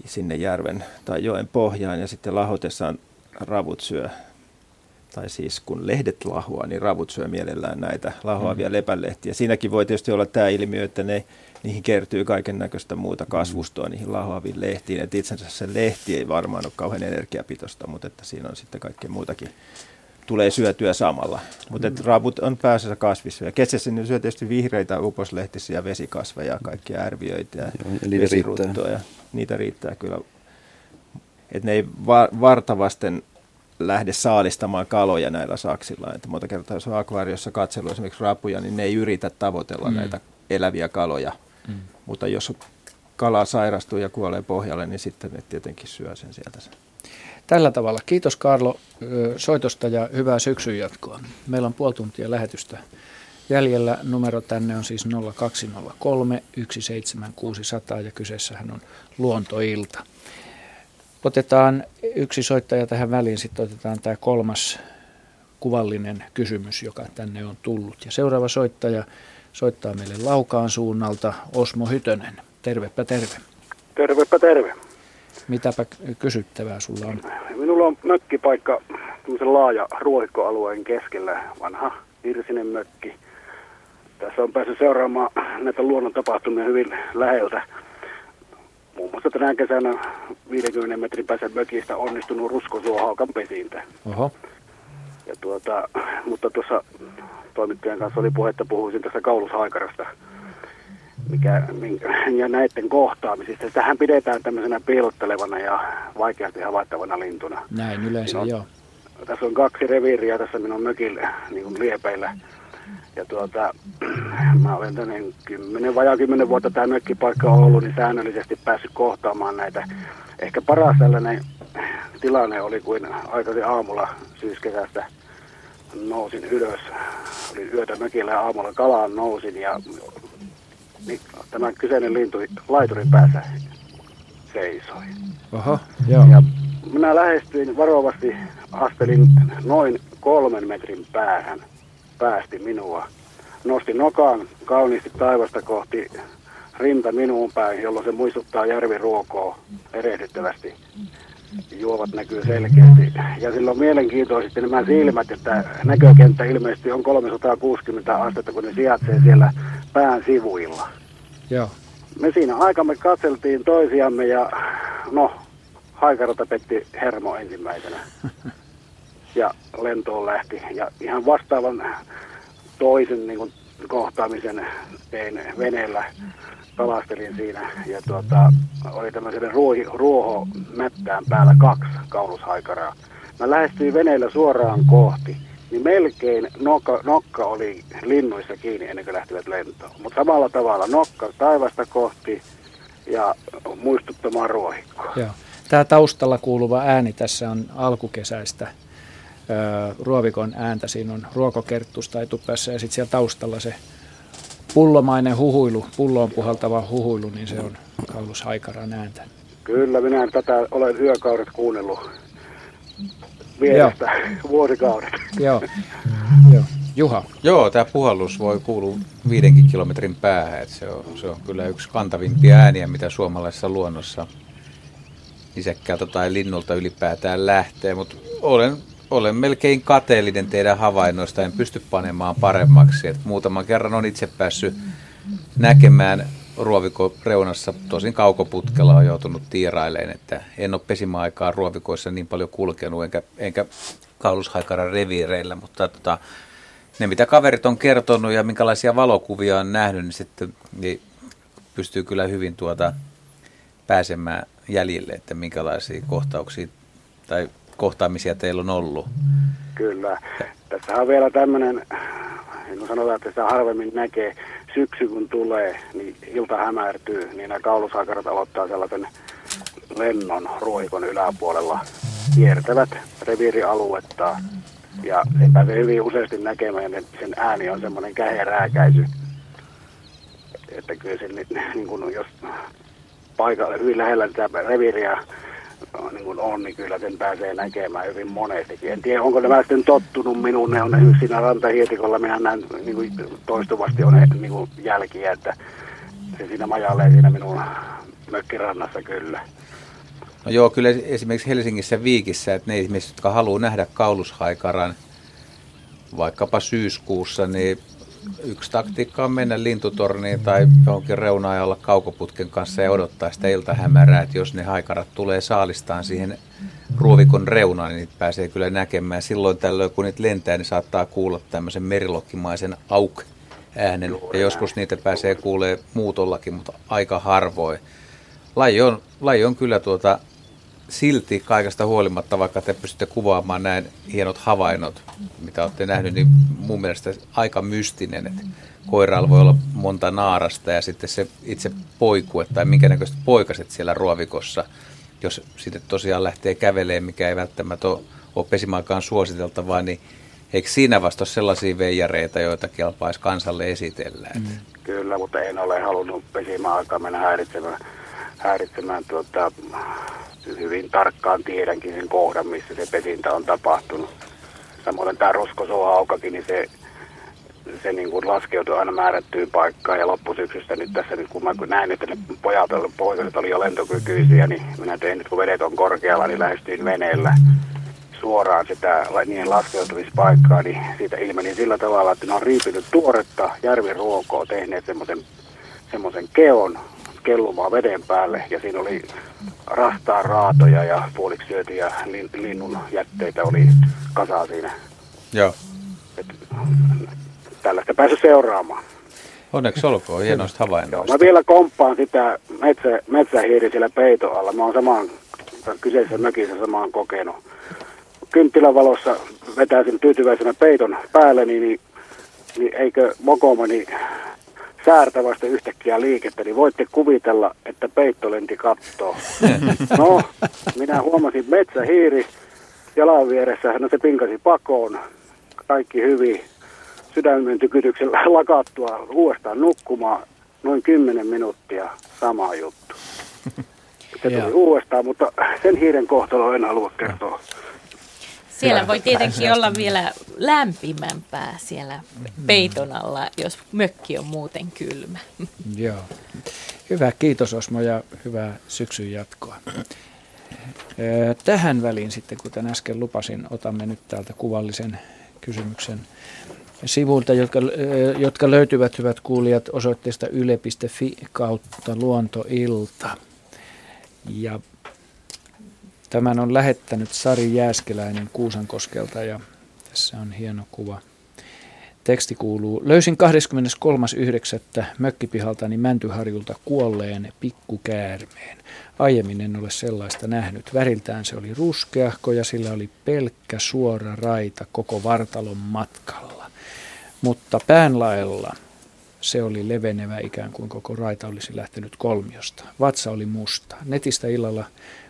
sinne järven tai joen pohjaan ja sitten lahotessaan ravut syö tai siis kun lehdet lahoaa, niin ravut syö mielellään näitä lahoavia Mm. lepänlehtiä. Siinäkin voi tietysti olla tämä ilmiö, että ne, niihin kertyy kaiken näköistä muuta kasvustoa niihin lahoaviin lehtiin. Et itse asiassa se lehti ei varmaan ole kauhean energiapitoista, mutta että siinä on sitten kaikkea muutakin tulee syötyä samalla. Mutta mm. ravut on pääasiassa kasvissyöjä. Kesässä ne syö tietysti vihreitä uposlehtisiä vesikasveja, kaikkia ärviöitä ja, niitä vesiruttoja. riittää. Niitä riittää kyllä. Että ne ei va- vartavasten lähde saalistamaan kaloja näillä saksilla. Että monta kertaa jos on akvaariossa katselu esimerkiksi rapuja, niin ne ei yritä tavoitella Mm. mm. näitä eläviä kaloja. Mm. Mutta jos kala sairastuu ja kuolee pohjalle, niin sitten ne tietenkin syö sen sieltä. Tällä tavalla. Kiitos Karlo soitosta ja hyvää syksyn jatkoa. Meillä on puoli tuntia lähetystä jäljellä. Numero tänne on siis 0203 17600 ja kyseessähän on luontoilta. Otetaan yksi soittaja tähän väliin, sitten otetaan tämä kolmas kuvallinen kysymys, joka tänne on tullut. Ja seuraava soittaja soittaa meille Laukaan suunnalta Osmo Hytönen. Tervepä terve. Tervepä terve. Mitäpä kysyttävää sulla on? Minulla on mökkipaikka tämmöisen laaja ruohikkoalueen keskellä, vanha hirsinen mökki. Tässä on päässyt seuraamaan näitä luonnon tapahtumia hyvin läheltä. Muun muassa tänä kesänä 50 metrin päässä mökistä onnistunut ruskosuohaukan pesintä. Oho. Ja tuota, mutta tuossa toimittajan kanssa oli puhetta, puhuisin tästä kaulushaikarasta mikä, minkä, ja näiden kohtaamisista. Tähän pidetään tämmöisenä piilottelevana ja vaikeasti havaittavana lintuna. Näin yleensä, on- joo. Tässä on kaksi reviiriä tässä minun mökillä, niin kuin liepeillä. Ja tuota, mä olen tänne 10, vajaa 10 vuotta tämä mökkipaikka on ollut, niin säännöllisesti päässyt kohtaamaan näitä. Ehkä paras tällainen tilanne oli, kuin aikaisin aamulla syyskesästä nousin ylös. Olin yötä mökillä ja aamulla kalaan nousin ja niin, tämä kyseinen lintu laiturin päässä seisoi. Oho, joo. Ja minä lähestyin varovasti, astelin noin kolmen metrin päähän, päästi minua. Nostin nokan kauniisti taivasta kohti rinta minuun päin, jolloin se muistuttaa järviruokoa erehdyttävästi. Juovat näkyy selkeästi. Ja sillä on mielenkiintoisesti nämä silmät, että näkökenttä ilmeisesti on 360 astetta, kun ne sijaitsee siellä pään sivuilla. Joo. Me siinä aikamme katseltiin toisiamme ja no, haikarata petti hermo ensimmäisenä. Ja lentoon lähti. Ja ihan vastaavan toisen niin kuin, kohtaamisen tein veneellä kalastelin siinä ja tuota, oli tämmöisen ruohi, ruoho mättään päällä kaksi kaulushaikaraa. Mä lähestyin veneellä suoraan kohti, niin melkein nokka, nokka oli linnuissa kiinni ennen kuin lähtivät lentoon. Mutta samalla tavalla nokka taivasta kohti ja muistuttamaan ruohikkoa. Joo. Tämä taustalla kuuluva ääni tässä on alkukesäistä ö, ruovikon ääntä. Siinä on ruokokerttusta etupäässä ja sitten siellä taustalla se pullomainen huhuilu, pulloon puhaltava huhuilu, niin se on kaulushaikaran ääntä. Kyllä, minä tätä olen yökaudet kuunnellut vierestä vuosikaudet. Joo. Joo. Juha. Joo, tämä puhallus voi kuulua viidenkin kilometrin päähän. Että se, on, se on kyllä yksi kantavimpia ääniä, mitä suomalaisessa luonnossa isäkkäältä tai linnulta ylipäätään lähtee. Mutta olen olen melkein kateellinen teidän havainnoista, en pysty panemaan paremmaksi. Et muutaman kerran on itse päässyt näkemään ruoviko reunassa, tosin kaukoputkella on joutunut tiiraileen, että en ole pesimäaikaa ruovikoissa niin paljon kulkenut, enkä, enkä kaulushaikaran reviireillä, mutta tota, ne mitä kaverit on kertonut ja minkälaisia valokuvia on nähnyt, niin sitten niin pystyy kyllä hyvin tuota pääsemään jäljille, että minkälaisia kohtauksia tai kohtaamisia teillä on ollut. Kyllä. Tässä on vielä tämmöinen, niin kuin sanotaan, että sitä harvemmin näkee, syksy kun tulee, niin ilta hämärtyy, niin nämä kaulusakarat aloittaa sellaisen lennon ruohikon yläpuolella, kiertävät reviirialuetta ja se pääsee hyvin useasti näkemään, että sen ääni on semmoinen käherääkäisy. Että kyllä se, niin kuin jos paikalle hyvin lähellä sitä reviiriä niin kuin on, niin kyllä sen pääsee näkemään hyvin monestikin. En tiedä, onko nämä sitten tottunut minuun. Ne on siinä rantahietikolla, minä näen niin kuin toistuvasti on niin kuin jälkiä, että se siinä majalee siinä minun mökkirannassa kyllä. No joo, kyllä esimerkiksi Helsingissä Viikissä, että ne ihmiset, jotka haluaa nähdä kaulushaikaran vaikkapa syyskuussa, niin yksi taktiikka on mennä lintutorniin tai johonkin reuna-ajalla kaukoputken kanssa ja odottaa sitä iltahämärää, että jos ne haikarat tulee saalistaan siihen ruovikon reunaan, niin niitä pääsee kyllä näkemään. Silloin tällöin, kun niitä lentää, niin saattaa kuulla tämmöisen merilokkimaisen auk äänen. Ja joskus niitä pääsee kuulee muutollakin, mutta aika harvoin. Laji on, laji on kyllä tuota silti kaikesta huolimatta, vaikka te pystytte kuvaamaan näin hienot havainnot, mitä olette nähnyt, niin mun mielestä aika mystinen, että koiraalla voi olla monta naarasta ja sitten se itse poikue tai minkä näköiset poikaset siellä ruovikossa, jos sitten tosiaan lähtee kävelemään, mikä ei välttämättä ole, ole pesimaikaan suositeltavaa, niin eikö siinä vasta ole sellaisia veijareita, joita kelpaisi kansalle esitellä? Mm. Kyllä, mutta en ole halunnut pesimäaikaan mennä häiritsemään, häiritsemään tuota, hyvin tarkkaan tiedänkin sen kohdan, missä se pesintä on tapahtunut. Samoin tämä roskosohaukakin, niin se, se niin kuin laskeutui aina määrättyyn paikkaan ja loppusyksystä nyt tässä nyt kun mä näin, että ne pojat, poikaset oli jo lentokykyisiä, niin minä tein nyt kun vedet on korkealla, niin lähestyin veneellä suoraan sitä niiden laskeutumispaikkaa, niin siitä ilmeni sillä tavalla, että ne on riipynyt tuoretta järviruokoa, tehneet semmoisen semmoisen keon, kellumaan veden päälle ja siinä oli rastaa raatoja ja puoliksi syötiä lin, linnun jätteitä oli kasaa siinä. Joo. Et, tällaista päässyt seuraamaan. Onneksi olkoon hienoista havainnoista. Mä vielä komppaan sitä metsä, metsähiiri siellä peitoalla. Mä oon samaan, kyseisessä mökissä samaan kokenut. Kynttilävalossa vetäisin tyytyväisenä peiton päälle, niin, niin, niin eikö mokomani säärtävästä yhtäkkiä liikettä, niin voitte kuvitella, että peitto lenti kattoo. No, minä huomasin metsähiiri jalan vieressä, no se pinkasi pakoon, kaikki hyvin, sydämen tykytyksellä lakattua uudestaan nukkumaan, noin 10 minuuttia, sama juttu. Se tuli uudestaan, mutta sen hiiren kohtalo en halua kertoa. Siellä voi tietenkin olla vielä lämpimämpää siellä peiton alla, jos mökki on muuten kylmä. Joo. Hyvä, kiitos Osmo ja hyvää syksyn jatkoa. Tähän väliin sitten, kuten äsken lupasin, otamme nyt täältä kuvallisen kysymyksen sivuilta, jotka, jotka löytyvät, hyvät kuulijat, osoitteesta yle.fi kautta luontoilta. Ja tämän on lähettänyt Sari Jääskeläinen Kuusankoskelta ja tässä on hieno kuva. Teksti kuuluu, löysin 23.9. mökkipihaltani Mäntyharjulta kuolleen pikkukäärmeen. Aiemmin en ole sellaista nähnyt. Väriltään se oli ruskeahko ja sillä oli pelkkä suora raita koko vartalon matkalla. Mutta päänlaella se oli levenevä ikään kuin koko raita olisi lähtenyt kolmiosta. Vatsa oli musta. Netistä illalla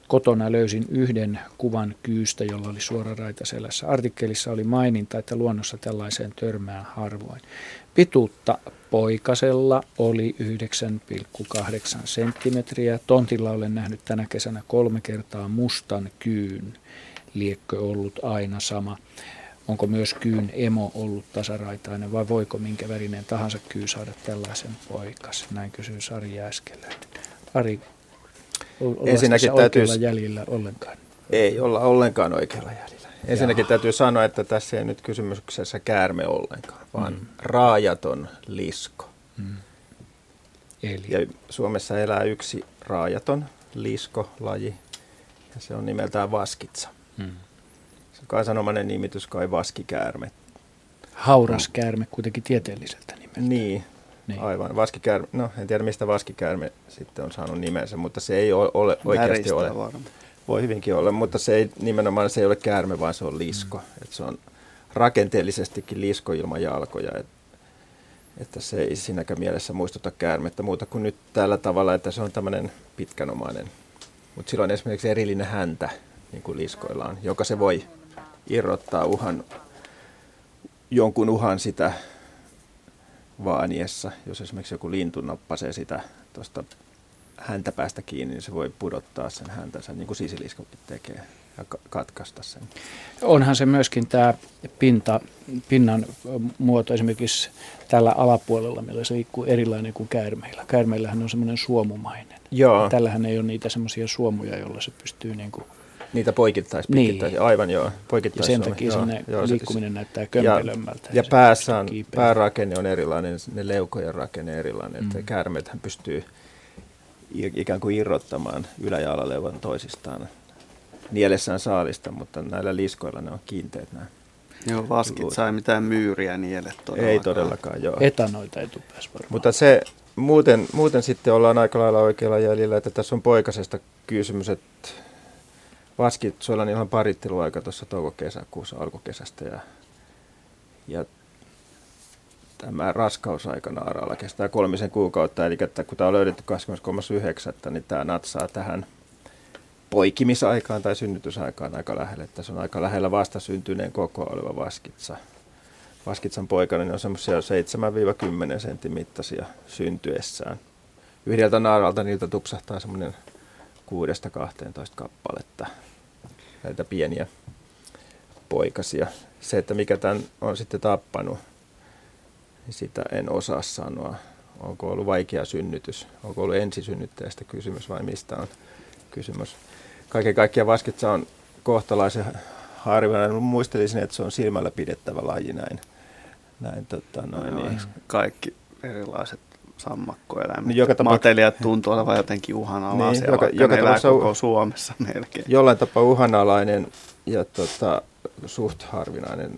kotona löysin yhden kuvan kyystä, jolla oli suora raita selässä. Artikkelissa oli maininta, että luonnossa tällaiseen törmää harvoin. Pituutta poikasella oli 9,8 senttimetriä. Tontilla olen nähnyt tänä kesänä kolme kertaa mustan kyyn. Liekkö ollut aina sama. Onko myös kyyn emo ollut tasaraitainen vai voiko minkä värinen tahansa kyy saada tällaisen poikas? Näin kysyy Sari Jääskeläinen. Ari, Ensinnäkin täytyy... jäljillä ollenkaan? Ei olla ollenkaan oikealla jäljellä. Ensinnäkin Jaa. täytyy sanoa, että tässä ei nyt kysymyksessä käärme ollenkaan, vaan mm. raajaton lisko. Mm. Eli? Ja Suomessa elää yksi raajaton lisko-laji, ja se on nimeltään vaskitsa. Mm. Se on kansanomainen nimitys kai vaskikäärme. Hauras käärme kuitenkin tieteelliseltä nimeltä. Niin, niin. Aivan. Vaskikäärme, no en tiedä mistä vaskikäärme sitten on saanut nimensä, mutta se ei ole, ole oikeasti Väristä ole. Varma. Voi hyvinkin olla, mutta se ei, nimenomaan se ei ole käärme, vaan se on lisko. Mm. Et se on rakenteellisestikin lisko ilman jalkoja. Et, että se ei siinäkään mielessä muistuta käärmettä muuta kuin nyt tällä tavalla, että se on tämmöinen pitkänomainen. Mutta silloin esimerkiksi erillinen häntä, niin kuin liskoilla on, joka se voi irrottaa uhan, jonkun uhan sitä vaaniessa, jos esimerkiksi joku lintu nappasee sitä tuosta häntä päästä kiinni, niin se voi pudottaa sen häntänsä, niin kuin sisiliskokin tekee, ja katkaista sen. Onhan se myöskin tämä pinta, pinnan muoto esimerkiksi tällä alapuolella, millä se liikkuu erilainen kuin käärmeillä. Käärmeillähän on semmoinen suomumainen. Joo. Tällähän ei ole niitä semmoisia suomuja, joilla se pystyy niin kuin Niitä poikittaisi, pikittäisi, niin. aivan joo. Poikittaisi ja sen takia joo, sinne joo, liikkuminen se, näyttää kömpelömmältä. Ja, ja päässä on, päärakenne on erilainen, ne leukojen rakenne erilainen, mm. että käärmeethän pystyy ikään kuin irrottamaan ylä- ja alaleuvan toisistaan nielessään saalista, mutta näillä liskoilla ne on kiinteät nämä. Joo, vaskit sai mitään myyriä nielle todellakaan. Ei todellakaan, joo. Etanoita ei tule varmaan. Mutta se, muuten, muuten sitten ollaan aika lailla oikealla jäljellä, että tässä on poikasesta kysymys, että vaskit, sulla on ihan paritteluaika tuossa touko-kesäkuussa alkukesästä ja, ja tämä raskausaika naaraalla kestää kolmisen kuukautta, eli että kun tämä on löydetty 23.9., niin tämä natsaa tähän poikimisaikaan tai synnytysaikaan aika lähelle, että se on aika lähellä vasta syntyneen koko oleva vaskitsa. Vaskitsan poikana niin on semmoisia 7-10 sentin syntyessään. Yhdeltä naaralta niiltä tupsahtaa semmoinen 6-12 kappaletta näitä pieniä poikasia. Se, että mikä tämän on sitten tappanut, niin sitä en osaa sanoa. Onko ollut vaikea synnytys, onko ollut ensisynnyttäjästä kysymys vai mistä on kysymys. Kaiken kaikkiaan vaskitsa on kohtalaisen harvinainen. Muistelisin, että se on silmällä pidettävä laji näin. näin tota, noin, niin. Kaikki erilaiset sammakkoeläimet. Niin joka. Matelijat tuntuu olevan jotenkin uhanalaisia, niin, joka, joka elää koko Suomessa melkein. Jollain tapaa uhanalainen ja tota, suht harvinainen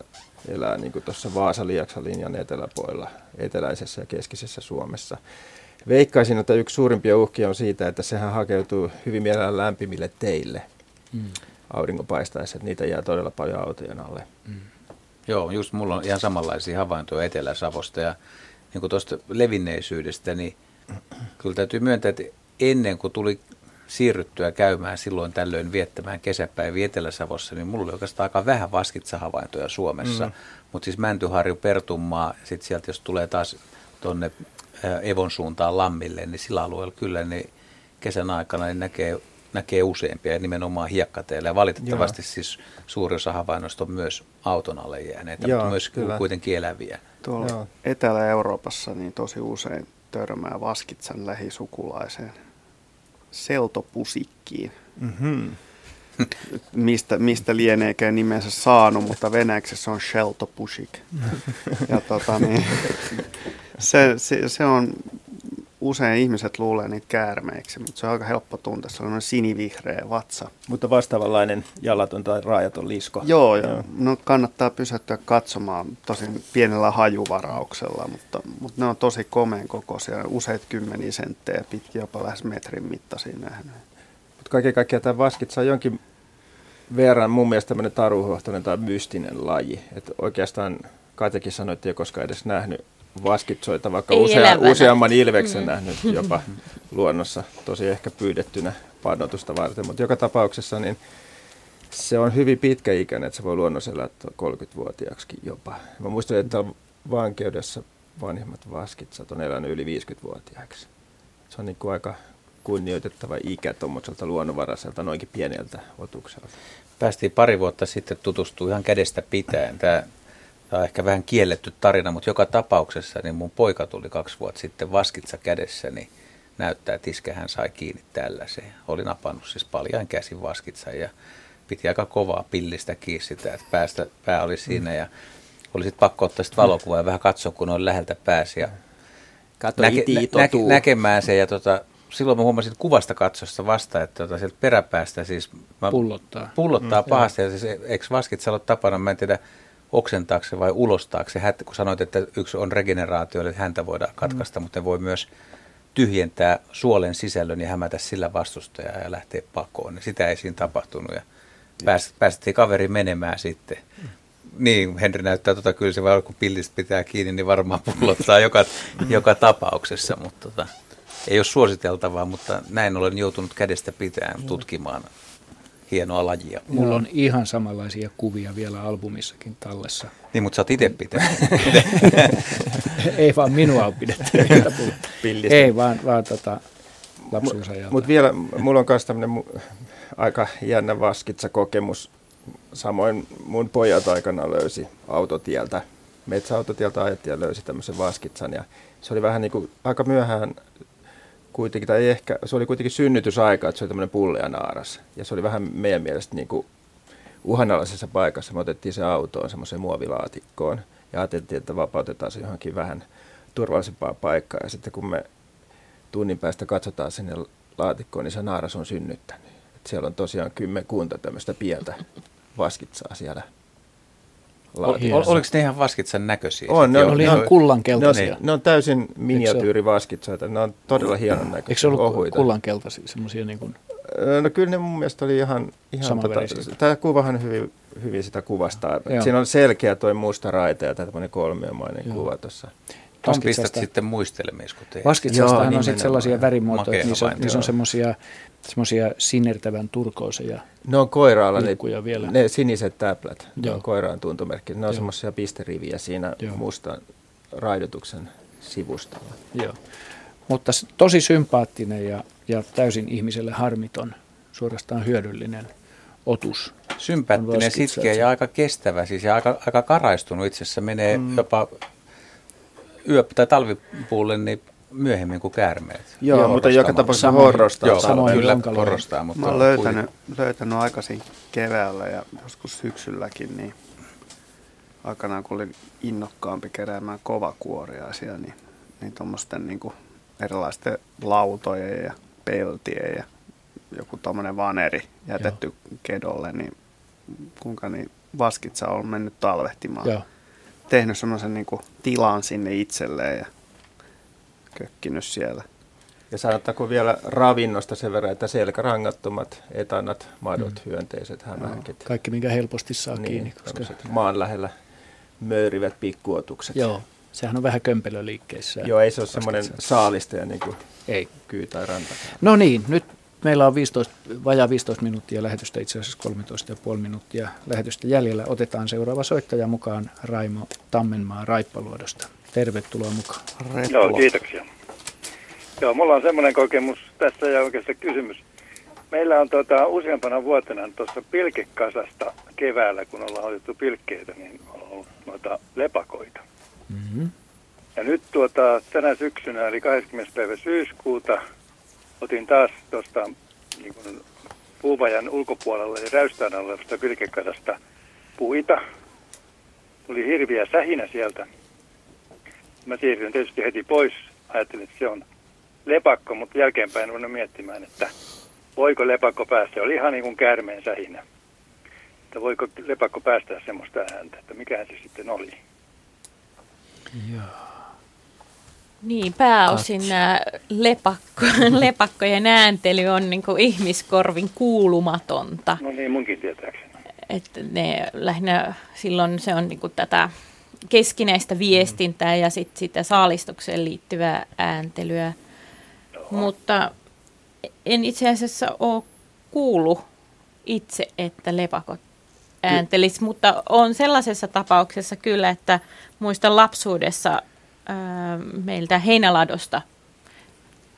elää niin tuossa Vaasa-Liaksan linjan eteläpuolella, eteläisessä ja keskisessä Suomessa. Veikkaisin, että yksi suurimpia uhkia on siitä, että sehän hakeutuu hyvin mielellään lämpimille teille mm. auringon paistaessa, että niitä jää todella paljon autojen alle. Mm. Joo, just mulla on ihan samanlaisia havaintoja Etelä-Savosta ja niin kuin tuosta levinneisyydestä, niin kyllä täytyy myöntää, että ennen kuin tuli siirryttyä käymään silloin tällöin viettämään kesäpäiviä Etelä-Savossa, niin mulla oli oikeastaan aika vähän vaskitsahavaintoja Suomessa. Mm. Mutta siis Mäntyharju, Pertunmaa, sitten sieltä jos tulee taas tuonne Evon suuntaan Lammille, niin sillä alueella kyllä niin kesän aikana niin näkee näkee useampia ja nimenomaan hiekkateillä. Ja valitettavasti Joo. siis suuri osa havainnoista on myös auton alle jääneitä, Joo, mutta myös kyllä. kuitenkin eläviä. Tuolla Joo. Etelä-Euroopassa niin tosi usein törmää Vaskitsan lähisukulaiseen seltopusikkiin. Mm-hmm. mistä, mistä lieneekään nimensä saanut, mutta venäjäksi se on sheltopusik. ja tota, niin, se, se, se, on usein ihmiset luulee niitä käärmeiksi, mutta se on aika helppo tuntea. Se on sinivihreä vatsa. Mutta vastaavanlainen jalaton tai raajaton lisko. Joo, ja no kannattaa pysähtyä katsomaan tosin pienellä hajuvarauksella, mutta, mutta ne on tosi komeen kokoisia, useat kymmeniä senttejä pitkiä, jopa lähes metrin mittaisia nähnyt. Mutta kaiken kaikkiaan tämä vaskitsa on jonkin verran mun mielestä tämmöinen taruhohtoinen tai mystinen laji. Että oikeastaan Katjakin sanoi, että ei koskaan edes nähnyt vaskitsoita, vaikka usea, useamman ilveksen mm. nähnyt jopa luonnossa, tosi ehkä pyydettynä painotusta varten. Mutta joka tapauksessa niin se on hyvin pitkäikäinen, että se voi luonnossa elää 30-vuotiaaksikin jopa. Mä muistan, että vankeudessa vanhimmat vaskitsat on elänyt yli 50-vuotiaaksi. Se on niin kuin aika kunnioitettava ikä tuommoiselta luonnonvaraiselta noinkin pieneltä otukselta. Päästiin pari vuotta sitten tutustumaan ihan kädestä pitäen. Tämä Tämä on ehkä vähän kielletty tarina, mutta joka tapauksessa niin mun poika tuli kaksi vuotta sitten vaskitsa kädessä, niin näyttää, että iskä hän sai kiinni tällä. Se oli napannut siis paljain käsin vaskitsa ja piti aika kovaa pillistä kiinni sitä, että päästä, pää oli siinä ja oli sitten pakko ottaa sitten valokuvaa ja vähän katsoa, kun noin läheltä pääsi ja Kato, näke, nä, näkemään se ja tota, silloin mä huomasin kuvasta katsosta vasta, että tota, sieltä peräpäästä siis mä, pullottaa, pullottaa mm, pahasti ja siis eikö vaskitsa ole tapana, mä en tiedä, oksentaakse vai ulostaakse, kun sanoit, että yksi on regeneraatio, eli häntä voidaan katkaista, mm. mutta ne voi myös tyhjentää suolen sisällön ja hämätä sillä vastustajaa ja lähteä pakoon. Ja sitä ei siinä tapahtunut ja pääst, päästettiin kaveri menemään sitten. Mm. Niin, Henri näyttää tota kyllä se, vaan kun pillistä pitää kiinni, niin varmaan pullottaa joka, mm. joka tapauksessa, mutta tota, ei ole suositeltavaa, mutta näin olen joutunut kädestä pitäen tutkimaan hienoa lajia. Mulla on ihan samanlaisia kuvia vielä albumissakin tallessa. Niin, mutta sä oot itse pitänyt. Ei vaan minua on pidetty. Ei, vaan, vaan tota, lapsuusajalta. Mutta vielä, mulla on myös tämmöinen aika jännä vaskitsa kokemus. Samoin mun pojat aikana löysi autotieltä, metsäautotieltä ajettiin ja löysi tämmöisen vaskitsan. Ja se oli vähän niin kuin aika myöhään kuitenkin, tai ehkä, se oli kuitenkin synnytysaika, että se oli tämmöinen pullea naaras. Ja se oli vähän meidän mielestä niin kuin uhanalaisessa paikassa. Me otettiin se autoon semmoiseen muovilaatikkoon ja ajateltiin, että vapautetaan se johonkin vähän turvallisempaa paikkaa. Ja sitten kun me tunnin päästä katsotaan sinne laatikkoon, niin se naaras on synnyttänyt. Et siellä on tosiaan kymmenkunta tämmöistä pientä vaskitsaa siellä Ol, oliko ne ihan vaskitsan näköisiä? On, ne, on, oli ihan kullankeltaisia. Ne on, ne on täysin miniatyyrivaskitsaita. Ne on todella hienon näköisiä. Eikö se ollut ohuita. kullankeltaisia? Semmoisia niin kuin... No kyllä ne mun mielestä oli ihan... ihan tota, tämä kuvahan hyvin, hyvin sitä kuvastaa. Joo. Siinä on selkeä toi musta raita ja tämmöinen kolmiomainen Joo. kuva tuossa. Tuon pistät sitten muistelemiin, kun teet. Vaskitsastahan on sitten sellaisia värimuotoja, niissä on, niissä on semmoisia semmoisia sinertävän turkooseja Ne on koiraalla ne, vielä. ne siniset täplät, ne on koiraan tuntomerkki. Ne on semmoisia pisteriviä siinä Joo. mustan raidotuksen sivustalla. Joo. Mutta tosi sympaattinen ja, ja täysin ihmiselle harmiton, suorastaan hyödyllinen otus. Sympaattinen, sitkeä ja aika kestävä, siis ja aika, aika karaistunut itse asiassa. Menee mm. jopa yö- tai talvipuulle niin myöhemmin kuin käärmeet. Joo, Joo mutta joka tapauksessa horrostaa. Joo, samoin kyllä horrostaa. Mutta Mä oon löytänyt, löytänyt aikaisin keväällä ja joskus syksylläkin, niin aikanaan kun olin innokkaampi keräämään kovakuoriaisia, niin, niin tuommoisten niin erilaisten lautojen ja peltien ja joku tuommoinen vaneri jätetty Joo. kedolle, niin kuinka niin vaskitsa on mennyt talvehtimaan. Joo. Tehnyt semmoisen niin tilan sinne itselleen ja kökkinyt siellä. Ja sanotaanko vielä ravinnosta sen verran, että selkärangattomat, etanat, madot, mm. hyönteiset, hämähäkit. Kaikki, minkä helposti saa niin, kiinni. Koska... Maan lähellä möyrivät pikkuotukset. Joo, sehän on vähän kömpelöliikkeissä. Joo, ei se ole semmoinen saalistaja niin kuin ei. kyy tai ranta. No niin, nyt meillä on 15, vajaa 15 minuuttia lähetystä, itse asiassa 13,5 minuuttia lähetystä jäljellä. Otetaan seuraava soittaja mukaan, Raimo Tammenmaa Raippaluodosta. Tervetuloa mukaan. Joo, kiitoksia. Joo, mulla on semmoinen kokemus tässä ja oikeastaan kysymys. meillä on tota, useampana vuotena tuossa pilkekasasta keväällä, kun ollaan otettu pilkkeitä, niin on ollut noita lepakoita. Mm-hmm. Ja nyt tuota, tänä syksynä, eli 20. päivä syyskuuta, otin taas tuosta niin kuin puuvajan ulkopuolella ja räystään olevasta pilkekasasta puita. Tuli hirviä sähinä sieltä. Mä siirryin tietysti heti pois. Ajattelin, että se on lepakko, mutta jälkeenpäin voin miettimään, että voiko lepakko päästä. Se oli ihan niin kuin käärmeen sähinä. Että voiko lepakko päästä semmoista ääntä, että mikä se sitten oli. Joo. Niin, pääosin nämä lepakko, lepakkojen ääntely on niin kuin ihmiskorvin kuulumatonta. No niin, munkin tietääkseni. Että ne lähinnä silloin se on niin kuin tätä keskinäistä viestintää ja sit sitä saalistukseen liittyvää ääntelyä. Mutta en itse asiassa ole kuullut itse, että lepakot ääntelis, mutta on sellaisessa tapauksessa kyllä, että muistan lapsuudessa ää, meiltä Heinäladosta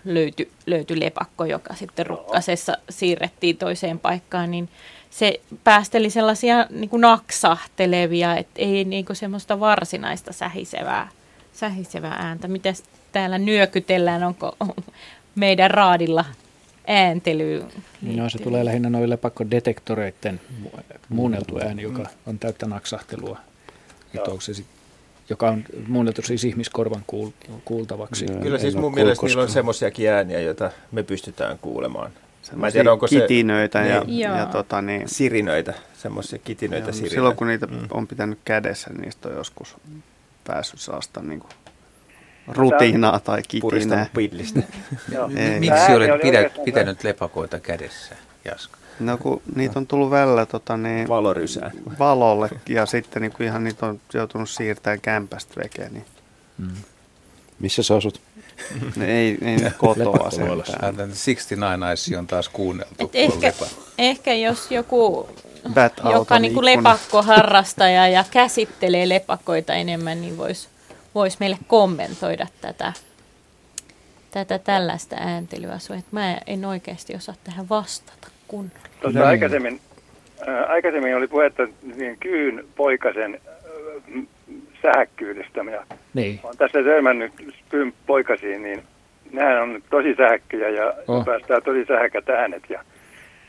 löytyi, löytyi lepakko, joka sitten rukkasessa siirrettiin toiseen paikkaan, niin se päästeli sellaisia niin kuin naksahtelevia, että ei niin kuin semmoista varsinaista sähisevää, sähisevää ääntä. Miten täällä nyökytellään, onko meidän raadilla ääntelyyn? No se tulee lähinnä noille pakkodetektoreiden muunneltu ääni, joka on täyttä naksahtelua. Että onko se sit, joka on muunneltu siis ihmiskorvan kuul- kuultavaksi. Kyllä siis mun mielestä niillä on semmoisiakin ääniä, joita me pystytään kuulemaan. Mä en tiedä, onko kitinöitä se, ja, niin, ja tota, niin, sirinöitä, semmoisia kitinöitä, joo, sirinöitä. Silloin kun niitä mm. on pitänyt kädessä, niin niistä on joskus päässyt saasta niin kuin rutiinaa tai kitinää. pillistä. Miksi olet pidä, pitänyt lepakoita kädessä, Jaska? No kun niitä on tullut välillä tota, niin, valorysään valolle ja sitten niin kuin ihan niitä on joutunut siirtämään kämpästä vekeen. Niin. Mm. Missä sä asut? Ne ei, ei kotoa sentään. 69 Eyes on taas kuunneltu. Et ehkä, ehkä jos joku, Bad joka niinku lepakkoharrastaja ja käsittelee lepakoita enemmän, niin voisi vois meille kommentoida tätä, tätä tällaista ääntelyä. Mä en oikeasti osaa tähän vastata kunnolla. Tuossa no. aikaisemmin, äh, aikaisemmin oli puhetta niin kyyn poikasen sähäkkyydestä. Ja niin. olen tässä törmännyt poikasiin, niin nämä on tosi sähkkyjä ja oh. päästään tosi sähkät äänet. Ja,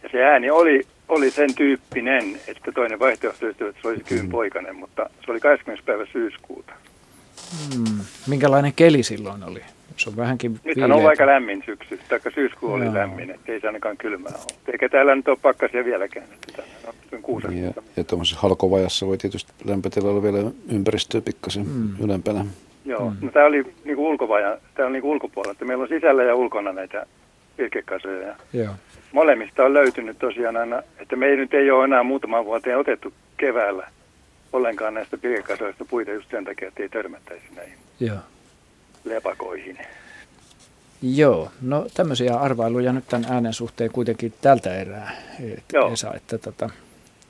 ja se ääni oli, oli sen tyyppinen, että toinen vaihtoehto että se olisi kyyn poikainen, mutta se oli 20. päivä syyskuuta. Hmm. Minkälainen keli silloin oli? Se on vähänkin Nythän on aika lämmin syksy, taikka syyskuu oli Joo. lämmin, ettei se ainakaan kylmää ole. Eikä täällä nyt ole pakkasia vieläkään. Että on ja, ja tuollaisessa halkovajassa voi tietysti lämpötila olla vielä ympäristöä pikkasen mm. ylempänä. Joo, mm. no tämä oli niinku ulkovaja, tämä on niinku ulkopuolella, että meillä on sisällä ja ulkona näitä virkekasoja. Joo. Molemmista on löytynyt tosiaan aina, että me ei nyt ei ole enää muutaman vuoteen otettu keväällä ollenkaan näistä virkekasoista puita just sen takia, että ei törmättäisi näihin. Joo lepakoihin. Joo, no tämmöisiä arvailuja nyt tämän äänen suhteen kuitenkin tältä erää, Joo. Esa, että tota,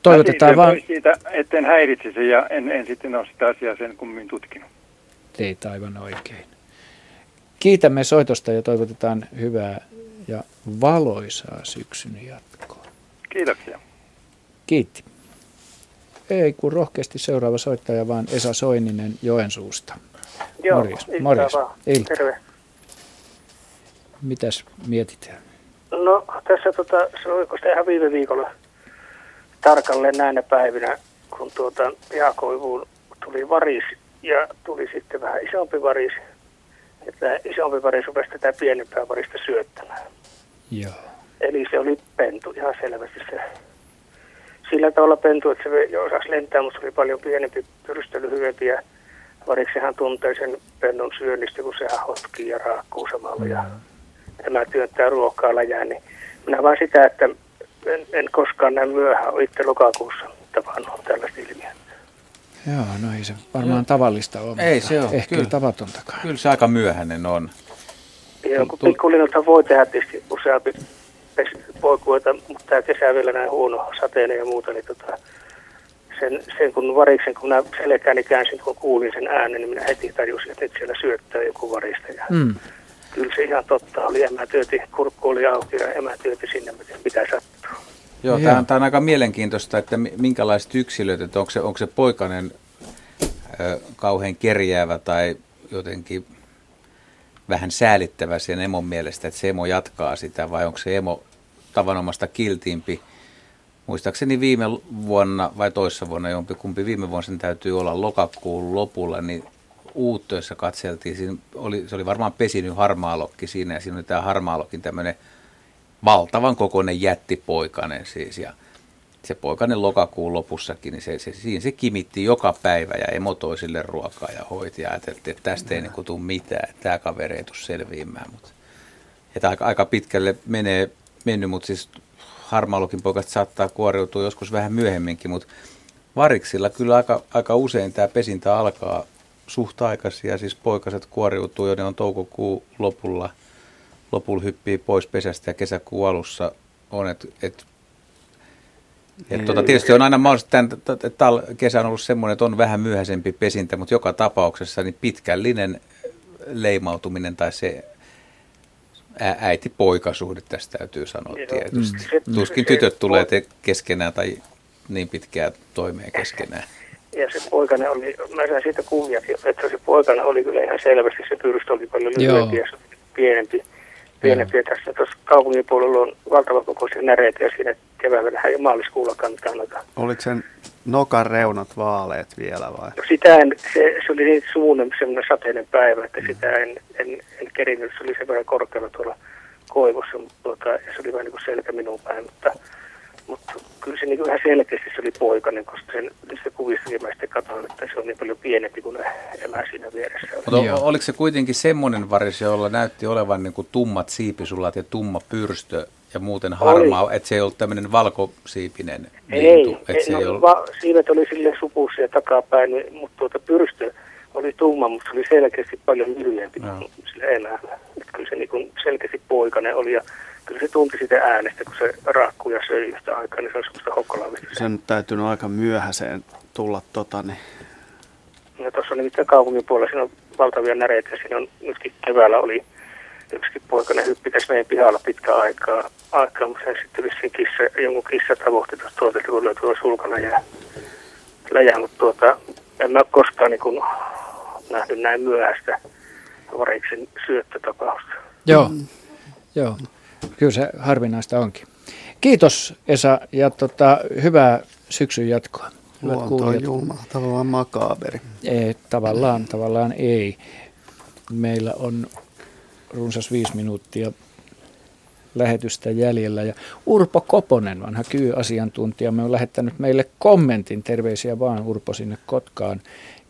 toivotetaan vaan... siitä, etten häiritsisi ja en, en sitten ole sitä asiaa sen kummin tutkinut. Teit aivan oikein. Kiitämme soitosta ja toivotetaan hyvää ja valoisaa syksyn jatkoa. Kiitoksia. Kiitti. Ei kun rohkeasti seuraava soittaja, vaan Esa Soininen Joensuusta. Joo, Morjes. Morjes. Ilta. Terve. Mitäs mietitään? No tässä tota, se sitä ihan viime viikolla tarkalleen näinä päivinä, kun tuota pihakoivuun tuli varis ja tuli sitten vähän isompi varis. Että isompi varis rupesi tätä pienempää varista syöttämään. Joo. Eli se oli pentu ihan selvästi se. Sillä tavalla pentu, että se jo osasi lentää, mutta se oli paljon pienempi, pyrstely hyvempi ja variksi hän tuntee sen pennun syönnistä, kun sehän hotkii ja raakkuu samalla. Ja tämä työntää ruokaa läjään, niin minä vaan sitä, että en, en koskaan näin myöhään ole itse lokakuussa tavannut tällaista ilmiötä. Joo, no ei se varmaan no. tavallista ole. Ei se ole. Ehkä kyllä, tavatontakaan. Kyllä se aika myöhäinen on. Joo, kun pikkulinnuthan voi tehdä tietysti useampi poikuita, mutta tämä kesä vielä näin huono sateinen ja muuta, niin tota, sen, sen kun variksen, kun mä selkääni käänsin, kun kuulin sen äänen, niin minä heti tajusin, että nyt siellä syöttää joku varista. Ja mm. kyllä se ihan totta oli. Emätyöti, kurkku oli auki ja emätyöti sinne, mitä sattuu. Joo, tämä on, tämä on aika mielenkiintoista, että minkälaiset yksilöt, että onko se, onko se poikainen ö, kauhean kerjäävä tai jotenkin vähän säälittävä sen emon mielestä, että se emo jatkaa sitä, vai onko se emo tavanomasta kiltiimpi. Muistaakseni viime vuonna vai toissa vuonna, jompikumpi viime vuonna sen täytyy olla lokakuun lopulla, niin uuttöissä katseltiin, siinä oli, se oli varmaan pesinyt harmaalokki siinä, ja siinä oli tämä harmaalokin tämmöinen valtavan kokoinen jättipoikainen siis, ja se poikainen lokakuun lopussakin, niin se, se, siinä se kimitti joka päivä ja emo toisille ruokaa ja hoiti ja ajateltiin, että tästä ei niin tule mitään, että tämä kaveri ei tule selviämään. Mutta, että aika, aika pitkälle menee, mennyt, mutta siis harmaalokin poikasta saattaa kuoriutua joskus vähän myöhemminkin, mutta variksilla kyllä aika, aika usein tämä pesintä alkaa suht ja siis poikaset kuoriutuu jo, ne on toukokuun lopulla, lopulla hyppii pois pesästä ja kesäkuun alussa on, että et, et, tota, tietysti on aina mahdollista, että tämän kesä on ollut semmoinen, että on vähän myöhäisempi pesintä, mutta joka tapauksessa niin pitkällinen leimautuminen tai se äiti-poikasuhde tästä täytyy sanoa Joo. tietysti. Mm. Tuskin tytöt tulee te keskenään tai niin pitkään toimeen keskenään. Ja se poikana oli, mä sain siitä kunniakin, että se poikana oli kyllä ihan selvästi, se pyrstö oli paljon lyhyempi ja pienempi. pienempi. Ja tässä tuossa kaupungin puolella on valtavan kokoisia näreitä ja siinä keväällä vähän maaliskuulla kannata. Oliko sen nokan reunat vaaleet vielä vai? No sitä en, se, se oli niin suunnen semmoinen sateinen päivä, että sitä en, en, en kerinyt. Se oli sen verran korkealla tuolla koivussa, mutta tuota, se oli vähän niin kuin selkä minun päin, mutta mutta kyllä se niin ihan selkeästi se oli poikainen, koska sen, niistä kuvissakin mä sitten katsoin, että se on niin paljon pienempi kuin ne elää siinä vieressä. Mutta oliko se kuitenkin semmoinen varis, jolla näytti olevan niin kuin tummat siipisulat ja tumma pyrstö ja muuten harmaa, oli. että se ei ollut tämmöinen valkosiipinen Ei, lintu, ei, se no, ei ollut... va, siivet oli sille supussa ja takapäin, niin, mutta tuota pyrstö oli tumma, mutta se oli selkeästi paljon lyhyempi no. kuin sillä elämällä. Kyllä se niin selkeästi poikainen oli ja kyllä se tunti sitä äänestä, kun se raakkuu ja söi yhtä aikaa, niin se on semmoista hokkolaamista. Sen täytynyt aika myöhäiseen tulla tota, niin... No tuossa on nimittäin kaupungin puolella, siinä on valtavia näreitä, siinä on nytkin keväällä oli yksikin poikainen hyppi tässä meidän pihalla pitkä aikaa, aikaa mutta sen sitten vissiin kissa, jonkun kissa tavoitti tuosta tuolta, kun löytyi tuossa ulkona ja läjä, mutta tuota, en mä ole koskaan niin kuin, nähnyt näin myöhäistä variksen syöttötapausta. Joo, mm. joo kyllä se harvinaista onkin. Kiitos Esa ja tota, hyvää syksyn jatkoa. Luonto on julma, tavallaan makaaberi. Ei, tavallaan, tavallaan ei. Meillä on runsas viisi minuuttia lähetystä jäljellä. Ja Urpo Koponen, vanha kyy-asiantuntija, me on lähettänyt meille kommentin, terveisiä vaan Urpo sinne Kotkaan,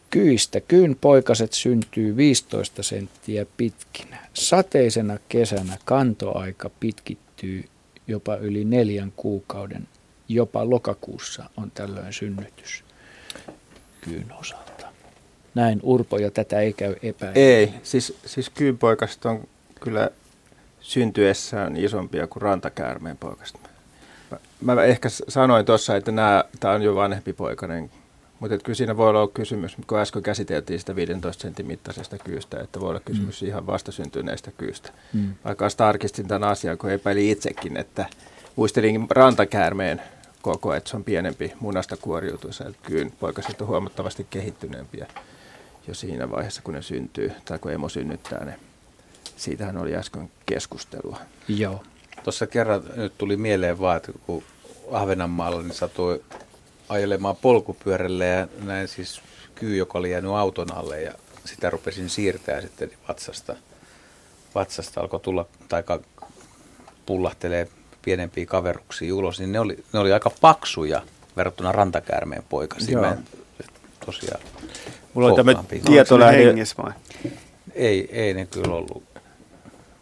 kyistä. Kyyn poikaset syntyy 15 senttiä pitkinä. Sateisena kesänä kantoaika pitkittyy jopa yli neljän kuukauden. Jopa lokakuussa on tällöin synnytys kyyn osalta. Näin Urpo ja tätä ei käy epäillä. Ei, siis, siis kyynpoikaset on kyllä syntyessään isompia kuin rantakäärmeen poikaset. Mä, mä ehkä sanoin tuossa, että tämä on jo vanhempi poikainen mutta kyllä siinä voi olla kysymys, kun äsken käsiteltiin sitä 15 sentin mittaisesta kyystä, että voi olla kysymys mm. ihan vastasyntyneestä kyystä. Mm. Vaikka tarkistin tämän asian, kun epäilin itsekin, että muistelin rantakäärmeen koko, että se on pienempi munasta kuoriutuisa. Kyyn poikaset on huomattavasti kehittyneempiä jo siinä vaiheessa, kun ne syntyy tai kun emo synnyttää ne. Siitähän oli äsken keskustelua. Joo. Tuossa kerran nyt tuli mieleen vaan, että kun Ahvenanmaalla niin satui ajelemaan polkupyörällä ja näin siis kyy, joka oli jäänyt auton alle ja sitä rupesin siirtää sitten vatsasta. Vatsasta alkoi tulla, tai pullahtelee pienempiä kaveruksia ulos, niin ne oli, ne oli aika paksuja verrattuna rantakäärmeen poikasiin. Mä tosiaan Mulla on tämmöinen tietolähde. Ei, ei ne kyllä ollut.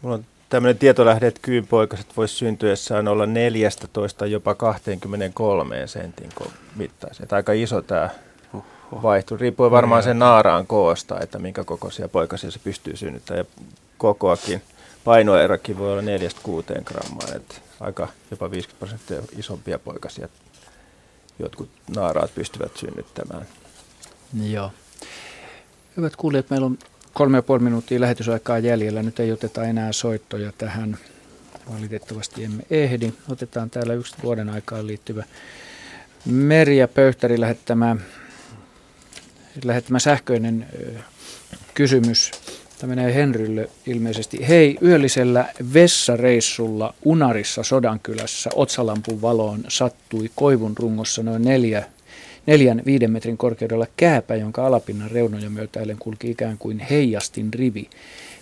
Mulla on tämmöinen tietolähde, että kyynpoikaset voisi syntyessään olla 14 jopa 23 sentin mittaisia. Aika iso tämä vaihtu. Riippuu varmaan sen naaraan koosta, että minkä kokoisia poikasia se pystyy synnyttämään. Ja kokoakin, painoerokin voi olla 4-6 grammaa. Että aika jopa 50 prosenttia isompia poikasia jotkut naaraat pystyvät synnyttämään. Joo. Hyvät kuulijat, meillä on kolme ja puoli minuuttia lähetysaikaa jäljellä. Nyt ei oteta enää soittoja tähän. Valitettavasti emme ehdi. Otetaan täällä yksi vuoden aikaan liittyvä Merja Pöyhtäri lähettämä, lähettämä sähköinen kysymys. Tämä menee Henrylle ilmeisesti. Hei, yöllisellä vessareissulla Unarissa Sodankylässä Otsalampun valoon sattui koivun rungossa noin neljä, neljän viiden metrin korkeudella kääpä, jonka alapinnan reunoja myötäillen kulki ikään kuin heijastin rivi.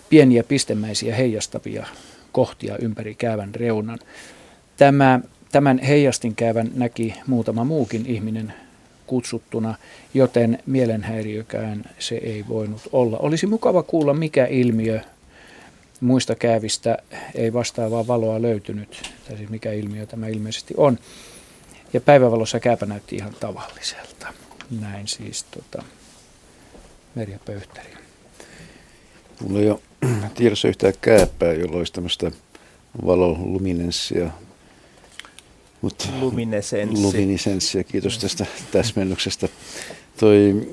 Pieniä pistemäisiä heijastavia kohtia ympäri käävän reunan. Tämä, tämän heijastinkäyvän näki muutama muukin ihminen kutsuttuna, joten mielenhäiriökään se ei voinut olla. Olisi mukava kuulla, mikä ilmiö muista käävistä ei vastaavaa valoa löytynyt, tai siis mikä ilmiö tämä ilmeisesti on. Ja päivävalossa kääpä näytti ihan tavalliselta. Näin siis tota, Merja Pöyhtäri. Mulla ei ole tiedossa yhtään kääppää, jolla olisi tämmöistä valoluminenssia mutta luminesenssi. Luminesenssia, kiitos tästä täsmennyksestä. Toi,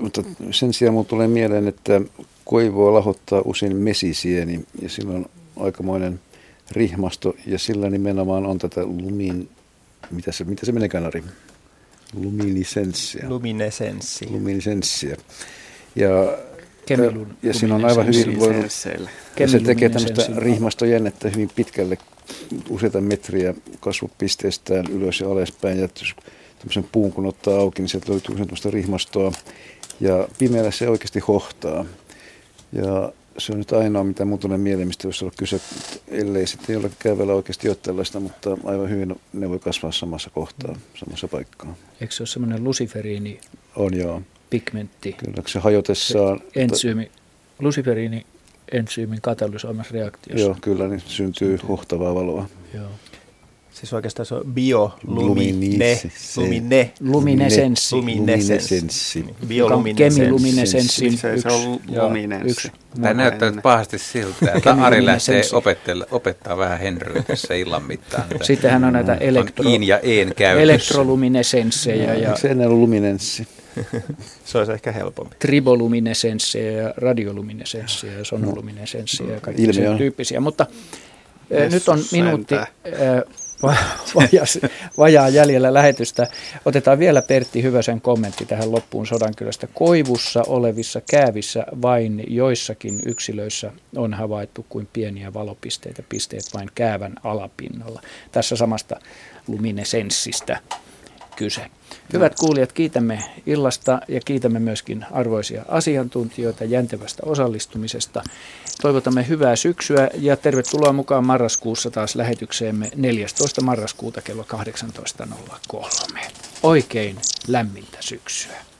mutta sen sijaan minulle tulee mieleen, että koivua lahottaa usein mesisieni ja silloin aikamoinen rihmasto ja sillä nimenomaan on tätä lumin, mitä se, mitä se menee kanari? Luminesenssia. Luminesenssi. Luminesenssia. Ja, ja siinä on aivan hyvin voinut, ja se tekee tämmöistä rihmastojännettä hyvin pitkälle useita metriä kasvupisteestään ylös ja alaspäin. Ja tämmöisen puun kun ottaa auki, niin sieltä löytyy usein rihmastoa. Ja pimeällä se oikeasti hohtaa. Ja se on nyt ainoa, mitä mun tulee mieleen, mistä olisi ollut kyse, ellei sitten jollakin käyvällä oikeasti ole tällaista, mutta aivan hyvin ne voi kasvaa samassa kohtaa, samassa paikkaa. Eikö se ole semmoinen lusiferiini? On joo. Pigmentti. Kyllä, se hajotessaan... Se ensyymi, lusiferiini entsyymin katalysoimassa reaktiossa. Joo, kyllä, niin syntyy, syntyy. hohtavaa valoa. Joo. Siis oikeastaan se on biolumine, lumine, luminesenssi. Luminesenssi. Bioluminesenssi. Se, se on luminesenssi. Tämä näyttää nyt pahasti siltä, että Ari lähtee opettaa vähän Henryä tässä illan mittaan. Sittenhän on näitä elektro, on ja en elektroluminesenssejä. Ja, se ennen on luminenssi. se olisi ehkä helpompi. Triboluminesensseja ja radioluminesensseja ja sonoluminesensseja ja kaikki sen tyyppisiä. Mutta yes, nyt on minuutti äh, vajaa jäljellä lähetystä. Otetaan vielä Pertti Hyvösen kommentti tähän loppuun Sodankylästä. Koivussa olevissa käävissä vain joissakin yksilöissä on havaittu kuin pieniä valopisteitä, pisteet vain käävän alapinnalla. Tässä samasta luminesenssistä kyse. Hyvät kuulijat, kiitämme illasta ja kiitämme myöskin arvoisia asiantuntijoita jäntevästä osallistumisesta. Toivotamme hyvää syksyä ja tervetuloa mukaan marraskuussa taas lähetykseemme 14. marraskuuta kello 18.03. Oikein lämmintä syksyä.